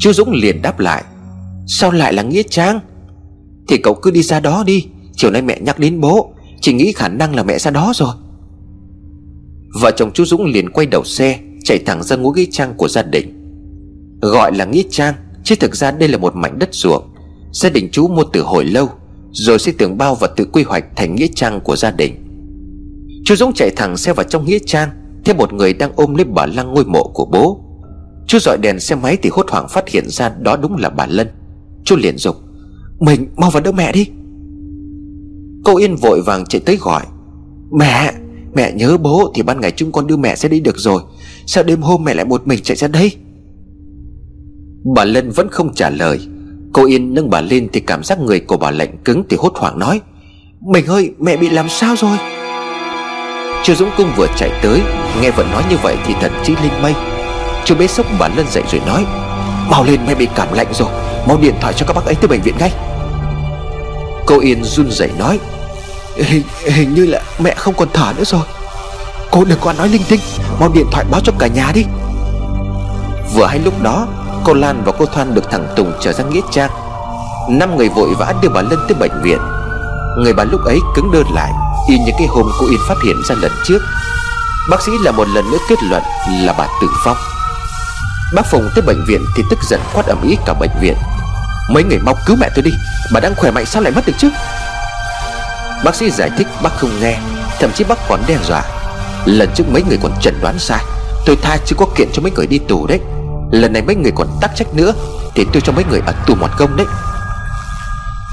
Chú Dũng liền đáp lại, Sao lại là Nghĩa Trang? Thì cậu cứ đi ra đó đi, Chiều nay mẹ nhắc đến bố, Chỉ nghĩ khả năng là mẹ ra đó rồi. Vợ chồng chú Dũng liền quay đầu xe, Chạy thẳng ra ngôi Nghĩa Trang của gia đình. Gọi là Nghĩa Trang, Chứ thực ra đây là một mảnh đất ruộng. Gia đình chú mua từ hồi lâu, Rồi sẽ tưởng bao và tự quy hoạch thành Nghĩa Trang của gia đình. Chú Dũng chạy thẳng xe vào trong Nghĩa Trang Thấy một người đang ôm lấy bà lăng ngôi mộ của bố. Chú dọi đèn xe máy thì hốt hoảng phát hiện ra đó đúng là bà Lân. Chú liền dục, Mình mau vào đỡ mẹ đi. Cô Yên vội vàng chạy tới gọi, Mẹ Mẹ nhớ bố thì ban ngày chúng con đưa mẹ sẽ đi được rồi. Sao đêm hôm mẹ lại một mình chạy ra đây? Bà Lân vẫn không trả lời. Cô Yên nâng bà lên thì cảm giác người của bà lạnh cứng thì hốt hoảng nói, Mình ơi, mẹ bị làm sao rồi? Chu Dũng Cung vừa chạy tới Nghe vợ nói như vậy thì thần trí lên mây. Chú bế sốc bà Lân dậy rồi nói Mau lên mày bị cảm lạnh rồi Mau điện thoại cho các bác ấy tới bệnh viện ngay. Cô Yên run rẩy nói hình, hình như là mẹ không còn thở nữa rồi. Cô đừng có nói linh tinh Mau điện thoại báo cho cả nhà đi. Vừa hay lúc đó Cô Lan và cô Thoan được thằng Tùng trở ra Nghĩa Trang. Năm người vội vã đưa bà Lân tới bệnh viện. Người bà lúc ấy cứng đơn lại. Y như cái hôm cô Yên phát hiện ra lần trước. Bác sĩ là một lần nữa kết luận là bà tử vong. Bác Phùng tới bệnh viện thì tức giận quát ầm ĩ cả bệnh viện. Mấy người mau cứu mẹ tôi đi. Bà đang khỏe mạnh sao lại mất được chứ? Bác sĩ giải thích bác không nghe. Thậm chí bác còn đe dọa. Lần trước mấy người còn chẩn đoán sai. Tôi tha chưa có kiện cho mấy người đi tù đấy. Lần này mấy người còn tắc trách nữa. Thì tôi cho mấy người ở tù một công đấy.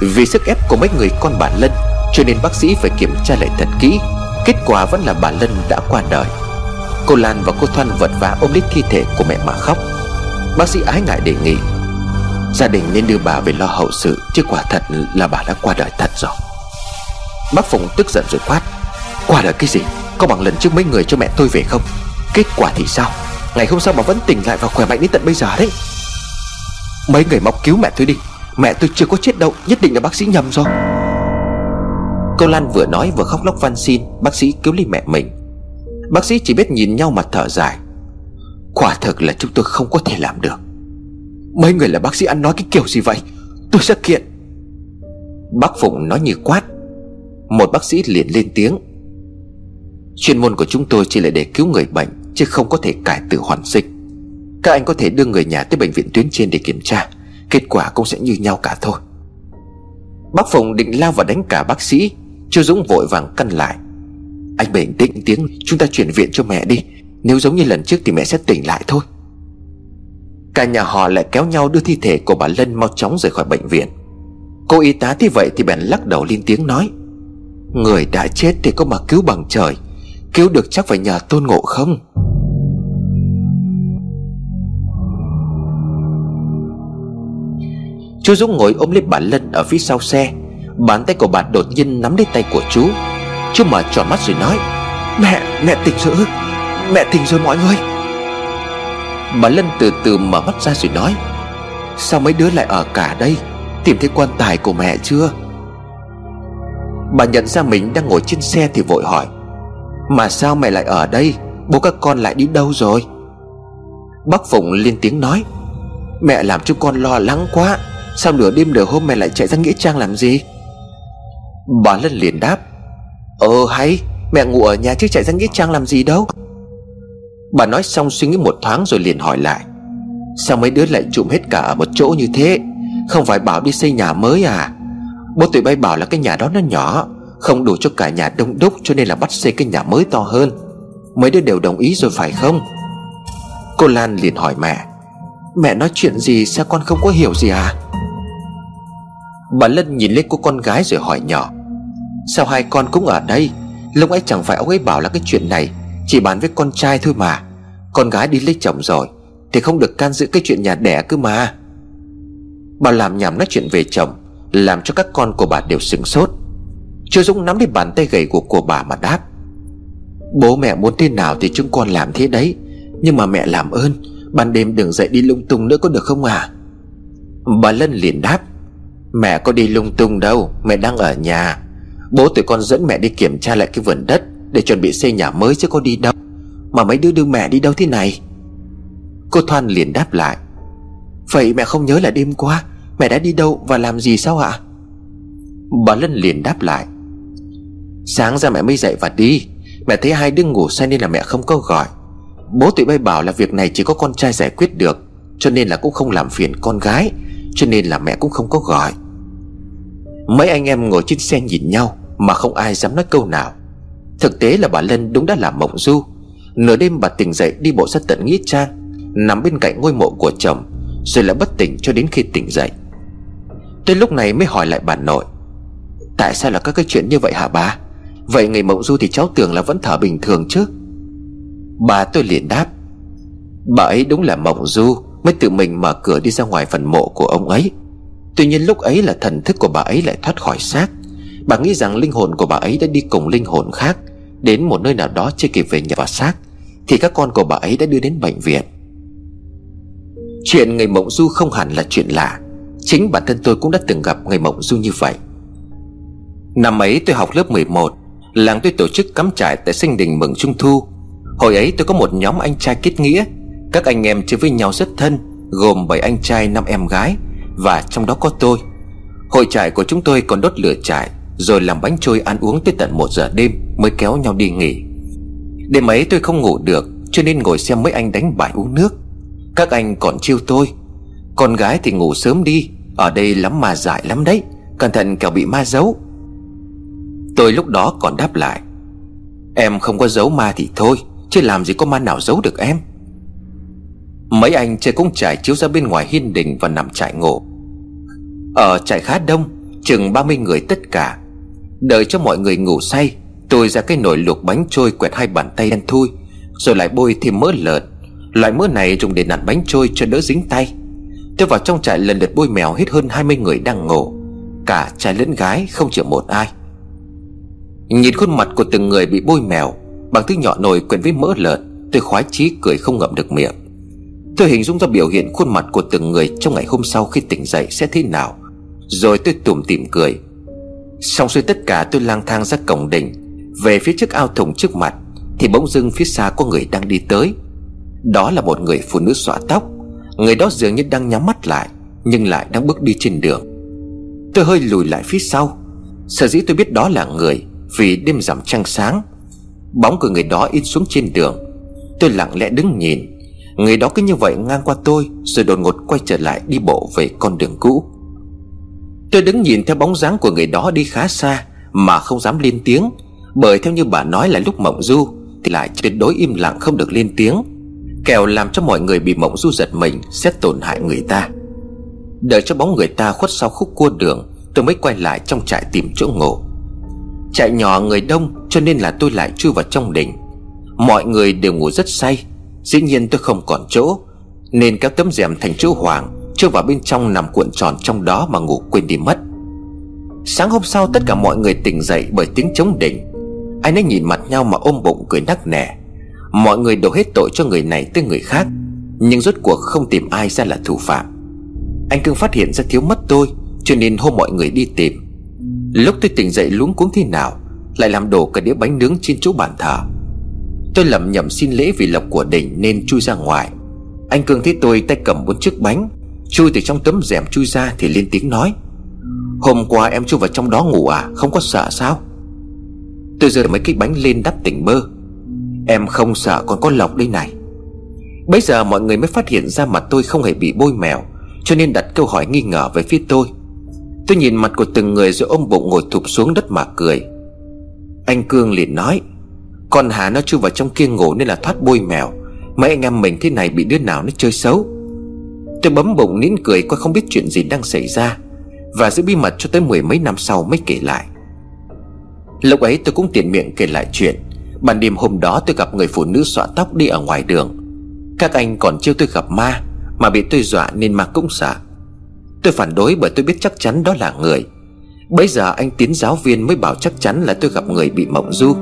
Vì sức ép của mấy người con bà Lân, Cho nên bác sĩ phải kiểm tra lại thật kỹ. Kết quả vẫn là bà Lân đã qua đời. Cô Lan và cô Thoan vật vã ôm lấy thi thể của mẹ mà khóc. Bác sĩ ái ngại đề nghị, Gia đình nên đưa bà về lo hậu sự, Chứ quả thật là bà đã qua đời thật rồi. Bác Phụng tức giận rồi quát, Qua đời cái gì? Có bằng lần trước mấy người cho mẹ tôi về không? Kết quả thì sao? Ngày hôm sau bà vẫn tỉnh lại và khỏe mạnh đến tận bây giờ đấy. Mấy người mau cứu mẹ tôi đi. Mẹ tôi chưa có chết đâu, Nhất định là bác sĩ nhầm rồi. Cô Lan vừa nói vừa khóc lóc van xin, Bác sĩ cứu lấy mẹ mình. Bác sĩ chỉ biết nhìn nhau mà thở dài. Quả thực là chúng tôi không có thể làm được. Mấy người là bác sĩ ăn nói cái kiểu gì vậy? Tôi sẽ kiện. Bác Phụng nói như quát. Một bác sĩ liền lên tiếng. Chuyên môn của chúng tôi chỉ là để cứu người bệnh, Chứ không có thể cải tử hoàn sinh. Các anh có thể đưa người nhà tới bệnh viện tuyến trên để kiểm tra. Kết quả cũng sẽ như nhau cả thôi. Bác Phùng định lao vào đánh cả bác sĩ, Chu Dũng vội vàng căn lại. Anh bình tĩnh tiếng, Chúng ta chuyển viện cho mẹ đi, Nếu giống như lần trước thì mẹ sẽ tỉnh lại thôi. Cả nhà họ lại kéo nhau đưa thi thể của bà Lân mau chóng rời khỏi bệnh viện. Cô y tá thấy vậy thì bèn lắc đầu lên tiếng nói, Người đã chết thì có mà cứu bằng trời, Cứu được chắc phải nhờ tôn ngộ không? Chú Dũng ngồi ôm lấy bà Lân ở phía sau xe. Bàn tay của bà đột nhiên nắm lấy tay của chú Chú mở tròn mắt rồi nói Mẹ, mẹ tỉnh rồi Mẹ tỉnh rồi mọi người. Bà Lân từ từ mở mắt ra rồi nói Sao mấy đứa lại ở cả đây? Tìm thấy quan tài của mẹ chưa? Bà nhận ra mình đang ngồi trên xe thì vội hỏi Mà sao mẹ lại ở đây? Bố các con lại đi đâu rồi? Bác Phụng lên tiếng nói Mẹ làm chúng con lo lắng quá. Sao nửa đêm nửa hôm mẹ lại chạy ra Nghĩa Trang làm gì? Bà Lân liền đáp Ờ hay, Mẹ ngủ ở nhà chứ chạy ra Nghĩa Trang làm gì đâu. Bà nói xong suy nghĩ một thoáng rồi liền hỏi lại, Sao mấy đứa lại trụm hết cả ở một chỗ như thế? Không phải bảo đi xây nhà mới à? Bố tụi bay bảo là cái nhà đó nó nhỏ, Không đủ cho cả nhà đông đúc Cho nên là bắt xây cái nhà mới to hơn. Mấy đứa đều đồng ý rồi phải không? Cô Lan liền hỏi mẹ Mẹ nói chuyện gì sao con không có hiểu gì à? Bà Lân nhìn lên cô con gái rồi hỏi nhỏ. Sao hai con cũng ở đây? Lúc ấy chẳng phải ông ấy bảo là cái chuyện này, Chỉ bàn với con trai thôi mà. Con gái đi lấy chồng rồi, Thì không được can dự cái chuyện nhà đẻ cơ mà. Bà làm nhảm nói chuyện về chồng, Làm cho các con của bà đều sửng sốt. Chưa Dũng nắm lấy bàn tay gầy của của bà mà đáp. Bố mẹ muốn thế nào thì chúng con làm thế đấy, Nhưng mà mẹ làm ơn. Ban đêm đừng dậy đi lung tung nữa có được không à Bà Lân liền đáp, Mẹ có đi lung tung đâu, Mẹ đang ở nhà. Bố tụi con dẫn mẹ đi kiểm tra lại cái vườn đất Để chuẩn bị xây nhà mới chứ có đi đâu. Mà mấy đứa đưa mẹ đi đâu thế này? Cô Thoan liền đáp lại, Vậy mẹ không nhớ là đêm qua, Mẹ đã đi đâu và làm gì sao ạ? Bà Lân liền đáp lại, Sáng ra mẹ mới dậy và đi. Mẹ thấy hai đứa ngủ say nên là mẹ không có gọi. Bố tụi bay bảo là việc này chỉ có con trai giải quyết được, Cho nên là cũng không làm phiền con gái, Cho nên là mẹ cũng không có gọi. Mấy anh em ngồi trên xe nhìn nhau Mà không ai dám nói câu nào. Thực tế là bà Lân đúng đã là mộng du. Nửa đêm bà tỉnh dậy đi bộ ra tận Nghĩa Trang, Nằm bên cạnh ngôi mộ của chồng, Rồi lại bất tỉnh cho đến khi tỉnh dậy. Tới lúc này mới hỏi lại bà nội, Tại sao là các cái chuyện như vậy hả bà? Vậy ngày mộng du thì cháu tưởng là vẫn thở bình thường chứ. Bà tôi liền đáp, Bà ấy đúng là mộng du, Mới tự mình mở cửa đi ra ngoài phần mộ của ông ấy. Tuy nhiên lúc ấy là thần thức của bà ấy lại thoát khỏi xác. Bà nghĩ rằng linh hồn của bà ấy đã đi cùng linh hồn khác, Đến một nơi nào đó chưa kịp về nhà vào xác, Thì các con của bà ấy đã đưa đến bệnh viện. Chuyện người mộng du không hẳn là chuyện lạ, Chính bản thân tôi cũng đã từng gặp người mộng du như vậy. Năm ấy tôi học lớp 11 Làng tôi tổ chức cắm trại tại sinh đình mừng trung thu. Hồi ấy tôi có một nhóm anh trai kết nghĩa. Các anh em chơi với nhau rất thân, Gồm 7 anh trai 5 em gái, Và trong đó có tôi. Hội trại của chúng tôi còn đốt lửa trại, Rồi làm bánh trôi ăn uống tới tận 1 giờ đêm Mới kéo nhau đi nghỉ. Đêm ấy tôi không ngủ được, Cho nên ngồi xem mấy anh đánh bài uống nước. Các anh còn chiêu tôi. Con gái thì ngủ sớm đi, Ở đây lắm mà dại lắm đấy, Cẩn thận kẻo bị ma giấu. Tôi lúc đó còn đáp lại, Em không có giấu ma thì thôi. Chứ làm gì có ma nào giấu được em? Mấy anh chơi cũng trải chiếu ra bên ngoài hiên đình và nằm trại ngộ. Ở trại khá đông, Chừng 30 người tất cả. Đợi cho mọi người ngủ say, Tôi ra cái nồi luộc bánh trôi quẹt hai bàn tay đen thui, Rồi lại bôi thêm mỡ lợn. Loại mỡ này dùng để nặn bánh trôi cho đỡ dính tay. Tôi vào trong trại lần lượt bôi mèo hết hơn 20 người đang ngủ Cả trai lẫn gái, không chịu một ai. Nhìn khuôn mặt của từng người bị bôi mèo Bằng thứ nhỏ nồi quyện với mỡ lợn, Tôi khoái chí cười không ngậm được miệng. Tôi hình dung ra biểu hiện khuôn mặt của từng người Trong ngày hôm sau khi tỉnh dậy sẽ thế nào. Rồi tôi tủm tỉm cười. Xong xuôi tất cả tôi lang thang ra cổng đình Về phía trước ao thùng trước mặt, Thì bỗng dưng phía xa có người đang đi tới. Đó là một người phụ nữ xõa tóc, Người đó dường như đang nhắm mắt lại, Nhưng lại đang bước đi trên đường. Tôi hơi lùi lại phía sau, Sở dĩ tôi biết đó là người Vì đêm rằm trăng sáng. Bóng của người đó in xuống trên đường. Tôi lặng lẽ đứng nhìn. Người đó cứ như vậy ngang qua tôi, Rồi đột ngột quay trở lại đi bộ về con đường cũ. Tôi đứng nhìn theo bóng dáng của người đó đi khá xa, Mà không dám lên tiếng. Bởi theo như bà nói là lúc mộng du, Thì lại tuyệt đối im lặng không được lên tiếng. Kèo làm cho mọi người bị mộng du giật mình Sẽ tổn hại người ta. Đợi cho bóng người ta khuất sau khúc cua đường, Tôi mới quay lại trong trại tìm chỗ ngủ. Trại nhỏ người đông cho nên là tôi lại chui vào trong đỉnh Mọi người đều ngủ rất say, Dĩ nhiên tôi không còn chỗ, Nên kéo tấm rèm thành chữ hoàng Chui vào bên trong nằm cuộn tròn trong đó mà ngủ quên đi mất. Sáng hôm sau, tất cả mọi người tỉnh dậy bởi tiếng chống đỉnh Anh ấy nhìn mặt nhau mà ôm bụng cười nắc nẻ. Mọi người đổ hết tội cho người này tới người khác, Nhưng rốt cuộc không tìm ai ra là thủ phạm. Anh cưng phát hiện ra thiếu mất tôi, Cho nên hôm mọi người đi tìm. Lúc tôi tỉnh dậy luống cuống thế nào lại làm đổ cả đĩa bánh nướng trên chỗ bàn thờ. Tôi lầm nhầm xin lễ vì lộc của đỉnh nên chui ra ngoài. Anh cường thấy tôi tay cầm bốn chiếc bánh, Chui từ trong tấm rèm chui ra thì lên tiếng nói, Hôm qua em chui vào trong đó ngủ à? Không có sợ sao? Tôi giơ mấy cái bánh lên đắp tỉnh bơ Em không sợ còn có lộc đây này. Bây giờ mọi người mới phát hiện ra mặt tôi không hề bị bôi mèo, Cho nên đặt câu hỏi nghi ngờ về phía tôi. Tôi nhìn mặt của từng người rồi ôm bụng ngồi thụp xuống đất mà cười. Anh Cương liền nói, Con Hà nó chui vào trong kia ngủ nên là thoát bôi mèo. Mấy anh em mình thế này bị đứa nào nó chơi xấu? Tôi bấm bụng nín cười coi không biết chuyện gì đang xảy ra, Và giữ bí mật cho tới mười mấy năm sau mới kể lại. Lúc ấy tôi cũng tiện miệng kể lại chuyện. Ban đêm hôm đó tôi gặp người phụ nữ xọa tóc đi ở ngoài đường. Các anh còn chưa tôi gặp ma, Mà bị tôi dọa nên ma cũng sợ Tôi phản đối bởi tôi biết chắc chắn đó là người. Bây giờ anh tiến giáo viên mới bảo chắc chắn là tôi gặp người bị mộng du.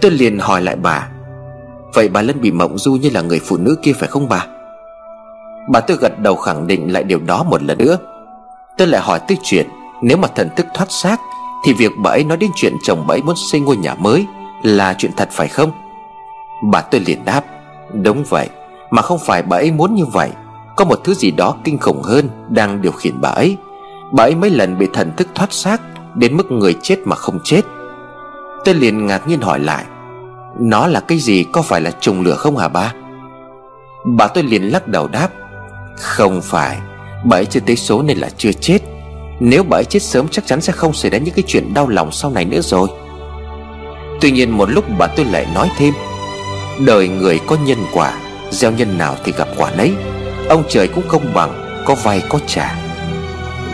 Tôi liền hỏi lại bà, Vậy bà Lân bị mộng du như là người phụ nữ kia phải không bà? Bà tôi gật đầu khẳng định lại điều đó một lần nữa. Tôi lại hỏi tới chuyện, Nếu mà thần thức thoát xác, Thì việc bà ấy nói đến chuyện chồng bà ấy muốn xây ngôi nhà mới Là chuyện thật phải không? Bà tôi liền đáp, Đúng vậy. Mà không phải bà ấy muốn như vậy. Có một thứ gì đó kinh khủng hơn Đang điều khiển bà ấy. Bà ấy mấy lần bị thần thức thoát xác, Đến mức người chết mà không chết. Tôi liền ngạc nhiên hỏi lại, Nó là cái gì? Có phải là trùng lửa không hả ba? Bà tôi liền lắc đầu đáp, Không phải. Bà ấy chưa tới số nên là chưa chết. Nếu bà ấy chết sớm chắc chắn sẽ không xảy ra những cái chuyện đau lòng sau này nữa rồi. Tuy nhiên một lúc bà tôi lại nói thêm, Đời người có nhân quả. Gieo nhân nào thì gặp quả nấy. Ông trời cũng công bằng, Có vay có trả.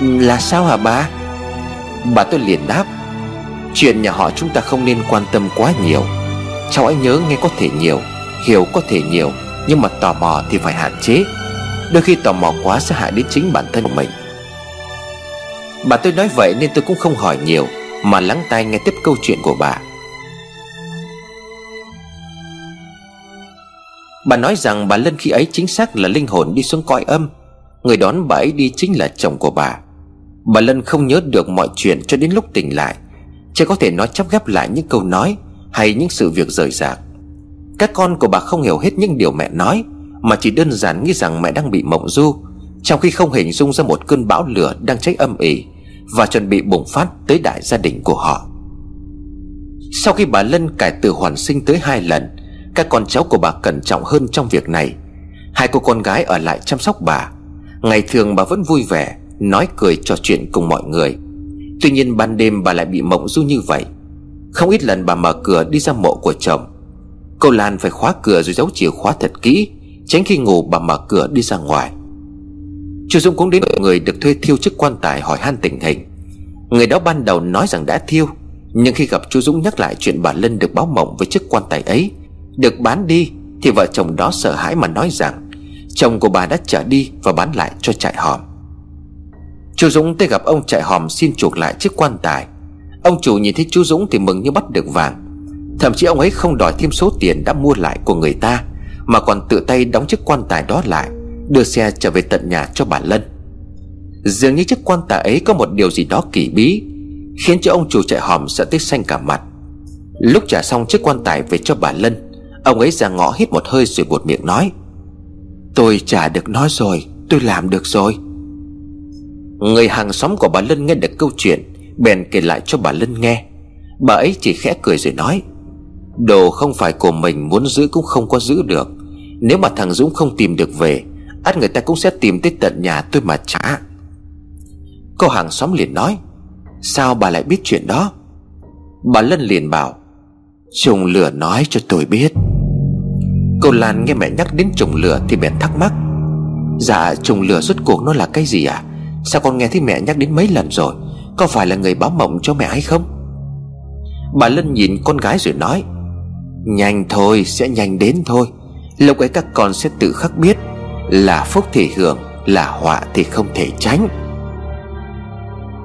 Là sao hả bà Bà tôi liền đáp, Chuyện nhà họ chúng ta không nên quan tâm quá nhiều. Cháu hãy nhớ nghe có thể nhiều, Hiểu có thể nhiều, Nhưng mà tò mò thì phải hạn chế. Đôi khi tò mò quá sẽ hại đến chính bản thân của mình. Bà tôi nói vậy nên tôi cũng không hỏi nhiều, Mà lắng tai nghe tiếp câu chuyện của bà. Bà nói rằng bà Lân khi ấy chính xác là linh hồn đi xuống cõi âm. Người đón bà ấy đi chính là chồng của bà. Bà Lân không nhớ được mọi chuyện cho đến lúc tỉnh lại. Chỉ có thể nói chắp ghép lại những câu nói Hay những sự việc rời rạc. Các con của bà không hiểu hết những điều mẹ nói, Mà chỉ đơn giản nghĩ rằng mẹ đang bị mộng du, Trong khi không hình dung ra một cơn bão lửa đang cháy âm ỉ Và chuẩn bị bùng phát tới đại gia đình của họ. Sau khi bà Lân cải từ hoàn sinh tới hai lần các con cháu của bà cẩn trọng hơn trong việc này. Hai cô con gái ở lại chăm sóc bà. Ngày thường bà vẫn vui vẻ, Nói cười trò chuyện cùng mọi người. Tuy nhiên ban đêm bà lại bị mộng du như vậy. Không ít lần bà mở cửa đi ra mộ của chồng. Cô Lan phải khóa cửa rồi giấu chìa khóa thật kỹ, Tránh khi ngủ bà mở cửa đi ra ngoài. Chú Dũng cũng đến người được thuê thiêu chức quan tài hỏi han tình hình. Người đó ban đầu nói rằng đã thiêu, Nhưng khi gặp chú Dũng nhắc lại chuyện bà Lân được báo mộng với chiếc quan tài ấy được bán đi Thì vợ chồng đó sợ hãi mà nói rằng, Chồng của bà đã trở đi và bán lại cho trại hòm. Chú Dũng tới gặp ông trại hòm xin chuộc lại chiếc quan tài. Ông chủ nhìn thấy chú Dũng thì mừng như bắt được vàng. Thậm chí ông ấy không đòi thêm số tiền đã mua lại của người ta, Mà còn tự tay đóng chiếc quan tài đó lại, Đưa xe trở về tận nhà cho bà Lân. Dường như chiếc quan tài ấy có một điều gì đó kỳ bí, Khiến cho ông chủ trại hòm sợ tới xanh cả mặt. Lúc trả xong chiếc quan tài về cho bà Lân Ông ấy ra ngõ hít một hơi rồi buột miệng nói, Tôi trả được nó rồi, Tôi làm được rồi. Người hàng xóm của bà Lân nghe được câu chuyện, Bèn kể lại cho bà Lân nghe. Bà ấy chỉ khẽ cười rồi nói, Đồ không phải của mình muốn giữ cũng không có giữ được. Nếu mà thằng Dũng không tìm được về, ắt người ta cũng sẽ tìm tới tận nhà tôi mà trả. Cô hàng xóm liền nói, Sao bà lại biết chuyện đó? Bà Lân liền bảo, Trùng lửa nói cho tôi biết. Cô Lan nghe mẹ nhắc đến trùng lửa Thì bèn thắc mắc. Dạ trùng lửa rốt cuộc nó là cái gì à Sao con nghe thấy mẹ nhắc đến mấy lần rồi? Có phải là người báo mộng cho mẹ hay không? Bà Lân nhìn con gái rồi nói, Nhanh thôi, sẽ nhanh đến thôi. Lúc ấy các con sẽ tự khắc biết Là phúc thì hưởng, Là họa thì không thể tránh.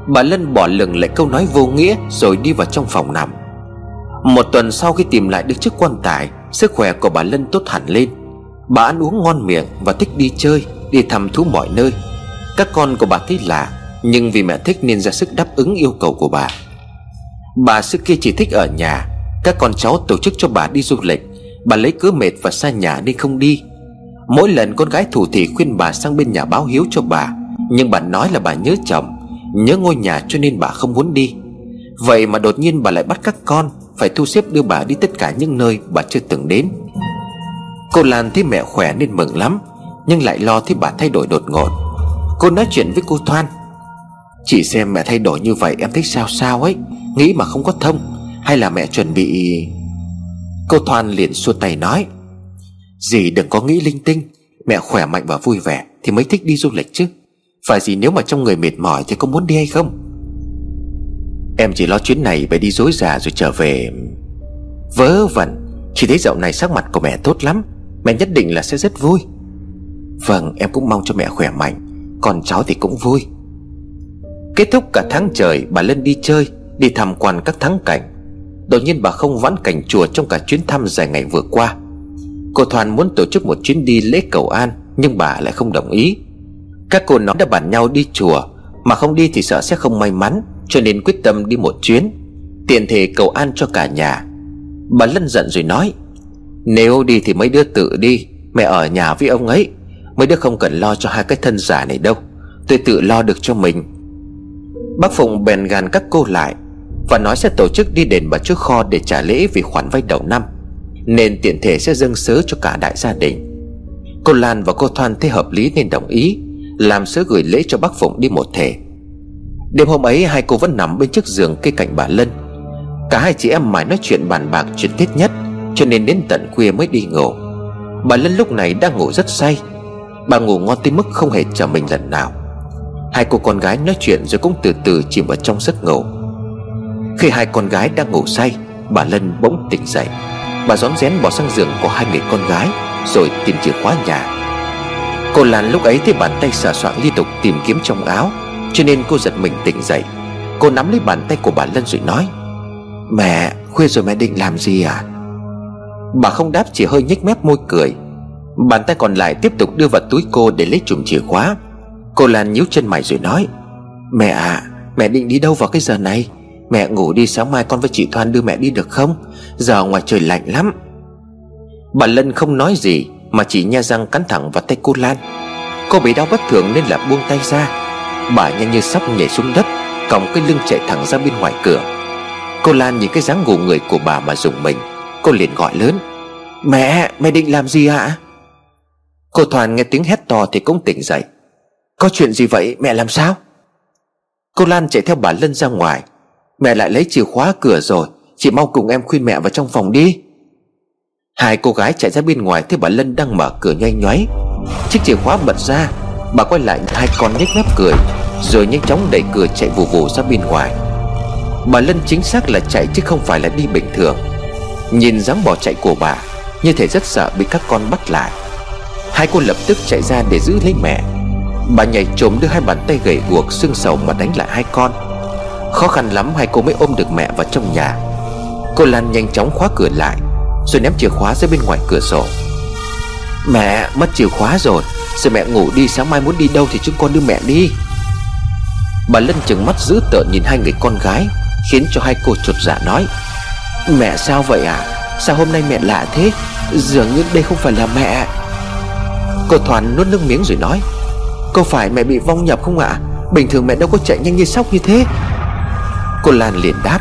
Bà Lân bỏ lừng lại câu nói vô nghĩa Rồi đi vào trong phòng nằm. Một tuần sau khi tìm lại được chiếc quan tài Sức khỏe của bà Lân tốt hẳn lên. Bà ăn uống ngon miệng và thích đi chơi, Đi thăm thú mọi nơi. Các con của bà thấy lạ, Nhưng vì mẹ thích nên ra sức đáp ứng yêu cầu của bà. Bà xưa kia chỉ thích ở nhà. Các con cháu tổ chức cho bà đi du lịch. Bà lấy cớ mệt và xa nhà nên không đi. Mỗi lần con gái thủ thị khuyên bà sang bên nhà báo hiếu cho bà, Nhưng bà nói là bà nhớ chồng, Nhớ ngôi nhà cho nên bà không muốn đi. Vậy mà đột nhiên bà lại bắt các con. Phải thu xếp đưa bà đi tất cả những nơi bà chưa từng đến. Cô Lan thấy mẹ khỏe nên mừng lắm, Nhưng lại lo thấy bà thay đổi đột ngột. Cô nói chuyện với cô Thoan. Chỉ xem mẹ thay đổi như vậy em thấy sao sao ấy, Nghĩ mà không có thông, Hay là mẹ chuẩn bị Cô Thoan liền xua tay nói, Dì đừng có nghĩ linh tinh, Mẹ khỏe mạnh và vui vẻ Thì mới thích đi du lịch chứ. Phải gì nếu mà trong người mệt mỏi Thì có muốn đi hay không? Em chỉ lo chuyến này phải đi dối già rồi trở về. Vớ vẩn, Chỉ thấy dạo này sắc mặt của mẹ tốt lắm. Mẹ nhất định là sẽ rất vui. Vâng em cũng mong cho mẹ khỏe mạnh. Còn cháu thì cũng vui. Kết thúc cả tháng trời, Bà Lân đi chơi, Đi tham quan các thắng cảnh. Đột nhiên bà không vãn cảnh chùa Trong cả chuyến thăm dài ngày vừa qua. Cô Thoàn muốn tổ chức một chuyến đi lễ cầu an, Nhưng bà lại không đồng ý. Các cô nó đã bàn nhau đi chùa mà không đi thì sợ sẽ không may mắn, Cho nên quyết tâm đi một chuyến Tiền thể cầu an cho cả nhà. Bà Lân giận rồi nói, Nếu đi thì mấy đứa tự đi, Mẹ ở nhà với ông ấy, Mấy đứa không cần lo cho hai cái thân giả này đâu, Tôi tự lo được cho mình. Bác Phụng bèn gàn các cô lại Và nói sẽ tổ chức đi đền bà trước kho Để trả lễ vì khoản vay đầu năm, Nên tiện thể sẽ dâng sớ cho cả đại gia đình. Cô Lan và cô Thoan thấy hợp lý nên đồng ý làm sớ gửi lễ cho bác Phụng đi một thể Đêm hôm ấy, hai cô vẫn nằm bên chiếc giường cây cạnh bà Lân. Cả hai chị em mãi nói chuyện bàn bạc chuyện tiết nhất, Cho nên đến tận khuya mới đi ngủ. Bà Lân lúc này đang ngủ rất say. Bà ngủ ngon tới mức không hề chờ mình lần nào. Hai cô con gái nói chuyện rồi cũng từ từ chìm vào trong giấc ngủ. Khi hai con gái đang ngủ say, Bà Lân bỗng tỉnh dậy. Bà rón rén bỏ sang giường của hai người con gái, Rồi tìm chìa khóa nhà. Cô Lan lúc ấy thấy bàn tay sờ soạn liên tục tìm kiếm trong áo, Cho nên cô giật mình tỉnh dậy. Cô nắm lấy bàn tay của bà Lân rồi nói, Mẹ, khuya rồi mẹ định làm gì à? Bà không đáp, chỉ hơi nhếch mép môi cười. Bàn tay còn lại tiếp tục đưa vào túi cô để lấy chùm chìa khóa. Cô Lan nhíu chân mày rồi nói, Mẹ à Mẹ định đi đâu vào cái giờ này? Mẹ ngủ đi, sáng mai con với chị Thoan đưa mẹ đi được không? Giờ ngoài trời lạnh lắm. Bà Lân không nói gì mà chỉ nha răng cắn thẳng vào tay cô Lan. Cô bị đau bất thường nên là buông tay ra. Bà nhanh như sắp nhảy xuống đất Còng cái lưng chạy thẳng ra bên ngoài cửa. Cô Lan nhìn cái dáng ngủ người của bà mà dùng mình. Cô liền gọi lớn Mẹ, mẹ định làm gì ạ? Cô Thoàn nghe tiếng hét to thì cũng tỉnh dậy. Có chuyện gì vậy? Mẹ làm sao? Cô Lan chạy theo bà Lân ra ngoài. Mẹ lại lấy chìa khóa cửa rồi. Chị mau cùng em khuyên mẹ vào trong phòng đi. Hai cô gái chạy ra bên ngoài Thấy bà Lân đang mở cửa nhanh nhoáy. Chiếc chìa khóa bật ra, Bà quay lại, hai con nhếch mép cười, Rồi nhanh chóng đẩy cửa chạy vù vù ra bên ngoài. Bà Lân chính xác là chạy chứ không phải là đi bình thường. Nhìn dáng bỏ chạy của bà, Như thể rất sợ bị các con bắt lại. Hai cô lập tức chạy ra để giữ lấy mẹ. Bà nhảy trồm đưa hai bàn tay gầy guộc xương sầu mà đánh lại hai con. Khó khăn lắm hai cô mới ôm được mẹ vào trong nhà. Cô Lan nhanh chóng khóa cửa lại. Rồi ném chìa khóa ra bên ngoài cửa sổ. Mẹ, mất chìa khóa rồi. Giờ mẹ ngủ đi, sáng mai muốn đi đâu thì chúng con đưa mẹ đi. Bà Lân chừng mắt dữ tợn nhìn hai người con gái, Khiến cho hai cô chuột dạ nói, Mẹ sao vậy à? Sao hôm nay mẹ lạ thế? Dường như đây không phải là mẹ. Cô Thoàn nuốt nước miếng rồi nói, Có phải mẹ bị vong nhập không ạ? Bình thường mẹ đâu có chạy nhanh như sóc như thế. Cô Lan liền đáp,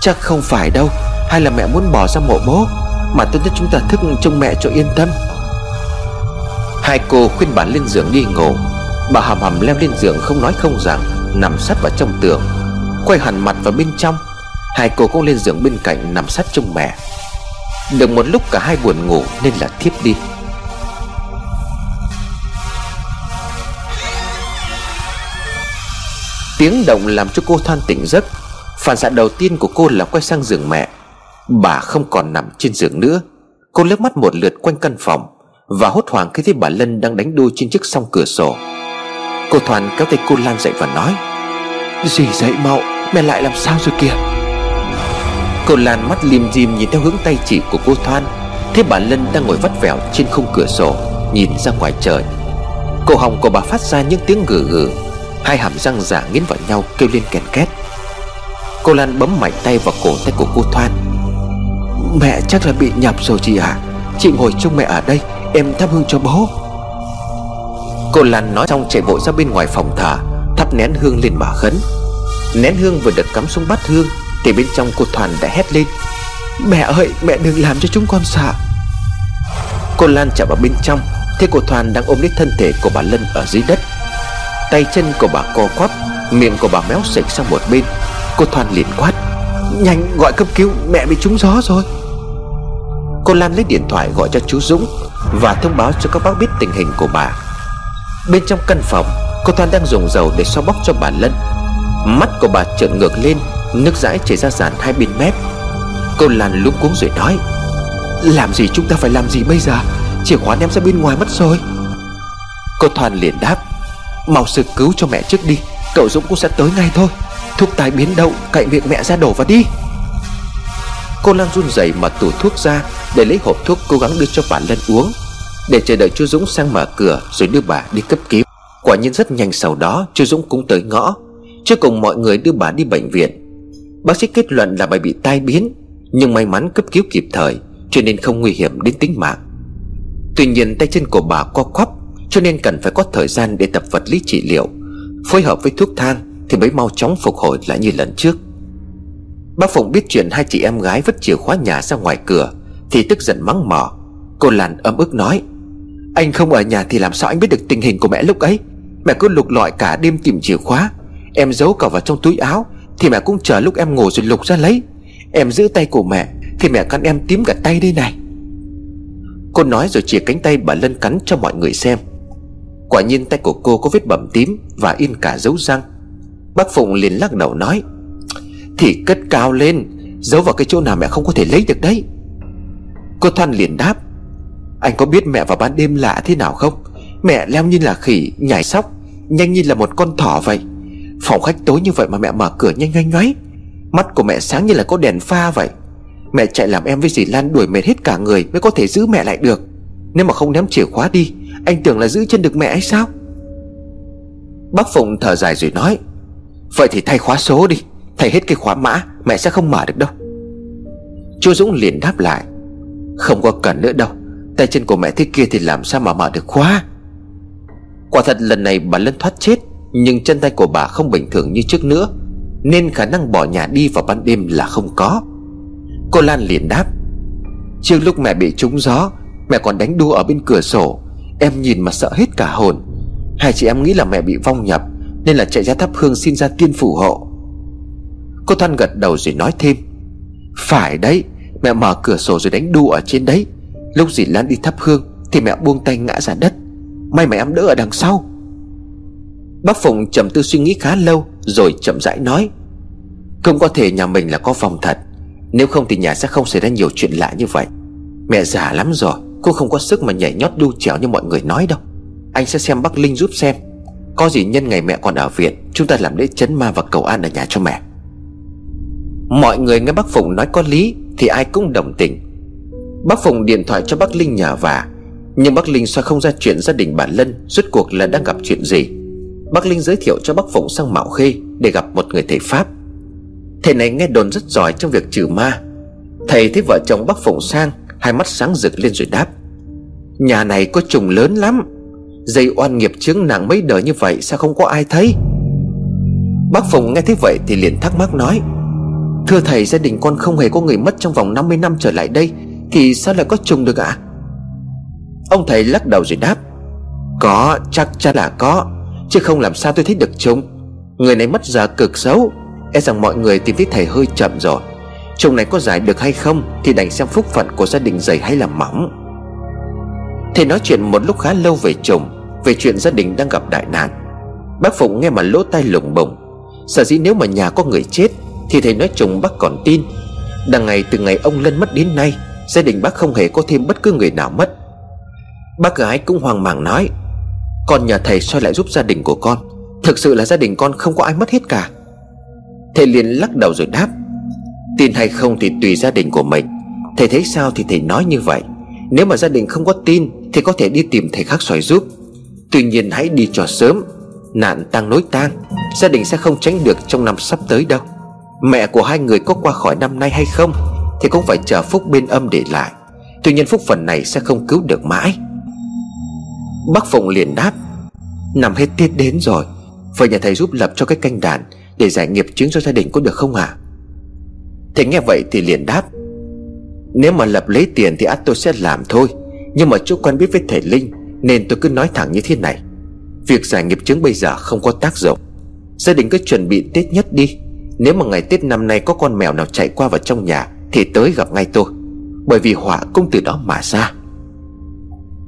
Chắc không phải đâu. Hay là mẹ muốn bỏ ra mộ bố, Mà tốt nhất chúng ta thức trông mẹ cho yên tâm. Hai cô khuyên bà lên giường đi ngủ Bà hầm hầm leo lên giường không nói không rằng, Nằm sát vào trong tường, Quay hẳn mặt vào bên trong. Hai cô cũng lên giường bên cạnh nằm sát trông mẹ. Được một lúc cả hai buồn ngủ Nên là thiếp đi. Tiếng động làm cho cô than tỉnh giấc. Phản xạ đầu tiên của cô là quay sang giường mẹ. Bà không còn nằm trên giường nữa. Cô liếc mắt một lượt quanh căn phòng Và hốt hoảng khi thấy bà Lân đang đánh đu trên chiếc song cửa sổ. Cô Thoàn kéo tay cô Lan dậy và nói Dì dậy mau Mẹ lại làm sao rồi kìa? Cô Lan mắt lim dim nhìn theo hướng tay chỉ của cô Thoan. Thấy bà Lân đang ngồi vắt vẻo trên khung cửa sổ Nhìn ra ngoài trời. Cổ họng của bà phát ra những tiếng gừ gừ. Hai hàm răng giả nghiến vào nhau kêu lên kèn két. Cô Lan bấm mạnh tay vào cổ tay của cô Thoan Mẹ chắc là bị nhập rồi chị ạ. À? Chị ngồi chung mẹ ở đây, Em thắp hương cho bố. Cô Lan nói xong chạy vội ra bên ngoài phòng thờ, Thắp nén hương lên mà khấn. Nén hương vừa được cắm xuống bát hương, Thì bên trong cô Thoàn đã hét lên. Mẹ ơi, mẹ đừng làm cho chúng con sợ. Cô Lan chạy vào bên trong, Thấy cô Thoàn đang ôm lấy thân thể của bà Lân ở dưới đất. Tay chân của bà co quắp, Miệng của bà méo sạch sang một bên. Cô Thoàn liền quát. Nhanh, gọi cấp cứu. Mẹ bị trúng gió rồi. Cô Lan lấy điện thoại gọi cho chú Dũng Và thông báo cho các bác biết tình hình của bà. Bên trong căn phòng, Cô Thoan đang dùng dầu để xoa bóc cho bà Lân. Mắt của bà trợn ngược lên, Nước dãi chảy ra dàn hai bên mép. Cô Lan lúng cuống rồi nói, Làm gì chúng ta phải làm gì bây giờ? Chìa khóa ném ra bên ngoài mất rồi. Cô Thoan liền đáp, Mau sơ cứu cho mẹ trước đi. Cậu Dũng cũng sẽ tới ngay thôi. Thuốc tai biến đậu Cậy miệng mẹ ra đổ vào đi. Cô Lan run rẩy mà tủ thuốc ra Để lấy hộp thuốc cố gắng đưa cho bà Lân uống, Để chờ đợi chú Dũng sang mở cửa Rồi đưa bà đi cấp cứu. Quả nhiên rất nhanh sau đó chú Dũng cũng tới ngõ. Trước cùng mọi người đưa bà đi bệnh viện. Bác sĩ kết luận là bà bị tai biến, Nhưng may mắn cấp cứu kịp thời, Cho nên không nguy hiểm đến tính mạng. Tuy nhiên tay chân của bà co quắp, Cho nên cần phải có thời gian để tập vật lý trị liệu, Phối hợp với thuốc thang thì mới mau chóng phục hồi lại như lần trước. Bác Phụng biết chuyện hai chị em gái vứt chìa khóa nhà ra ngoài cửa, Thì tức giận mắng mỏ. Cô Lan ấm ức nói, Anh không ở nhà thì làm sao anh biết được tình hình của mẹ lúc ấy? Mẹ cứ lục lọi cả đêm tìm chìa khóa. Em giấu cả vào trong túi áo, Thì mẹ cũng chờ lúc em ngủ rồi lục ra lấy. Em giữ tay của mẹ, Thì mẹ cắn em tím cả tay đây này. Cô nói rồi chìa cánh tay bà Lân cắn cho mọi người xem. Quả nhiên tay của cô có vết bầm tím Và in cả dấu răng. Bác Phụng liền lắc đầu nói, Thì cất cao lên, Giấu vào cái chỗ nào mẹ không có thể lấy được đấy. Cô Thoan liền đáp, Anh có biết mẹ vào ban đêm lạ thế nào không? Mẹ leo như là khỉ, Nhảy sóc, Nhanh như là một con thỏ vậy. Phòng khách tối như vậy mà mẹ mở cửa nhanh nhanh nháy Mắt của mẹ sáng như là có đèn pha vậy. Mẹ chạy làm em với dì Lan đuổi mệt hết cả người Mới có thể giữ mẹ lại được. Nếu mà không ném chìa khóa đi, Anh tưởng là giữ chân được mẹ hay sao? Bác Phụng thở dài rồi nói Vậy thì thay khóa số đi. Thay hết cái khóa mã, Mẹ sẽ không mở được đâu. Chú Dũng liền đáp lại. Không có cần nữa đâu. Tay chân của mẹ thế kia thì làm sao mà mở được khóa? Quả thật lần này bà Lân thoát chết, Nhưng chân tay của bà không bình thường như trước nữa, Nên khả năng bỏ nhà đi vào ban đêm là không có. Cô Lan liền đáp. Trước lúc mẹ bị trúng gió, Mẹ còn đánh đua ở bên cửa sổ. Em nhìn mà sợ hết cả hồn. Hai chị em nghĩ là mẹ bị vong nhập. Nên là chạy ra thắp hương xin ra tiên phù hộ. Cô Thoan gật đầu rồi nói thêm, Phải đấy, Mẹ mở cửa sổ rồi đánh đu ở trên đấy. Lúc dì Lan đi thắp hương Thì mẹ buông tay ngã ra đất. May mẹ em đỡ ở đằng sau. Bác Phụng trầm tư suy nghĩ khá lâu Rồi chậm rãi nói, Không có thể nhà mình là có vòng thật. Nếu không thì nhà sẽ không xảy ra nhiều chuyện lạ như vậy. Mẹ già lắm rồi, Cô không có sức mà nhảy nhót đu trèo như mọi người nói đâu. Anh sẽ xem bác Linh giúp xem. Có gì nhân ngày mẹ còn ở viện, Chúng ta làm lễ chấn ma và cầu an ở nhà cho mẹ. Mọi người nghe bác Phụng nói có lý, Thì ai cũng đồng tình. Bác Phụng điện thoại cho bác Linh nhờ vả, Nhưng bác Linh sao không ra chuyện gia đình bà Lân, Rốt cuộc là đang gặp chuyện gì? Bác Linh giới thiệu cho bác Phụng sang Mạo Khê Để gặp một người thầy Pháp. Thầy này nghe đồn rất giỏi trong việc trừ ma. Thầy thấy vợ chồng bác Phụng sang, Hai mắt sáng rực lên rồi đáp, Nhà này có trùng lớn lắm. Dây oan nghiệp chứng nặng mấy đời như vậy Sao không có ai thấy? Bác phùng nghe thấy vậy thì liền thắc mắc nói, Thưa thầy, gia đình con không hề có người mất trong vòng 50 năm trở lại đây, Thì sao lại có trùng được ạ? À? Ông thầy lắc đầu rồi đáp, Có, chắc chắn là có, Chứ không làm sao tôi thấy được trùng Người này mất giờ cực xấu E rằng mọi người tìm thấy thầy hơi chậm rồi. Trùng này có giải được hay không Thì đành xem phúc phận của gia đình dày hay là mỏng. Thầy nói chuyện một lúc khá lâu về trùng về chuyện gia đình đang gặp đại nạn. Bác Phụng nghe mà lỗ tai lủng bổng Sở dĩ nếu mà nhà có người chết, Thì thầy nói chồng bác còn tin. Đằng ngày từ ngày ông Lân mất đến nay, Gia đình bác không hề có thêm bất cứ người nào mất. Bác gái cũng hoang mang nói, Con nhà thầy soi lại giúp gia đình của con. Thực sự là gia đình con không có ai mất hết cả. Thầy liền lắc đầu rồi đáp, Tin hay không thì tùy gia đình của mình. Thầy thấy sao thì thầy nói như vậy. Nếu mà gia đình không có tin Thì có thể đi tìm thầy khác soi giúp. Tuy nhiên hãy đi cho sớm, Nạn tăng nối tang, Gia đình sẽ không tránh được trong năm sắp tới đâu. Mẹ của hai người có qua khỏi năm nay hay không Thì cũng phải chờ phúc bên âm để lại. Tuy nhiên phúc phần này sẽ không cứu được mãi. Bác Phụng liền đáp, Năm hết tiết đến rồi Vậy nhà thầy giúp lập cho cái canh đàn Để giải nghiệp chứng cho gia đình có được không ạ? À? Thầy nghe vậy thì liền đáp, Nếu mà lập lấy tiền thì ắt tôi sẽ làm thôi, Nhưng mà chú quen biết với thầy Linh nên tôi cứ nói thẳng như thế này. Việc giải nghiệp chứng bây giờ không có tác dụng. Gia đình cứ chuẩn bị Tết nhất đi. Nếu mà ngày Tết năm nay có con mèo nào chạy qua vào trong nhà, Thì tới gặp ngay tôi. Bởi vì họa cũng từ đó mà ra.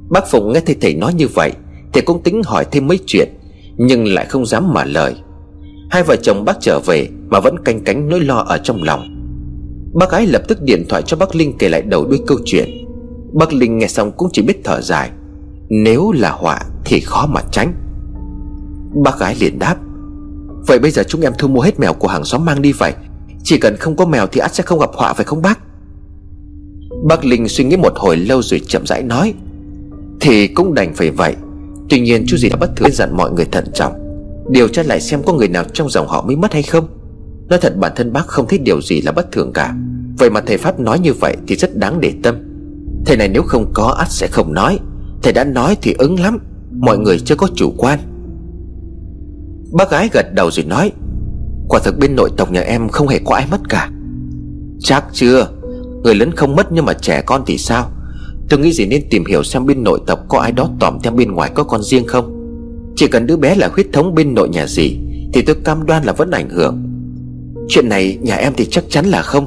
Bác Phụng nghe thầy thầy nói như vậy, Thì cũng tính hỏi thêm mấy chuyện, Nhưng lại không dám mở lời. Hai vợ chồng bác trở về Mà vẫn canh cánh nỗi lo ở trong lòng. Bác gái lập tức điện thoại cho bác Linh kể lại đầu đuôi câu chuyện. Bác Linh nghe xong cũng chỉ biết thở dài. Nếu là họa thì khó mà tránh. Bác gái liền đáp, Vậy bây giờ chúng em thu mua hết mèo của hàng xóm mang đi vậy? Chỉ cần không có mèo thì ắt sẽ không gặp họa phải không bác? Bác Linh suy nghĩ một hồi lâu rồi chậm rãi nói, Thì cũng đành phải vậy. Tuy nhiên chú gì đã bất thứ dặn mọi người thận trọng. Điều tra lại xem có người nào trong dòng họ mới mất hay không. Nói thật bản thân bác không thấy điều gì là bất thường cả. Vậy mà thầy Pháp nói như vậy thì rất đáng để tâm. Thầy này nếu không có, ắt sẽ không nói. Thầy đã nói thì ứng lắm, Mọi người chưa có chủ quan. Bác gái gật đầu rồi nói, Quả thực bên nội tộc nhà em không hề có ai mất cả. Chắc chưa? Người lớn không mất nhưng mà trẻ con thì sao? Tôi nghĩ gì nên tìm hiểu xem bên nội tộc có ai đó tòm theo bên ngoài có con riêng không? Chỉ cần đứa bé là huyết thống bên nội nhà gì Thì tôi cam đoan là vẫn ảnh hưởng. Chuyện này nhà em thì chắc chắn là không.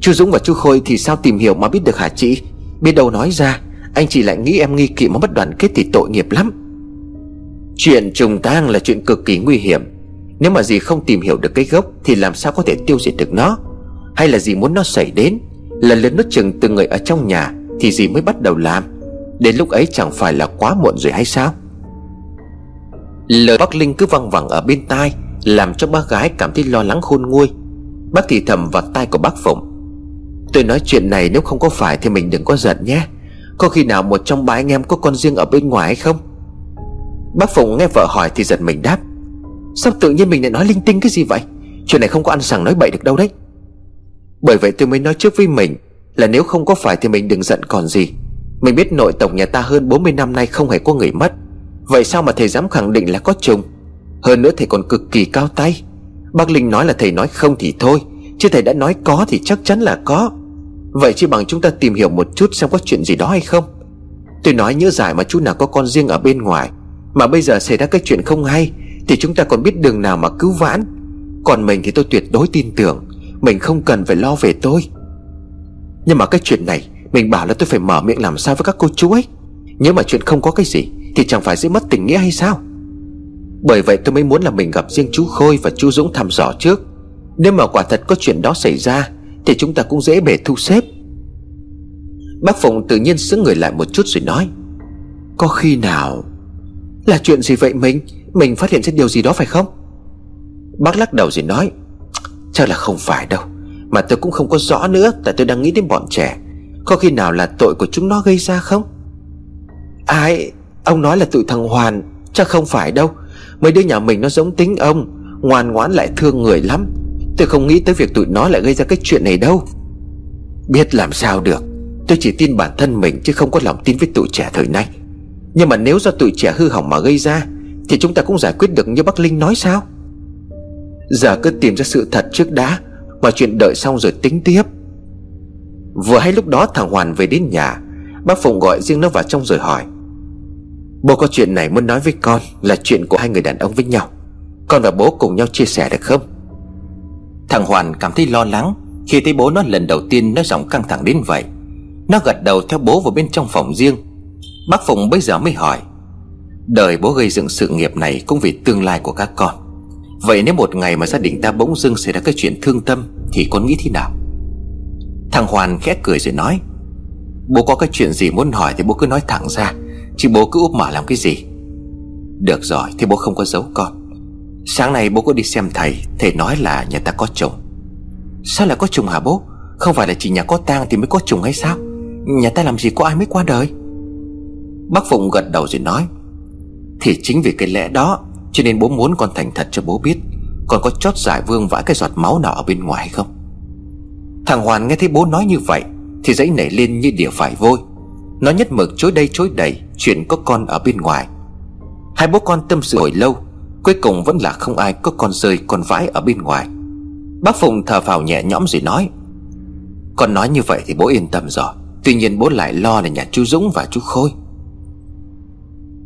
Chú Dũng và chú Khôi thì sao tìm hiểu mà biết được hả chị? Biết đâu nói ra. Anh chị lại nghĩ em nghi kỵ mà mất đoàn kết thì tội nghiệp lắm. Chuyện trùng tang là chuyện cực kỳ nguy hiểm. Nếu mà dì không tìm hiểu được cái gốc Thì làm sao có thể tiêu diệt được nó? Hay là dì muốn nó xảy đến? Lần lượt nốt chừng từng người ở trong nhà Thì dì mới bắt đầu làm. Đến lúc ấy chẳng phải là quá muộn rồi hay sao? Lời bác Linh cứ văng vẳng ở bên tai, làm cho bác gái cảm thấy lo lắng khôn nguôi. Bác thì thầm vào tai của bác Phụng. Tôi nói chuyện này nếu không có phải Thì mình đừng có giận nhé. Có khi nào một trong ba anh em có con riêng ở bên ngoài hay không? Bác Phụng nghe vợ hỏi thì giật mình đáp. Sao tự nhiên mình lại nói linh tinh cái gì vậy? Chuyện này không có ăn sẵn nói bậy được đâu đấy. Bởi vậy tôi mới nói trước với mình Là nếu không có phải thì mình đừng giận còn gì. Mình biết nội tổng nhà ta hơn 40 năm nay không hề có người mất. Vậy sao mà thầy dám khẳng định là có trùng hơn nữa thầy còn cực kỳ cao tay. Bác Linh nói là thầy nói không thì thôi, Chứ thầy đã nói có thì chắc chắn là có. Vậy chỉ bằng chúng ta tìm hiểu một chút xem có chuyện gì đó hay không. Tôi nói nhớ giải mà chú nào có con riêng ở bên ngoài, Mà bây giờ xảy ra cái chuyện không hay, Thì chúng ta còn biết đường nào mà cứu vãn. Còn mình thì tôi tuyệt đối tin tưởng, Mình không cần phải lo về tôi. Nhưng mà cái chuyện này, Mình bảo là tôi phải mở miệng làm sao với các cô chú ấy. Nếu mà chuyện không có cái gì, Thì chẳng phải sẽ mất tình nghĩa hay sao? Bởi vậy tôi mới muốn là mình gặp riêng chú Khôi và chú Dũng thăm dò trước. Nếu mà quả thật có chuyện đó xảy ra thì chúng ta cũng dễ bề thu xếp. Bác Phụng tự nhiên sững người lại một chút rồi nói, Có khi nào Là chuyện gì vậy mình? Mình phát hiện ra điều gì đó phải không? Bác lắc đầu rồi nói, Chắc là không phải đâu, Mà tôi cũng không có rõ nữa, Tại tôi đang nghĩ đến bọn trẻ. Có khi nào là tội của chúng nó gây ra không? Ai? Ông nói là tụi thằng Hoàn, Chắc không phải đâu. Mấy đứa nhà mình nó giống tính ông, Ngoan ngoãn lại thương người lắm. Tôi không nghĩ tới việc tụi nó lại gây ra cái chuyện này đâu. Biết làm sao được, Tôi chỉ tin bản thân mình chứ không có lòng tin với tụi trẻ thời nay. Nhưng mà nếu do tụi trẻ hư hỏng mà gây ra, Thì chúng ta cũng giải quyết được như bác Linh nói sao? Giờ cứ tìm ra sự thật trước đã, Mà chuyện đợi xong rồi tính tiếp. Vừa hay lúc đó thằng Hoàn về đến nhà, Bác Phụng gọi riêng nó vào trong rồi hỏi. Bố có chuyện này muốn nói với con Là chuyện của hai người đàn ông với nhau. Con và bố cùng nhau chia sẻ được không? Thằng Hoàn cảm thấy lo lắng Khi thấy bố nó lần đầu tiên nói giọng căng thẳng đến vậy. Nó gật đầu theo bố vào bên trong phòng riêng. Bác Phụng bây giờ mới hỏi, Đời bố gây dựng sự nghiệp này Cũng vì tương lai của các con. Vậy nếu một ngày mà gia đình ta bỗng dưng xảy ra cái chuyện thương tâm Thì con nghĩ thế nào? Thằng Hoàn khẽ cười rồi nói, Bố có cái chuyện gì muốn hỏi thì bố cứ nói thẳng ra, Chứ bố cứ úp mở làm cái gì. Được rồi thì bố không có giấu con. Sáng nay bố có đi xem thầy Thầy nói là nhà ta có chồng. Sao lại có trùng hả bố? Không phải là chỉ nhà có tang thì mới có trùng hay sao? Nhà ta làm gì có ai mới qua đời? Bác Phụng gật đầu rồi nói, Thì chính vì cái lẽ đó, Cho nên bố muốn con thành thật cho bố biết Còn có chót giải vương vãi cái giọt máu nào ở bên ngoài không? Thằng Hoàn nghe thấy bố nói như vậy, Thì dãy nảy lên như đỉa phải vôi. Nó nhất mực chối đây chối đầy Chuyện có con ở bên ngoài. Hai bố con tâm sự hồi lâu Cuối cùng vẫn là không ai có con rơi, con vãi ở bên ngoài. Bác Phùng thở vào nhẹ nhõm rồi nói, Con nói như vậy thì bố yên tâm rồi, Tuy nhiên bố lại lo là nhà chú Dũng và chú Khôi.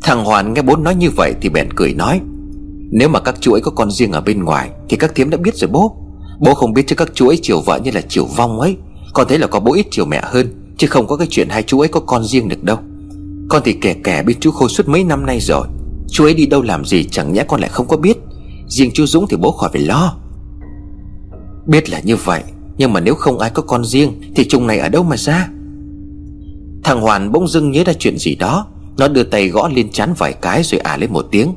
Thằng Hoàn nghe bố nói như vậy thì bèn cười nói, Nếu mà các chú ấy có con riêng ở bên ngoài Thì các thiếm đã biết rồi bố. Bố không biết chứ các chú ấy chiều vợ như là chiều vong ấy. Con thấy là có bố ít chiều mẹ hơn, Chứ không có cái chuyện hai chú ấy có con riêng được đâu. Con thì kẻ kẻ bên chú Khôi suốt mấy năm nay rồi. Chú ấy đi đâu làm gì chẳng nhẽ con lại không có biết. Riêng chú Dũng thì bố khỏi phải lo. Biết là như vậy, Nhưng mà nếu không ai có con riêng Thì chung này ở đâu mà ra? Thằng Hoàn bỗng dưng nhớ ra chuyện gì đó. Nó đưa tay gõ lên chán vài cái rồi ả lên một tiếng.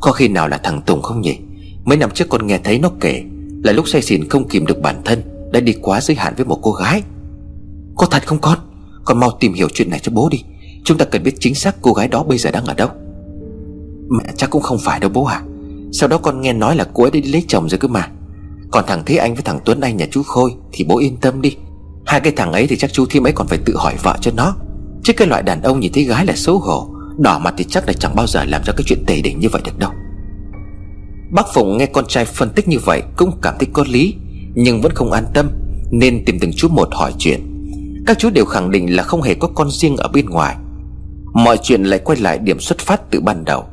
Có khi nào là thằng Tùng không nhỉ? Mấy năm trước con nghe thấy nó kể Là lúc say xỉn không kìm được bản thân, Đã đi quá giới hạn với một cô gái. Có thật không con? Con mau tìm hiểu chuyện này cho bố đi. Chúng ta cần biết chính xác cô gái đó bây giờ đang ở đâu. Mẹ chắc cũng không phải đâu bố à Sau đó con nghe nói là cô ấy đi lấy chồng rồi cơ mà. Còn thằng Thế Anh với thằng Tuấn Anh nhà chú Khôi Thì bố yên tâm đi. Hai cái thằng ấy thì chắc chú Thiêm ấy còn phải tự hỏi vợ cho nó. Chứ cái loại đàn ông nhìn thấy gái là xấu hổ. Đỏ mặt thì chắc là chẳng bao giờ làm ra cái chuyện tề đỉnh như vậy được đâu. Bác Phụng nghe con trai phân tích như vậy Cũng cảm thấy có lý, Nhưng vẫn không an tâm, Nên tìm từng chú một hỏi chuyện. Các chú đều khẳng định là không hề có con riêng ở bên ngoài. Mọi chuyện lại quay lại điểm xuất phát từ ban đầu.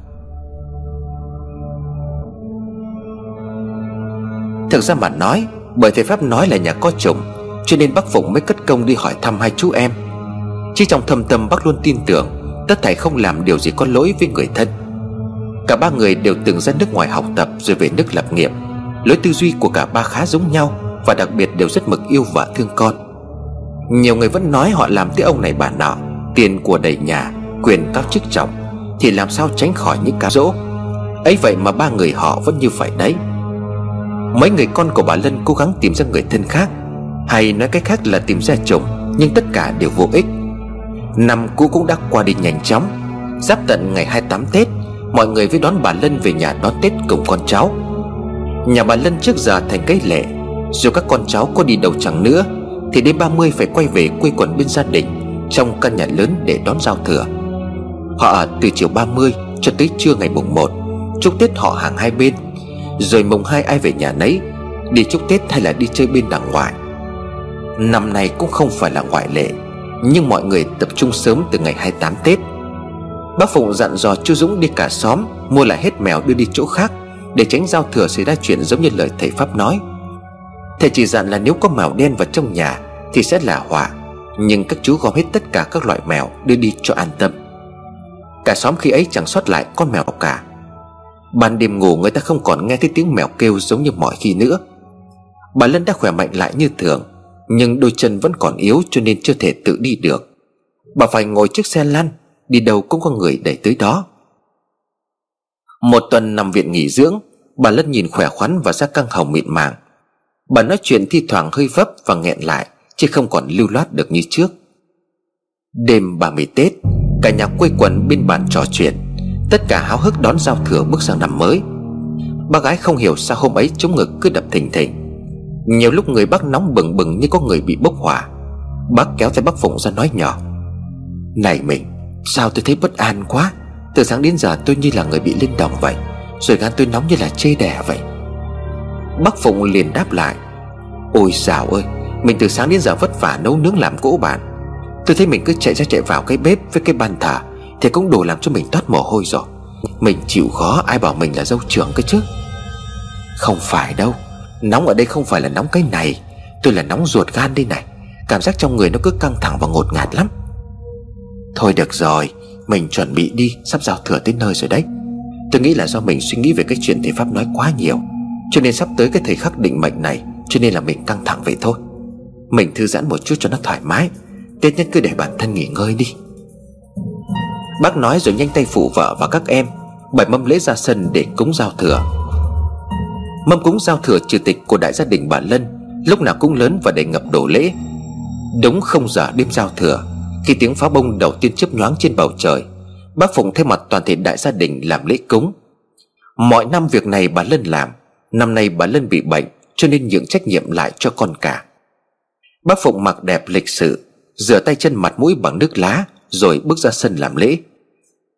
Thực ra mà nói, Bởi thầy Pháp nói là nhà có chồng, Cho nên bác Phụng mới cất công đi hỏi thăm hai chú em. Chỉ trong thâm tâm bác luôn tin tưởng, Tất thầy không làm điều gì có lỗi với người thân. Cả ba người đều từng ra nước ngoài học tập Rồi về nước lập nghiệp. Lối tư duy của cả ba khá giống nhau Và đặc biệt đều rất mực yêu và thương con. Nhiều người vẫn nói họ làm tới ông này bà nọ, Tiền của đầy nhà, Quyền cao chức trọng, Thì làm sao tránh khỏi những cám dỗ? Ấy vậy mà ba người họ vẫn như vậy đấy. Mấy người con của bà Lân cố gắng tìm ra người thân khác. Hay nói cách khác là tìm ra chồng, Nhưng tất cả đều vô ích. Năm cũ cũng đã qua đi nhanh chóng. Giáp tận ngày 28 Tết, Mọi người với đón bà Lân về nhà đón Tết cùng con cháu. Nhà bà Lân trước giờ thành cái lệ. Dù các con cháu có đi đâu chẳng nữa, Thì đêm 30 phải quay về quê quần bên gia đình, Trong căn nhà lớn để đón giao thừa. Họ ở từ chiều 30 cho tới trưa ngày mùng 1 Chúc Tết họ hàng hai bên rồi mùng hai ai về nhà nấy, Đi chúc Tết hay là đi chơi bên đằng ngoại. Năm nay cũng không phải là ngoại lệ, Nhưng mọi người tập trung sớm từ ngày 28 Tết. Bác Phụng dặn dò chú Dũng đi cả xóm, Mua lại hết mèo đưa đi chỗ khác, Để tránh giao thừa xảy ra chuyện giống như lời thầy Pháp nói. Thầy chỉ dặn là nếu có mèo đen vào trong nhà Thì sẽ là họa, Nhưng các chú gom hết tất cả các loại mèo Đưa đi cho an tâm. Cả xóm khi ấy chẳng sót lại con mèo cả. Ban đêm ngủ người ta không còn nghe thấy tiếng mèo kêu giống như mọi khi nữa. Bà Lân đã khỏe mạnh lại như thường, Nhưng đôi chân vẫn còn yếu cho nên chưa thể tự đi được. Bà phải ngồi chiếc xe lăn, Đi đâu cũng có người đẩy tới đó. Một tuần nằm viện nghỉ dưỡng, Bà Lân nhìn khỏe khoắn và da căng hồng mịn màng. Bà nói chuyện thi thoảng hơi vấp và nghẹn lại, Chứ không còn lưu loát được như trước. Đêm 30 Tết, Cả nhà quây quần bên bàn trò chuyện. Tất cả háo hức đón giao thừa bước sang năm mới. Bác gái không hiểu sao hôm ấy chống ngực cứ đập thình thình Nhiều lúc người bác nóng bừng bừng như có người bị bốc hỏa. Bác kéo tay bác Phụng ra nói nhỏ. Này mình, Sao tôi thấy bất an quá? Từ sáng đến giờ tôi như là người bị lên đồng vậy. Rồi gan tôi nóng như là chê đẻ vậy. Bác Phụng liền đáp lại. Ôi dào ơi, Mình từ sáng đến giờ vất vả nấu nướng làm cỗ bạn. Tôi thấy mình cứ chạy ra chạy vào cái bếp với cái bàn thờ. Thì cũng đủ làm cho mình toát mồ hôi rồi. Mình chịu khó, ai bảo mình là dâu trưởng cơ chứ? Không phải đâu. Nóng ở đây không phải là nóng cái này. Tôi là nóng ruột gan đây này. Cảm giác trong người nó cứ căng thẳng và ngột ngạt lắm. Thôi được rồi, Mình chuẩn bị đi. Sắp giao thừa tới nơi rồi đấy. Tôi nghĩ là do mình suy nghĩ về cái chuyện thầy Pháp nói quá nhiều, Cho nên sắp tới cái thời khắc định mệnh này, Cho nên là mình căng thẳng vậy thôi. Mình thư giãn một chút cho nó thoải mái. Tết nhất cứ để bản thân nghỉ ngơi đi. Bác nói rồi nhanh tay phụ vợ và các em Bày mâm lễ ra sân để cúng giao thừa. Mâm cúng giao thừa chủ tịch của đại gia đình bà Lân, Lúc nào cũng lớn và đầy ngập đổ lễ. Đúng không giờ đêm giao thừa, Khi tiếng pháo bông đầu tiên chớp nhoáng trên bầu trời, Bác Phụng thay mặt toàn thể đại gia đình làm lễ cúng. Mọi năm việc này bà Lân làm, Năm nay bà Lân bị bệnh, Cho nên những trách nhiệm lại cho con cả. Bác Phụng mặc đẹp lịch sự, Rửa tay chân mặt mũi bằng nước lá rồi bước ra sân làm lễ.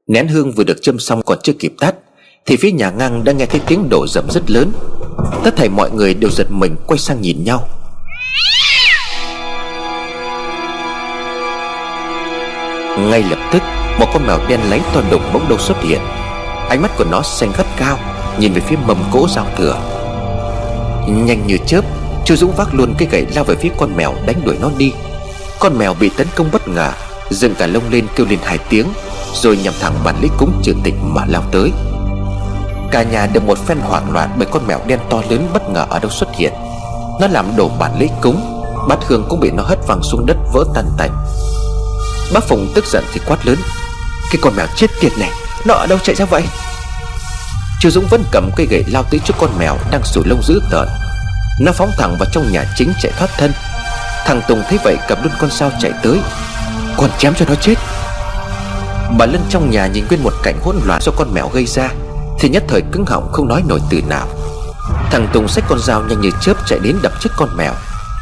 Nén hương vừa được châm xong còn chưa kịp tắt, Thì phía nhà ngang đã nghe thấy tiếng đổ rầm rất lớn. Tất thảy mọi người đều giật mình quay sang nhìn nhau. Ngay lập tức, Một con mèo đen láy to đùng bỗng đâu xuất hiện. Ánh mắt của nó xanh gắt cao, Nhìn về phía mầm cỗ giao thừa. Nhanh như chớp, Chu Dũng vác luôn cái gậy lao về phía con mèo đánh đuổi nó đi. Con mèo bị tấn công bất ngờ dựng cả lông lên kêu lên hai tiếng, Rồi nhằm thẳng bản lễ cúng trừ tịch mà lao tới. Cả nhà được một phen hoảng loạn bởi con mèo đen to lớn bất ngờ ở đâu xuất hiện. Nó làm đổ bản lễ cúng, Bát hương cũng bị nó hất văng xuống đất vỡ tan tành. Bác Phùng tức giận thì quát lớn, Cái con mèo chết tiệt này, Nó ở đâu chạy ra vậy? Chưa Dũng vẫn cầm cây gậy lao tới trước con mèo Đang sủi lông dữ tợn. Nó phóng thẳng vào trong nhà chính chạy thoát thân. Thằng Tùng thấy vậy cầm luôn con sao chạy tới còn chém cho nó chết. Bà Lân trong nhà nhìn quên một cảnh hỗn loạn do con mèo gây ra, Thì nhất thời cứng họng không nói nổi từ nào. Thằng Tùng xách con dao nhanh như chớp chạy đến đập chết con mèo,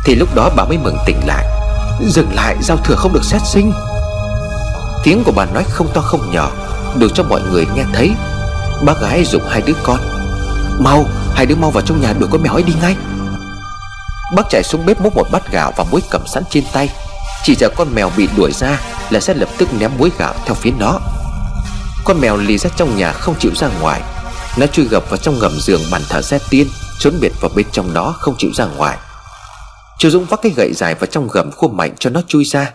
Thì lúc đó bà mới mừng tỉnh lại. Dừng lại, giao thừa không được xét sinh. Tiếng của bà nói không to không nhỏ Được cho mọi người nghe thấy. Bác gái dùng hai đứa con. Mau, Hai đứa mau vào trong nhà đuổi con mèo ấy đi ngay. Bác chạy xuống bếp múc một bát gạo và muối cầm sẵn trên tay. Chỉ sợ con mèo bị đuổi ra Là sẽ lập tức ném muối gạo theo phía nó. Con mèo lì ra trong nhà không chịu ra ngoài. Nó chui gập vào trong ngầm giường bàn thờ xe tiên, Trốn biệt vào bên trong đó không chịu ra ngoài. Chú Dũng vác cái gậy dài vào trong gầm khua mạnh cho nó chui ra.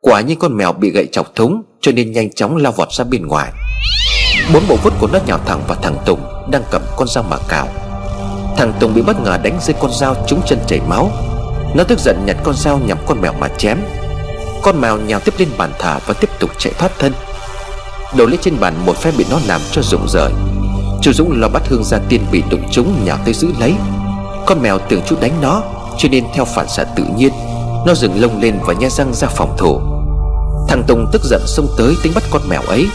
Quả nhiên con mèo bị gậy chọc thúng, Cho nên nhanh chóng lao vọt ra bên ngoài. Bốn bộ vút của nó nhào thẳng vào thằng Tùng, Đang cầm con dao mà cào. Thằng Tùng bị bất ngờ đánh rơi con dao trúng chân chảy máu. Nó tức giận nhặt con dao nhắm con mèo mà chém. Con mèo nhào tiếp lên bàn thả Và tiếp tục chạy thoát thân. Đổ lấy trên bàn một phe bị nó làm cho rụng rời. Chú Dũng lo bắt hương gia tiên bị đụng trúng nhào tới giữ lấy. Con mèo tưởng chú đánh nó, Cho nên theo phản xạ tự nhiên, Nó dừng lông lên và nhai răng ra phòng thủ Thằng Tùng tức giận xông tới tính bắt con mèo ấy,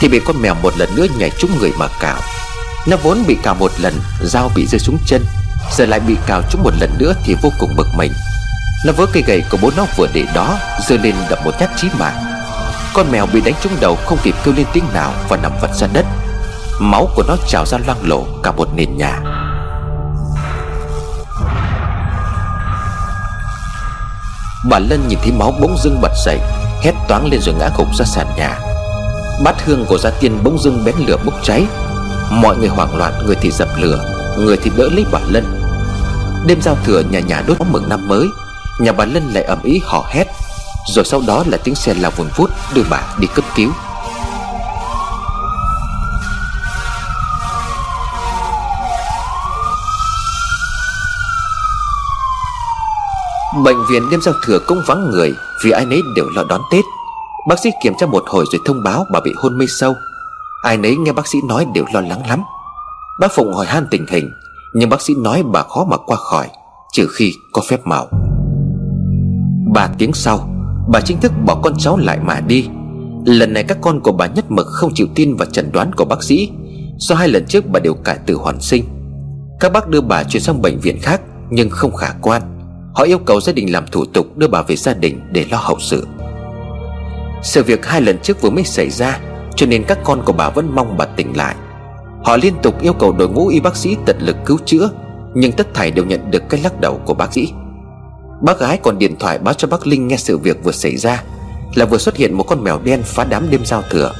Thì bị con mèo một lần nữa nhảy trúng người mà cào Nó vốn bị cào một lần, Dao bị rơi xuống chân. Giờ lại bị cào trúng một lần nữa thì vô cùng bực mình. Nó vớ cây gậy của bố nó vừa để đó, giơ lên đập một nhát chí mạng. Con mèo bị đánh trúng đầu không kịp kêu lên tiếng nào Và nằm vật ra đất. Máu của nó trào ra loang lổ cả một nền nhà. Bà Lân nhìn thấy máu bỗng dưng bật dậy, Hét toáng lên rồi ngã gục ra sàn nhà. Bát hương của gia tiên bỗng dưng bén lửa bốc cháy. Mọi người hoảng loạn, Người thì dập lửa, Người thì đỡ lấy bà Lân. Đêm giao thừa nhà nhà đốt mừng năm mới, Nhà bà Lân lại ầm ĩ hò hét. Rồi sau đó là tiếng xe lao vùn vút Đưa bà đi cấp cứu. Bệnh viện đêm giao thừa cũng vắng người Vì ai nấy đều lo đón Tết. Bác sĩ kiểm tra một hồi rồi thông báo bà bị hôn mê sâu. Ai nấy nghe bác sĩ nói đều lo lắng lắm. Bác Phụng hỏi han tình hình, Nhưng bác sĩ nói bà khó mà qua khỏi, Trừ khi có phép màu. Ba tiếng sau, Bà chính thức bỏ con cháu lại mà đi. Lần này các con của bà nhất mực không chịu tin vào chẩn đoán của bác sĩ. Do hai lần trước bà đều cải tử hoàn sinh. Các bác đưa bà chuyển sang bệnh viện khác, Nhưng không khả quan. Họ yêu cầu gia đình làm thủ tục đưa bà về gia đình để lo hậu sự. Sự việc hai lần trước vừa mới xảy ra cho nên các con của bà vẫn mong bà tỉnh lại. Họ liên tục yêu cầu đội ngũ y bác sĩ tận lực cứu chữa, Nhưng tất thảy đều nhận được cái lắc đầu của bác sĩ. Bác gái còn điện thoại báo cho bác Linh nghe sự việc vừa xảy ra, Là vừa xuất hiện một con mèo đen phá đám đêm giao thừa.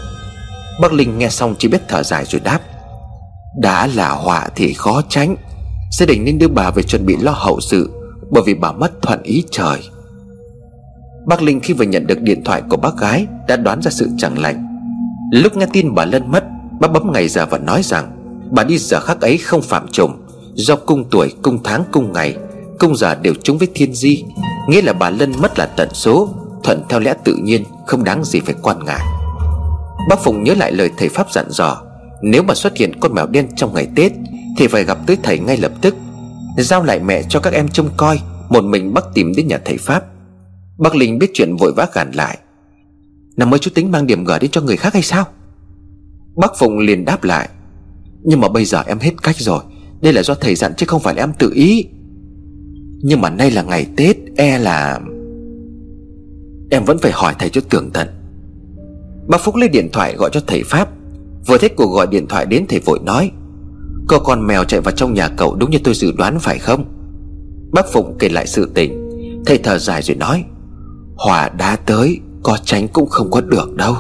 Bác Linh nghe xong chỉ biết thở dài rồi đáp, Đã là họa thì khó tránh Gia đình nên đưa bà về chuẩn bị lo hậu sự, Bởi vì bà mất thuận ý trời. Bác Linh khi vừa nhận được điện thoại của bác gái Đã đoán ra sự chẳng lành. Lúc nghe tin bà Lân mất Bác bấm ngày ra và nói rằng Bà đi giờ khắc ấy không phạm trùng Do cung tuổi, cung tháng, cung ngày Cung giờ đều trúng với thiên di. Nghĩa là bà Lân mất là tận số Thuận theo lẽ tự nhiên Không đáng gì phải quan ngại. Bác Phùng nhớ lại lời thầy Pháp dặn dò Nếu mà xuất hiện con mèo đen trong ngày Tết Thì phải gặp tới thầy ngay lập tức. Giao lại mẹ cho các em trông coi Một mình bác tìm đến nhà thầy Pháp. Bác Linh biết chuyện vội vã gàn lại. Năm mới chú tính mang điểm gở đến cho người khác hay sao? Bác Phụng liền đáp lại. Nhưng mà bây giờ em hết cách rồi. Đây là do thầy dặn chứ không phải là em tự ý. Nhưng mà nay là ngày Tết E là Em vẫn phải hỏi thầy cho tường tận. Bác Phúc lấy điện thoại gọi cho thầy Pháp. Vừa thấy cuộc gọi điện thoại đến, thầy vội nói cô con mèo chạy vào trong nhà cậu đúng như tôi dự đoán phải không? Bác Phụng kể lại sự tình. Thầy thở dài rồi nói Hỏa đã tới. Có tránh cũng không có được đâu.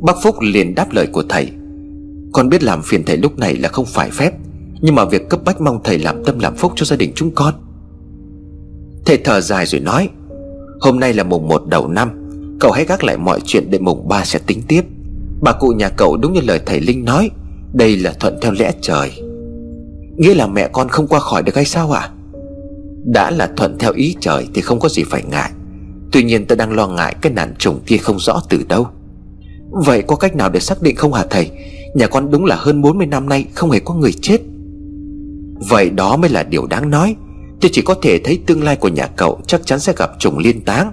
Bác Phúc liền đáp lời của thầy. Con biết làm phiền thầy lúc này là không phải phép, Nhưng mà việc cấp bách mong thầy làm tâm làm phúc cho gia đình chúng con. Thầy thở dài rồi nói, Hôm nay là mùng 1 đầu năm, Cậu hãy gác lại mọi chuyện để mùng 3 sẽ tính tiếp. Bà cụ nhà cậu đúng như lời thầy Linh nói, Đây là thuận theo lẽ trời. Nghĩa là mẹ con không qua khỏi được hay sao ạ? À? Đã là thuận theo ý trời Thì không có gì phải ngại. Tuy nhiên tôi đang lo ngại cái nạn trùng kia không rõ từ đâu. Vậy có cách nào để xác định không hả thầy? Nhà con đúng là hơn 40 năm nay Không hề có người chết. Vậy đó mới là điều đáng nói. Tôi chỉ có thể thấy tương lai của nhà cậu Chắc chắn sẽ gặp trùng liên táng.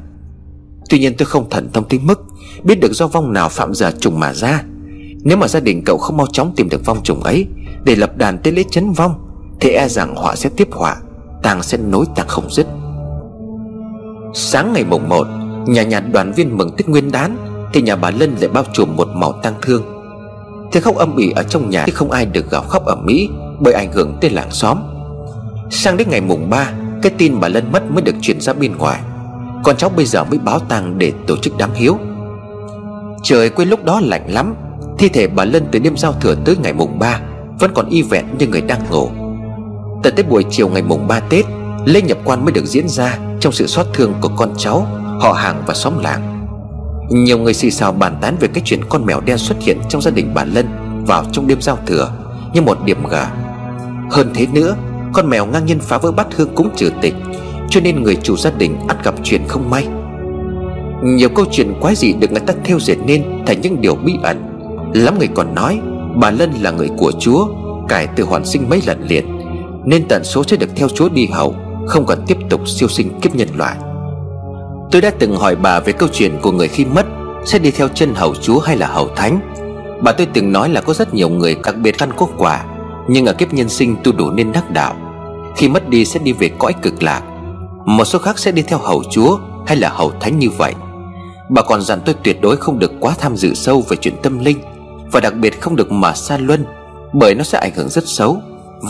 Tuy nhiên tôi không thần thông tới mức Biết được do vong nào phạm giờ trùng mà ra. Nếu mà gia đình cậu không mau chóng tìm được vong trùng ấy, Để lập đàn tế lễ chấn vong, Thì e rằng họa sẽ tiếp họa Tàng sẽ nối tàng không dứt. Sáng ngày mùng 1 Nhà nhà đoàn viên mừng Tết Nguyên đán Thì nhà bà Lân lại bao trùm một màu tang thương. Thế khóc âm ỉ ở trong nhà Thì không ai được gào khóc ở Mỹ Bởi ảnh hưởng tới làng xóm. Sang đến ngày mùng 3 Cái tin bà Lân mất mới được chuyển ra bên ngoài. Con cháu bây giờ mới báo tang để tổ chức đám hiếu. Trời quên lúc đó lạnh lắm, Thi thể bà Lân từ đêm giao thừa tới ngày mùng 3 Vẫn còn y vẹn như người đang ngủ. Tận tới buổi chiều ngày mùng 3 Tết Lễ nhập quan mới được diễn ra Trong sự xót thương của con cháu, Họ hàng và xóm làng. Nhiều người xì xào bàn tán về cái chuyện con mèo đen xuất hiện Trong gia đình bà Lân Vào trong đêm giao thừa Như một điểm gà Hơn thế nữa, Con mèo ngang nhiên phá vỡ bát hương cúng trừ tịch, Cho nên người chủ gia đình ắt gặp chuyện không may. Nhiều câu chuyện quái dị được người ta theo dệt nên Thành những điều bí ẩn. Lắm người còn nói, Bà Lân là người của Chúa, Cải từ hoàn sinh mấy lần liền, Nên tận số sẽ được theo Chúa đi hậu không cần tiếp tục siêu sinh kiếp nhân loại. Tôi đã từng hỏi bà về câu chuyện của người khi mất Sẽ đi theo chân hầu chúa hay là hầu thánh. Bà tôi từng nói là có rất nhiều người đặc biệt ăn quốc quả, Nhưng ở kiếp nhân sinh tu đủ nên đắc đạo. Khi mất đi sẽ đi về cõi cực lạc, Một số khác sẽ đi theo hầu chúa hay là hầu thánh như vậy. Bà còn dặn tôi tuyệt đối không được quá tham dự sâu về chuyện tâm linh, Và đặc biệt không được mà xa luân, Bởi nó sẽ ảnh hưởng rất xấu,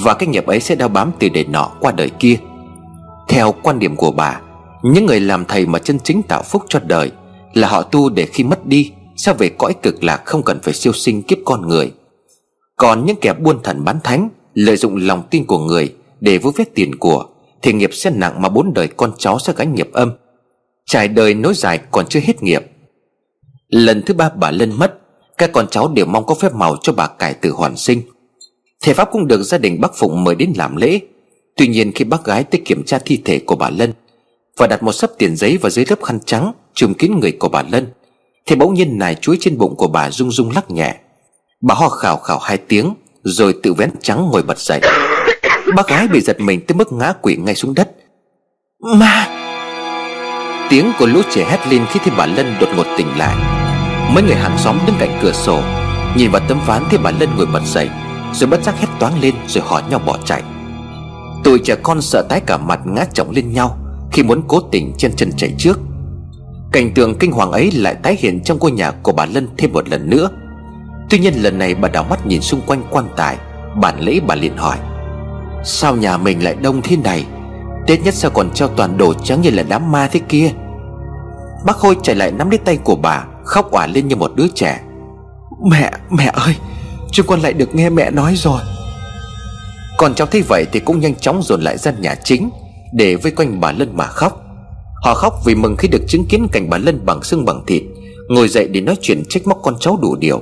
Và cái nghiệp ấy sẽ đeo bám từ đời nọ qua đời kia. Theo quan điểm của bà, những người làm thầy mà chân chính tạo phúc cho đời Là họ tu để khi mất đi, Sẽ về cõi cực lạc không cần phải siêu sinh kiếp con người. Còn những kẻ buôn thần bán thánh, Lợi dụng lòng tin của người Để vơ vét tiền của, Thì nghiệp sẽ nặng mà bốn đời con cháu sẽ gánh nghiệp âm. Trải đời nối dài còn chưa hết nghiệp. Lần thứ ba bà Lân mất, Các con cháu đều mong có phép màu cho bà cải tử hoàn sinh. Thầy Pháp cũng được gia đình bác Phụng mời đến làm lễ. Tuy nhiên khi bác gái tới kiểm tra thi thể của bà Lân Và đặt một sấp tiền giấy vào dưới lớp khăn trắng Trùm kín người của bà Lân, Thì bỗng nhiên nài chuối trên bụng của bà rung rung lắc nhẹ. Bà ho khảo khảo hai tiếng, Rồi tự vén trắng ngồi bật dậy. Bác gái bị giật mình tới mức ngã quỵ ngay xuống đất. Ma! Tiếng của lũ trẻ hét lên khi thấy bà Lân đột ngột tỉnh lại. Mấy người hàng xóm đứng cạnh cửa sổ, Nhìn vào tấm ván thấy bà Lân ngồi bật dậy, Rồi bất giác hét toáng lên rồi hỏi nhau bỏ chạy. Tụi trẻ con sợ tái cả mặt ngã chồng lên nhau Khi muốn cố tình chân chân chạy trước. Cảnh tượng kinh hoàng ấy lại tái hiện trong ngôi nhà của bà Lân thêm một lần nữa. Tuy nhiên lần này bà đảo mắt nhìn xung quanh quan tài Bản lễ bà liền hỏi Sao nhà mình lại đông thế này? Tết nhất sao còn treo toàn đồ trắng như là đám ma thế kia? Bác Khôi chạy lại nắm lấy tay của bà Khóc òa lên như một đứa trẻ. Mẹ, mẹ ơi Chúng con lại được nghe mẹ nói rồi. Còn cháu thấy vậy thì cũng nhanh chóng dồn lại ra nhà chính Để vây quanh bà Lân mà khóc. Họ khóc vì mừng khi được chứng kiến cảnh bà Lân bằng xương bằng thịt, Ngồi dậy để nói chuyện trách móc con cháu đủ điều.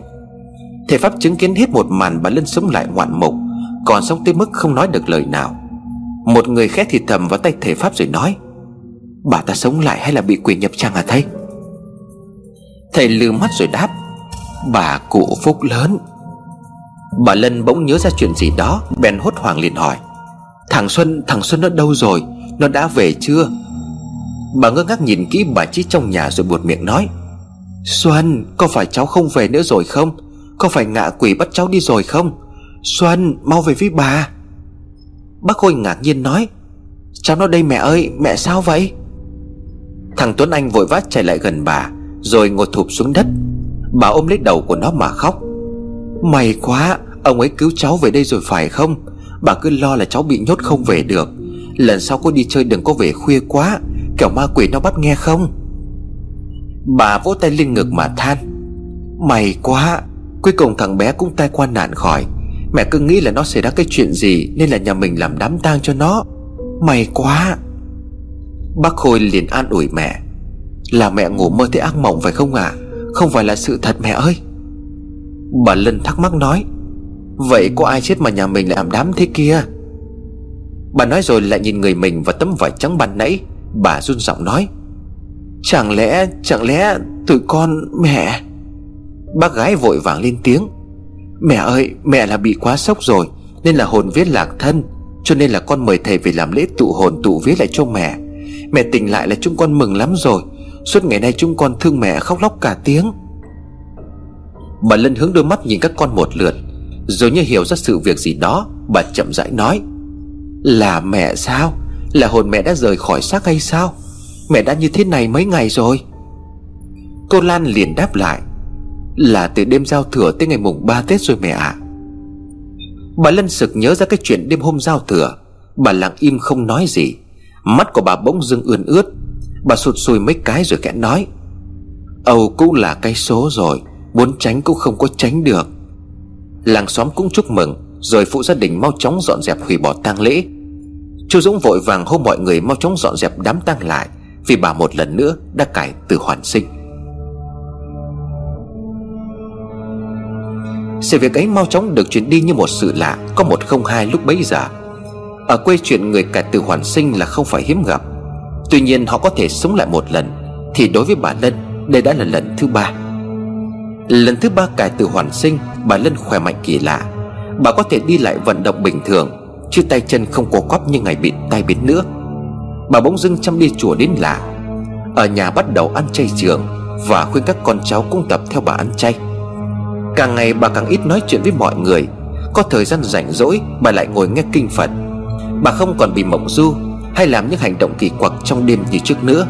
Thầy Pháp chứng kiến hết một màn bà Lân sống lại ngoạn mục, Còn sống tới mức không nói được lời nào. Một người khẽ thì thầm vào tay thầy Pháp rồi nói, Bà ta sống lại hay là bị quỷ nhập trang à thầy? Thầy lừ mắt rồi đáp, Bà cụ phúc lớn. Bà Lân bỗng nhớ ra chuyện gì đó Bèn hốt hoảng liền hỏi. Thằng Xuân, thằng Xuân nó đâu rồi? Nó đã về chưa? Bà ngơ ngác nhìn kỹ bà Chí trong nhà rồi buột miệng nói. Xuân, có phải cháu không về nữa rồi không? Có phải ngạ quỷ bắt cháu đi rồi không? Xuân, mau về với bà. Bác Khôi ngạc nhiên nói. Cháu nó đây mẹ ơi, mẹ sao vậy? Thằng Tuấn Anh vội vã chạy lại gần bà Rồi ngồi thụp xuống đất. Bà ôm lấy đầu của nó mà khóc. May quá, Ông ấy cứu cháu về đây rồi phải không? Bà cứ lo là cháu bị nhốt không về được. Lần sau cô đi chơi đừng có về khuya quá, Kẻo ma quỷ nó bắt nghe không? Bà vỗ tay lên ngực mà than. May quá, Cuối cùng thằng bé cũng tai qua nạn khỏi. Mẹ cứ nghĩ là nó xảy ra cái chuyện gì Nên là nhà mình làm đám tang cho nó. May quá. Bác Khôi liền an ủi mẹ. Là mẹ ngủ mơ thấy ác mộng phải không ạ? À? Không phải là sự thật mẹ ơi. Bà Lân thắc mắc nói, Vậy có ai chết mà nhà mình lại làm đám thế kia? Bà nói rồi lại nhìn người mình và tấm vải trắng ban nãy. Bà run giọng nói, Chẳng lẽ Chẳng lẽ tụi con mẹ? Bác gái vội vàng lên tiếng, Mẹ ơi, mẹ là bị quá sốc rồi, Nên là hồn viết lạc thân, Cho nên là con mời thầy về làm lễ tụ hồn tụ viết lại cho mẹ. Mẹ tỉnh lại là chúng con mừng lắm rồi. Suốt ngày nay chúng con thương mẹ khóc lóc cả tiếng. Bà Lân hướng đôi mắt nhìn các con một lượt, Rồi như hiểu ra sự việc gì đó, Bà chậm rãi nói, Là mẹ sao? Là hồn mẹ đã rời khỏi xác hay sao? Mẹ đã như thế này mấy ngày rồi? Cô Lan liền đáp lại, Là từ đêm giao thừa tới ngày mùng 3 Tết rồi mẹ ạ. À. Bà Lân sực nhớ ra cái chuyện đêm hôm giao thừa, Bà lặng im không nói gì, Mắt của bà bỗng dưng ươn ướt, Bà sụt sùi mấy cái rồi kẽ nói, Âu cũng là cái số rồi Muốn tránh cũng không có tránh được. Làng xóm cũng chúc mừng, Rồi phụ gia đình mau chóng dọn dẹp hủy bỏ tang lễ. Chú Dũng vội vàng hô mọi người mau chóng dọn dẹp đám tang lại, Vì bà một lần nữa đã cải từ hoàn sinh. Sự việc ấy mau chóng được chuyển đi như một sự lạ, Có một không hai lúc bấy giờ. Ở quê chuyện người cải từ hoàn sinh là không phải hiếm gặp. Tuy nhiên họ có thể sống lại một lần, Thì đối với bà Lân, Đây đã là lần thứ ba. Lần thứ ba cải từ hoàn sinh, Bà Lân khỏe mạnh kỳ lạ. Bà có thể đi lại vận động bình thường, Chứ tay chân không co cóp như ngày bị tai biến nữa. Bà bỗng dưng chăm đi chùa đến lạ. Ở nhà bắt đầu ăn chay trường Và khuyên các con cháu cũng tập theo bà ăn chay. Càng ngày bà càng ít nói chuyện với mọi người. Có thời gian rảnh rỗi, Bà lại ngồi nghe kinh Phật. Bà không còn bị mộng du Hay làm những hành động kỳ quặc trong đêm như trước nữa.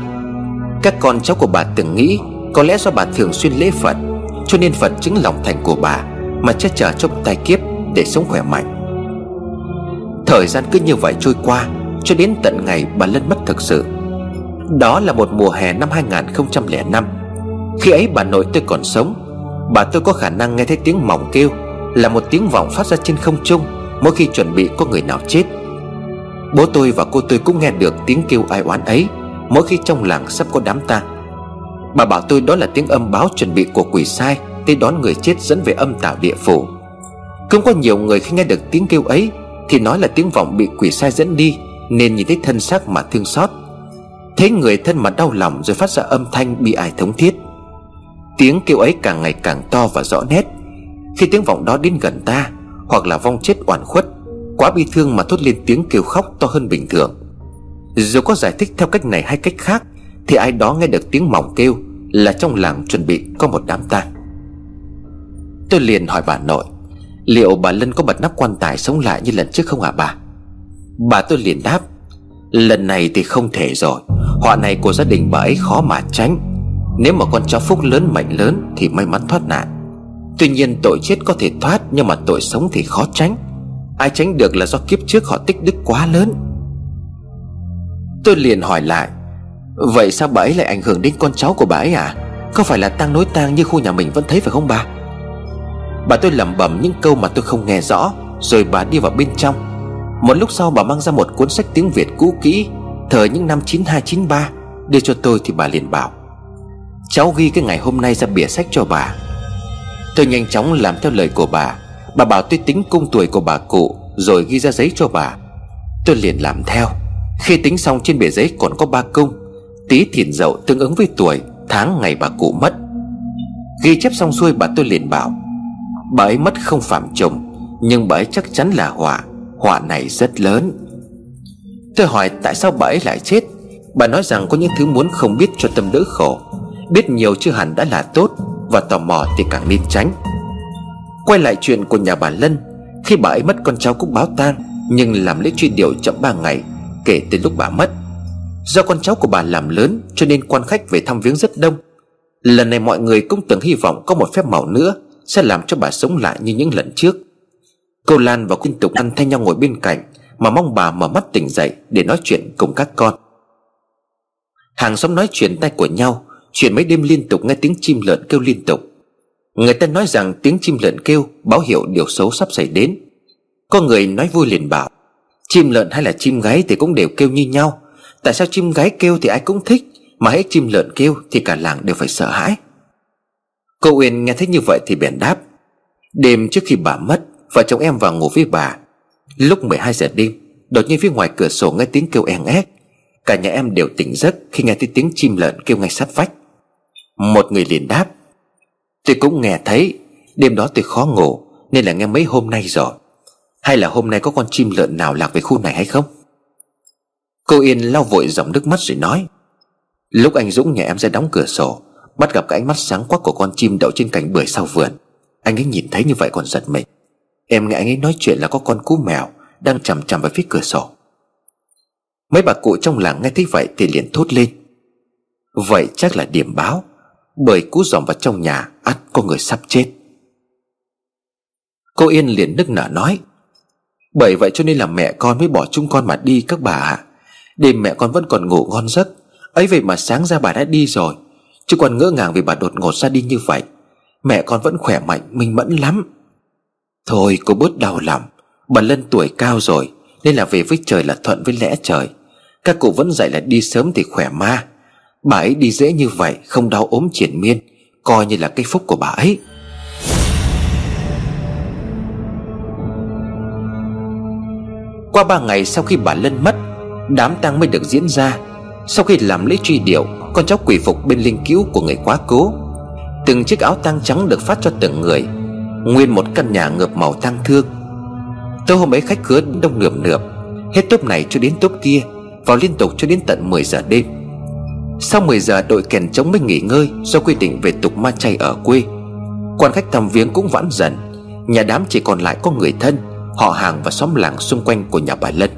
Các con cháu của bà từng nghĩ Có lẽ do bà thường xuyên lễ Phật cho nên Phật chứng lòng thành của bà, Mà che chở cho tai kiếp để sống khỏe mạnh. Thời gian cứ như vậy trôi qua, Cho đến tận ngày bà Lân mất thực sự. Đó là một mùa hè năm 2005 Khi ấy bà nội tôi còn sống, Bà tôi có khả năng nghe thấy tiếng mỏng kêu, Là một tiếng vọng phát ra trên không trung Mỗi khi chuẩn bị có người nào chết. Bố tôi và cô tôi cũng nghe được tiếng kêu ai oán ấy Mỗi khi trong làng sắp có đám tang. Bà bảo tôi đó là tiếng âm báo chuẩn bị của quỷ sai, Tới đón người chết dẫn về âm tảo địa phủ. Cũng có nhiều người khi nghe được tiếng kêu ấy, Thì nói là tiếng vọng bị quỷ sai dẫn đi, Nên nhìn thấy thân xác mà thương xót. Thấy người thân mà đau lòng rồi phát ra âm thanh bị ai thống thiết. Tiếng kêu ấy càng ngày càng to và rõ nét. Khi tiếng vọng đó đến gần ta, Hoặc là vong chết oan khuất, Quá bi thương mà thốt lên tiếng kêu khóc to hơn bình thường. Dù có giải thích theo cách này hay cách khác thì ai đó nghe được tiếng mỏng kêu Là trong làng chuẩn bị có một đám tang. Tôi liền hỏi bà nội, Liệu bà Lân có bật nắp quan tài sống lại như lần trước không hả bà? Bà tôi liền đáp, Lần này thì không thể rồi, Họa này của gia đình bà ấy khó mà tránh. Nếu mà con cháu phúc lớn mạnh lớn Thì may mắn thoát nạn. Tuy nhiên tội chết có thể thoát Nhưng mà tội sống thì khó tránh. Ai tránh được là do kiếp trước họ tích đức quá lớn. Tôi liền hỏi lại Vậy sao bà ấy lại ảnh hưởng đến con cháu của bà ấy à? Có phải là tang nối tang như khu nhà mình vẫn thấy phải không bà? Bà tôi lẩm bẩm những câu mà tôi không nghe rõ, Rồi bà đi vào bên trong. Một lúc sau bà mang ra một cuốn sách tiếng Việt cũ kỹ Thời những năm 9293 Đưa cho tôi thì bà liền bảo, Cháu ghi cái ngày hôm nay ra bìa sách cho bà. Tôi nhanh chóng làm theo lời của bà. Bà bảo tôi tính cung tuổi của bà cụ, Rồi ghi ra giấy cho bà. Tôi liền làm theo. Khi tính xong trên bìa giấy còn có ba cung. Tí thiền dậu tương ứng với tuổi, Tháng ngày bà cụ mất. Ghi chép xong xuôi bà tôi liền bảo, Bà ấy mất không phạm chồng, Nhưng bà ấy chắc chắn là họa Họa này rất lớn. Tôi hỏi, tại sao bà ấy lại chết? Bà nói rằng có những thứ muốn không biết cho tâm đỡ khổ, Biết nhiều chưa hẳn đã là tốt Và tò mò thì càng nên tránh. Quay lại chuyện của nhà bà Lân, Khi bà ấy mất con cháu cũng báo tang, Nhưng làm lễ truy điệu chậm 3 ngày, Kể từ lúc bà mất. Do con cháu của bà làm lớn Cho nên quan khách về thăm viếng rất đông. Lần này mọi người cũng từng hy vọng Có một phép màu nữa Sẽ làm cho bà sống lại như những lần trước. Cô Lan và Quynh Tục ăn thay nhau ngồi bên cạnh Mà mong bà mở mắt tỉnh dậy Để nói chuyện cùng các con. Hàng xóm nói chuyện tay của nhau, Chuyện mấy đêm liên tục nghe tiếng chim lợn kêu liên tục. Người ta nói rằng tiếng chim lợn kêu Báo hiệu điều xấu sắp xảy đến. Có người nói vui liền bảo, Chim lợn hay là chim gáy thì cũng đều kêu như nhau. Tại sao chim gái kêu thì ai cũng thích, Mà hết chim lợn kêu thì cả làng đều phải sợ hãi? Cô Uyên nghe thấy như vậy thì bèn đáp, Đêm trước khi bà mất, Vợ chồng em vào ngủ với bà. Lúc 12 giờ đêm, Đột nhiên phía ngoài cửa sổ nghe tiếng kêu en ét. Cả nhà em đều tỉnh giấc Khi nghe thấy tiếng chim lợn kêu ngay sát vách. Một người liền đáp, Tôi cũng nghe thấy, Đêm đó tôi khó ngủ Nên là nghe mấy hôm nay rồi. Hay là hôm nay có con chim lợn nào lạc về khu này hay không? Cô Yên lau vội dòng nước mắt rồi nói, Lúc anh Dũng nhà em ra đóng cửa sổ, Bắt gặp cái ánh mắt sáng quắc của con chim đậu trên cành bưởi sau vườn. Anh ấy nhìn thấy như vậy còn giật mình. Em nghe anh ấy nói chuyện là có con cú mèo Đang chằm chằm vào phía cửa sổ. Mấy bà cụ trong làng nghe thấy vậy Thì liền thốt lên, Vậy chắc là điểm báo, Bởi cú dòm vào trong nhà ắt có người sắp chết. Cô Yên liền nức nở nói, Bởi vậy cho nên là mẹ con mới bỏ chung con mà đi các bà ạ. Đêm mẹ con vẫn còn ngủ ngon giấc. Ấy vậy mà sáng ra bà đã đi rồi. Chứ còn ngỡ ngàng vì bà đột ngột ra đi như vậy, Mẹ con vẫn khỏe mạnh, Minh mẫn lắm. Thôi, cô bớt đau lòng. Bà Lân tuổi cao rồi, Nên là về với trời là thuận với lẽ trời. Các cụ vẫn dạy là đi sớm thì khỏe ma. Bà ấy đi dễ như vậy, Không đau ốm triển miên, Coi như là cái phúc của bà ấy. Qua ba ngày sau khi bà Lân mất Đám tang mới được diễn ra. Sau khi làm lễ truy điệu, Con cháu quỷ phục bên linh cứu của người quá cố. Từng chiếc áo tang trắng được phát cho từng người, Nguyên một căn nhà ngập màu tang thương. Tối hôm ấy khách khứa đông nượm nượp, Hết tốp này cho đến tốp kia, Vào liên tục cho đến tận 10 giờ đêm. Sau 10 giờ, đội kèn trống mới nghỉ ngơi Do quy định về tục ma chay ở quê. Quan khách thăm viếng cũng vãn dần, Nhà đám chỉ còn lại có người thân, Họ hàng và xóm làng xung quanh của nhà bà Lân.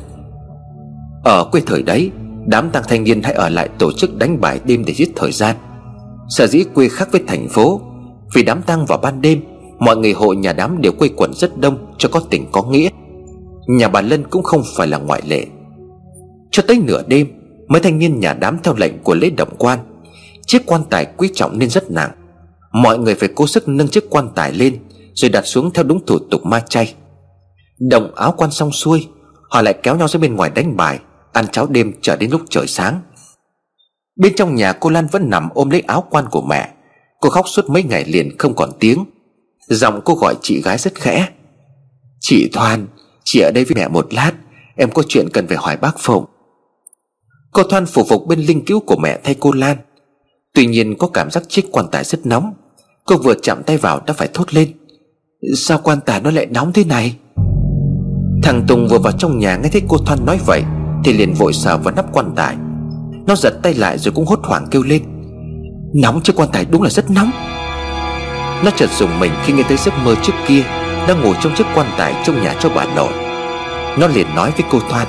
Ở quê thời đấy, Đám tăng thanh niên hãy ở lại tổ chức đánh bài đêm để giết thời gian. Sở dĩ quê khác với thành phố, Vì đám tang vào ban đêm, Mọi người hộ nhà đám đều quây quần rất đông Cho có tình có nghĩa. Nhà bà Lân cũng không phải là ngoại lệ. Cho tới nửa đêm, Mấy thanh niên nhà đám theo lệnh của lễ động quan. Chiếc quan tài quý trọng nên rất nặng. Mọi người phải cố sức nâng chiếc quan tài lên, Rồi đặt xuống theo đúng thủ tục ma chay. Động áo quan xong xuôi, Họ lại kéo nhau ra bên ngoài đánh bài. Ăn cháo đêm chờ đến lúc trời sáng. Bên trong nhà cô Lan vẫn nằm ôm lấy áo quan của mẹ. Cô khóc suốt mấy ngày liền không còn tiếng. Giọng cô gọi chị gái rất khẽ. Chị Thoan, Chị ở đây với mẹ một lát, Em có chuyện cần phải hỏi bác Phụng. Cô Thoan phục phục bên linh cứu của mẹ thay cô Lan. Tuy nhiên có cảm giác chiếc quan tài rất nóng. Cô vừa chạm tay vào đã phải thốt lên. Sao quan tài nó lại nóng thế này? Thằng Tùng vừa vào trong nhà nghe thấy cô Thoan nói vậy thì liền vội sờ vào nắp quan tài. Nó giật tay lại rồi cũng hốt hoảng kêu lên. Nóng chứ quan tài đúng là rất nóng. Nó chợt dùng mình khi nghe thấy giấc mơ trước kia Đang ngồi trong chiếc quan tài trong nhà cho bà nội. Nó liền nói với cô Thoan,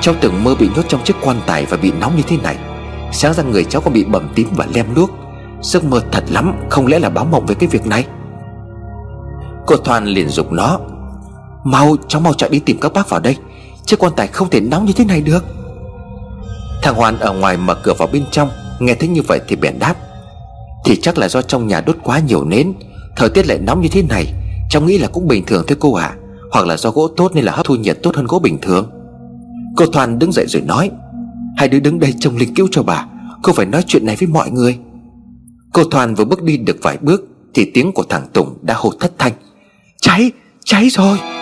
Cháu từng mơ bị nhốt trong chiếc quan tài và bị nóng như thế này. Sáng ra người cháu còn bị bầm tím và lem luốc. Giấc mơ thật lắm, Không lẽ là báo mộng về cái việc này? Cô Thoan liền dục nó, Mau, cháu mau chạy đi tìm các bác vào đây. Chiếc quan tài không thể nóng như thế này được. Thằng Hoàn ở ngoài mở cửa vào bên trong Nghe thấy như vậy thì bèn đáp. Thì chắc là do trong nhà đốt quá nhiều nến Thời tiết lại nóng như thế này Cháu nghĩ là cũng bình thường thôi cô ạ. À. Hoặc là do gỗ tốt nên là hấp thu nhiệt tốt hơn gỗ bình thường. Cô Toàn đứng dậy rồi nói Hai đứa đứng đây trông linh cứu cho bà Cô phải nói chuyện này với mọi người. Cô Toàn vừa bước đi được vài bước Thì tiếng của thằng Tùng đã hô thất thanh. Cháy, cháy rồi.